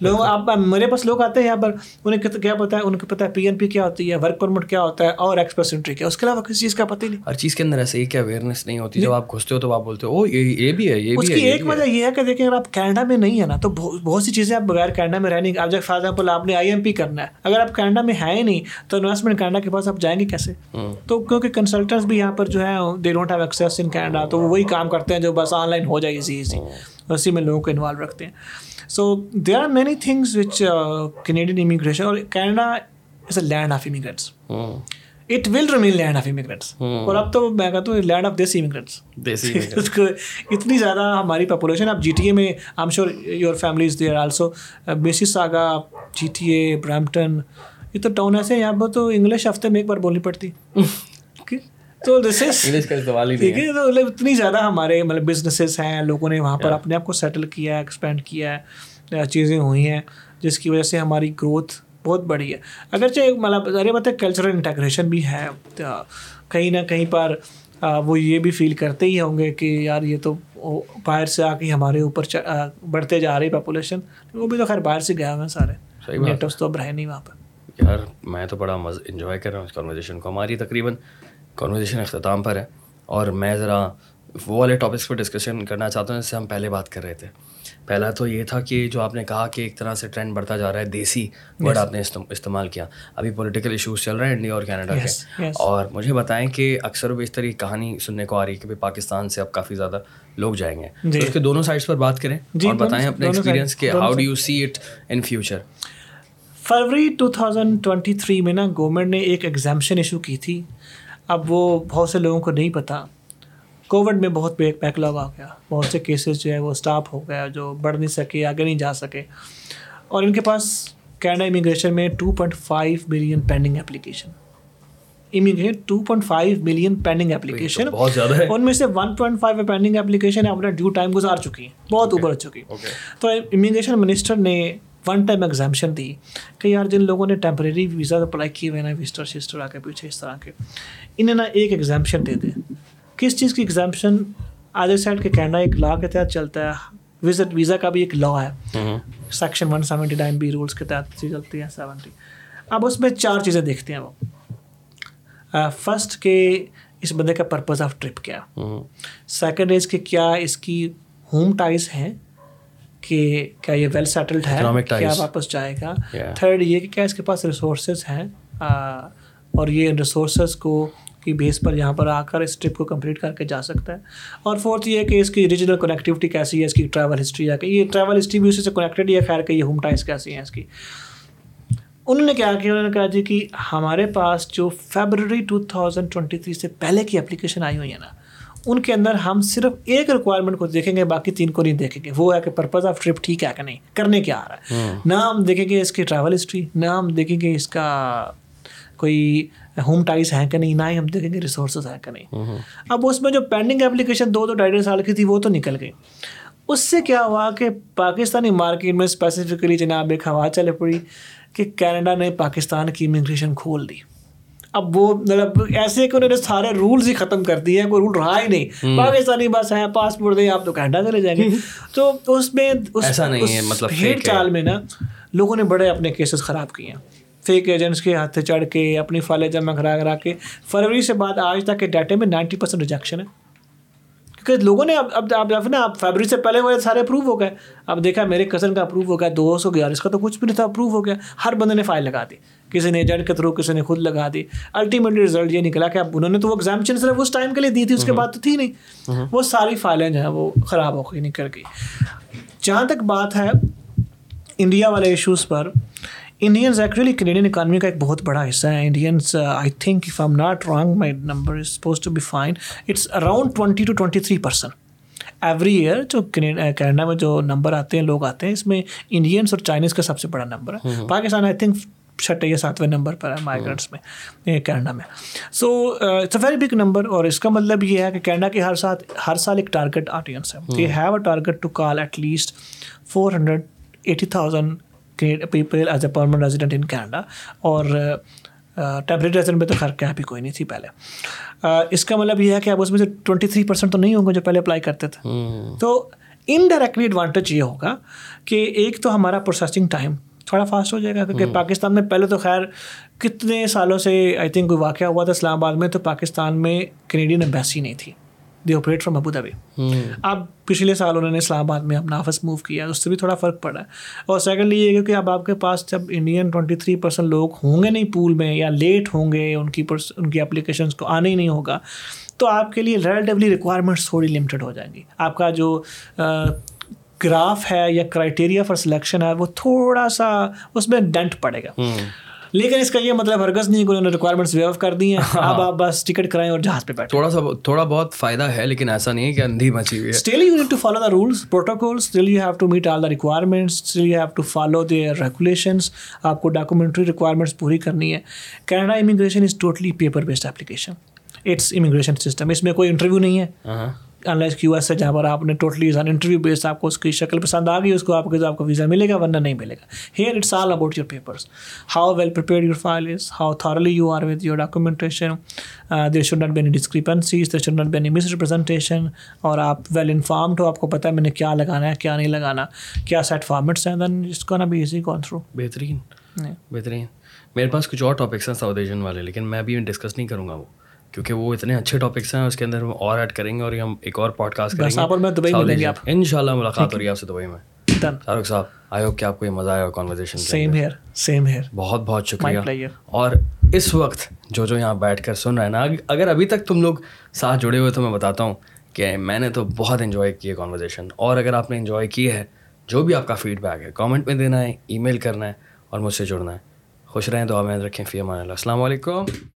لوگ آپ میرے پاس لوگ آتے ہیں یہاں پر انہیں کیا پتا ہے ان کو پتا ہے پی این پی کیا ہوتی ہے ورک پرمٹ کیا ہوتا ہے اور ایکسپریس انٹری کیا اس کے علاوہ کسی چیز کا پتہ ہی نہیں ہر چیز کے اندر ایسے ہی اویئرنیس نہیں ہوتی جب آپ گھستے ہو تو آپ بولتے ہو یہ بھی ہے یہ اس کی ایک وجہ یہ ہے کہ دیکھیں اگر آپ کینیڈا میں نہیں ہے نا تو بہت سی چیزیں آپ بغیر کینیڈا میں رہنے آپ جب فار ایگزامپل آپ نے آئی ایم پی کرنا ہے اگر آپ کینیڈا میں ہیں نہیں تو انویسٹمنٹ کینیڈا کے پاس آپ جائیں گے کیسے ہاں۔ تو کیونکہ کنسلٹنٹس بھی یہاں پر جو ہے they don't have access in Canada تو وہی کام کرتے ہیں جو بس آن لائن ہو جائے ایزی ہاں۔ ایزی اسی میں لوگوں کو انوالو رکھتے ہیں so there are many things which Canadian immigration اور Canada is a land of immigrants it will remain land of immigrants اور اب تو میں کہتا ہوں لینڈ آف امیگریٹس اتنی زیادہ ہماری پاپولیشن اب جی ٹی اے میں I am sure your also G T A Brampton یہ تو ٹاؤن ایسے ہیں یہاں پر تو انگلش ہفتے میں ایک بار بولنی پڑتی تو دس از انگلش کا استعمال ہی ٹھیک ہے تو مطلب اتنی زیادہ ہمارے مطلب بزنسز ہیں لوگوں نے وہاں پر اپنے آپ کو سیٹل کیا ہے ایکسپینڈ کیا ہے چیزیں ہوئی ہیں جس کی وجہ سے ہماری گروتھ بہت بڑی ہے اگرچہ مطلب ذریعہ بات ہے کلچرل انٹیگریشن بھی ہے کہیں نہ کہیں پر وہ یہ بھی فیل کرتے ہی ہوں گے کہ یار یہ تو باہر سے آ کے ہمارے اوپر بڑھتے جا رہی پاپولیشن وہ بھی تو خیر باہر سے گئے ہوئے ہیں سارے نیٹوس تو اب رہے نہیں وہاں پر یار میں تو بڑا مزہ انجوائے کر رہا ہوں اس کانورزیشن کو ہماری تقریباً کانورزیشن اختتام پر ہے اور میں ذرا وہ والے ٹاپکس پر ڈسکشن کرنا چاہتا ہوں جس سے ہم پہلے بات کر رہے تھے پہلا تو یہ تھا کہ جو آپ نے کہا کہ ایک طرح سے ٹرینڈ بڑھتا جا رہا ہے دیسی ورڈ آپ نے استعمال کیا ابھی پولیٹیکل ایشوز چل رہے ہیں انڈیا اور کینیڈا کے اور مجھے بتائیں کہ اکثر و بیشتر یہ کہانی سننے کو آ رہی ہے کہ پاکستان سے اب کافی زیادہ لوگ جائیں گے تو جی۔ اس کے دونوں سائڈس پر بات کریں جی، بتائیں اپنے experience how do you see it in future February two twenty three میں نا گورنمنٹ نے ایک ایگزامشن ایشو کی تھی اب وہ بہت سے لوگوں کو نہیں پتہ کووڈ میں بہت بیک لاگ آ گیا بہت سے کیسز جو ہے وہ اسٹاپ ہو گیا جو بڑھ نہیں سکے آگے نہیں جا سکے اور ان کے پاس کینیڈا امیگریشن میں two point five million pending application immigrate two point five million pending application ان میں سے one point five pending application اپنا ڈیو ٹائم گزار چکی ہیں بہت اوپر چکی تو امیگریشن منسٹر نے ون ٹائم ایگزامشن دی کہ یار جن لوگوں نے ٹیمپریری ویزا اپلائی کیے ہوئے نا وزٹر شسٹر آ کے پیچھے اس طرح کے انہیں نہ ایک ایگزامشن دے دیں کس چیز کی ایگزامشن آدھے سائڈ کے کینیڈا ایک لا کے تحت چلتا ہے وزٹ ویزا کا بھی ایک لا ہے section one seventy nine B rules کے تحت چلتی ہے سیونٹی اب اس میں چار چیزیں دیکھتے ہیں وہ فسٹ کہ اس بندے کا پرپز آف ٹرپ کیا سیکنڈ کہ کیا اس کی ہوم ٹائز ہیں کہ کیا یہ ویل سیٹلڈ ہے کیا واپس جائے گا تھرڈ یہ کہ کیا اس کے پاس ریسورسز ہیں اور یہ ان ریسورسز کو کی بیس پر یہاں پر آ کر اس ٹرپ کو کمپلیٹ کر کے جا سکتا ہے اور فورتھ یہ کہ اس کی ریجنل کنیکٹیوٹی کیسی ہے اس کی ٹریول ہسٹری ہے کہ یہ ٹریول ہسٹری بھی اسی سے کنیکٹیڈ یا خیر کہ یہ ہوم ٹائنس کیسی ہیں اس کی انہوں نے کیا کیا انہوں نے کہا جی کہ ہمارے پاس جو February two thousand twenty three سے پہلے کی اپلیکیشن آئی ہوئی ہیں نا ان کے اندر ہم صرف ایک ریکوائرمنٹ کو دیکھیں گے باقی تین کو نہیں دیکھیں گے وہ ہے کہ پرپز آف ٹرپ ٹھیک ہے کہ نہیں کرنے کیا آ رہا ہے ہاں۔ نہ ہم دیکھیں گے اس کی ٹریول ہسٹری نہ ہم دیکھیں گے اس کا کوئی ہوم ٹائز ہیں کہ نہیں نہ ہی ہم دیکھیں گے ریسورسز ہیں کہ نہیں ہاں، ہاں۔ اب اس میں جو پینڈنگ اپلیکیشن دو دو ڈھائی ڈیڑھ سال کی تھی وہ تو نکل گئی اس سے کیا ہوا کہ پاکستانی مارکیٹ میں اسپیسیفکلی جناب ایک ہوا چلے پڑی کہ کینیڈا نے پاکستان کی امیگریشن کھول دی اب وہ مطلب ایسے کہ انہوں نے سارے رولز ہی ختم کر دیے ہیں کوئی رول رہا ہی نہیں پاکستانی بس ہے پاسپورٹ دیں آپ تو کینیڈا چلے جائیں گے تو اس میں اس مطلب چال میں نا لوگوں نے بڑے اپنے کیسز خراب کیے ہیں فیک ایجنٹس کے ہاتھ چڑھ کے اپنی فائلیں جمع کرا کرا کے فروری سے بعد آج تک کے ڈیٹے میں نائنٹی پرسینٹ ریجیکشن ہے کیونکہ لوگوں نے اب اب اب نا فیبری سے پہلے وہ سارے اپروو ہو گئے اب دیکھا میرے کزن کا اپروو ہو گیا دو سو گیارہ اس کا تو کچھ بھی نہیں تھا اپروو ہو گیا ہر بندے نے فائل لگا دی کسی نے ایجنٹ کے تھرو کسی نے خود لگا دی الٹیمیٹلی ریزلٹ یہ نکلا کہ اب انہوں نے تو وہ ایگزامیشن صرف اس ٹائم کے لیے دی تھی اس کے بعد تو تھی نہیں وہ ساری فائلیں جو ہیں وہ خراب ہو گئی نکل گئی جہاں تک بات ہے انڈیا والے ایشوز پر انڈینز ایکچولی کینیڈین اکانومی کا ایک بہت بڑا حصہ ہے Indians I think if not wrong my number is suppose to be fine it's around twenty three percent every year جو کینیڈا uh, میں جو نمبر آتے ہیں لوگ آتے ہیں اس میں انڈینس اور چائنیز کا سب سے بڑا نمبر ہے پاکستان آئی تھنک چھٹے یا ساتویں نمبر پر ہے مائگرنٹس ہاں۔ میں کینیڈا میں so it's a very big number اور اس کا مطلب یہ ہے کہ کینیڈا کے ہر ساتھ ہر سال ایک ٹارگیٹ آڈینس ہے have a target to call at least four hundred eighty thousand people as a permanent resident in Canada اور ٹیمپریری uh, ریزیڈنٹ uh, میں تو خیر کیا بھی کوئی نہیں تھی پہلے uh, اس کا مطلب یہ ہے کہ اب اس میں سے ٹوئنٹی تھری پرسینٹ تو نہیں ہوں گے جو پہلے اپلائی کرتے تھے ہاں۔ تو انڈائریکٹلی ایڈوانٹیج یہ ہوگا کہ ایک تو ہمارا پروسیسنگ ٹائم تھوڑا فاسٹ ہو جائے گا کیونکہ پاکستان میں پہلے تو خیر کتنے سالوں سے آئی تھنک کوئی واقعہ ہوا تھا اسلام آباد میں تو پاکستان میں کینیڈین امبیسی نہیں تھی دی آپریٹ فرام ابو ادبی اب پچھلے سال انہوں نے اسلام آباد میں اپنا آفس موو کیا اس سے بھی تھوڑا فرق پڑا ہے اور سیکنڈلی یہ کیونکہ کہ اب آپ کے پاس جب انڈین ٹوئنٹی تھری پرسینٹ لوگ ہوں گے نہیں پول میں یا لیٹ ہوں گے ان کی پرس ان کی اپلیکیشنس کو آنا ہی نہیں ہوگا تو آپ کے لیے ریلیٹیولی ریکوائرمنٹس تھوڑی لمیٹیڈ ہو جائیں گی آپ کا جو گراف ہے یا کرائٹیریا فار سلیکشن ہے وہ تھوڑا سا اس میں ڈنٹ پڑے گا لیکن اس کا یہ مطلب ہرگز نہیں کہ انہوں نے ریکوائرمنٹس ویو کر دی ہیں ہاں۔ اب آپ بس ٹکٹ کرائیں اور جہاز پہ بیٹھیں تھوڑا سا تھوڑا بہت فائدہ ہے لیکن ایسا نہیں ہے کہ اندھی مچی ہوئی ہے you need to follow rules follow the regulations آپ کو ڈاکومنٹری ریکوائرمنٹس پوری کرنی ہے Canada immigration is totally paper based application it's immigration system اس میں کوئی انٹرویو نہیں ہے ہاں۔ کیو ایس ہے جہاں پر آپ نے ٹوٹلی انٹرویو بیسڈ آپ کو اس کی شکل پسند آ گئی اس کو آپ کو آپ کو ویزا ملے گا ورنہ نہیں ملے گا here it's all about your papers how well prepare your file is how thoroughly you are your documentation there should not discrepancies should not misrepresentation اور آپ ویل انفارمڈ ہو آپ کو پتا ہے میں نے کیا لگانا ہے کیا نہیں لگانا کیا سیٹ فارمیٹس ہیں دین اس کو نا بھی ایزی گون تھرو بہترین بہترین میرے پاس کچھ اور ٹاپکس ہیں ساؤتھ ایشین والے لیکن میں ابھی ڈسکس نہیں کروں گا وہ کیونکہ وہ اتنے اچھے ٹاپکس ہیں اس کے اندر ہم اور ایڈ کریں گے اور ہم ایک اور پوڈ کاسٹ کریں گے اور میں دبئی ان شاء اللہ ملاقات ہو رہی ہے آپ سے دبئی میں رخ صاحب آئی ہوپ کہ آپ کو یہ مزہ آیا conversation same same here here بہت بہت شکریہ اور اس وقت جو جو یہاں بیٹھ کر سن رہے ہیں نا اگر ابھی تک تم لوگ ساتھ جڑے ہوئے تو میں بتاتا ہوں کہ میں نے تو بہت انجوائے کی ہے کانورزیشن اور اگر آپ نے انجوائے کی ہے جو بھی آپ کا فیڈ بیک ہے کامنٹ میں دینا ہے ای میل کرنا ہے اور مجھ سے جڑنا ہے خوش رہیں تو میں رکھیں فی امان اللہ السلام علیکم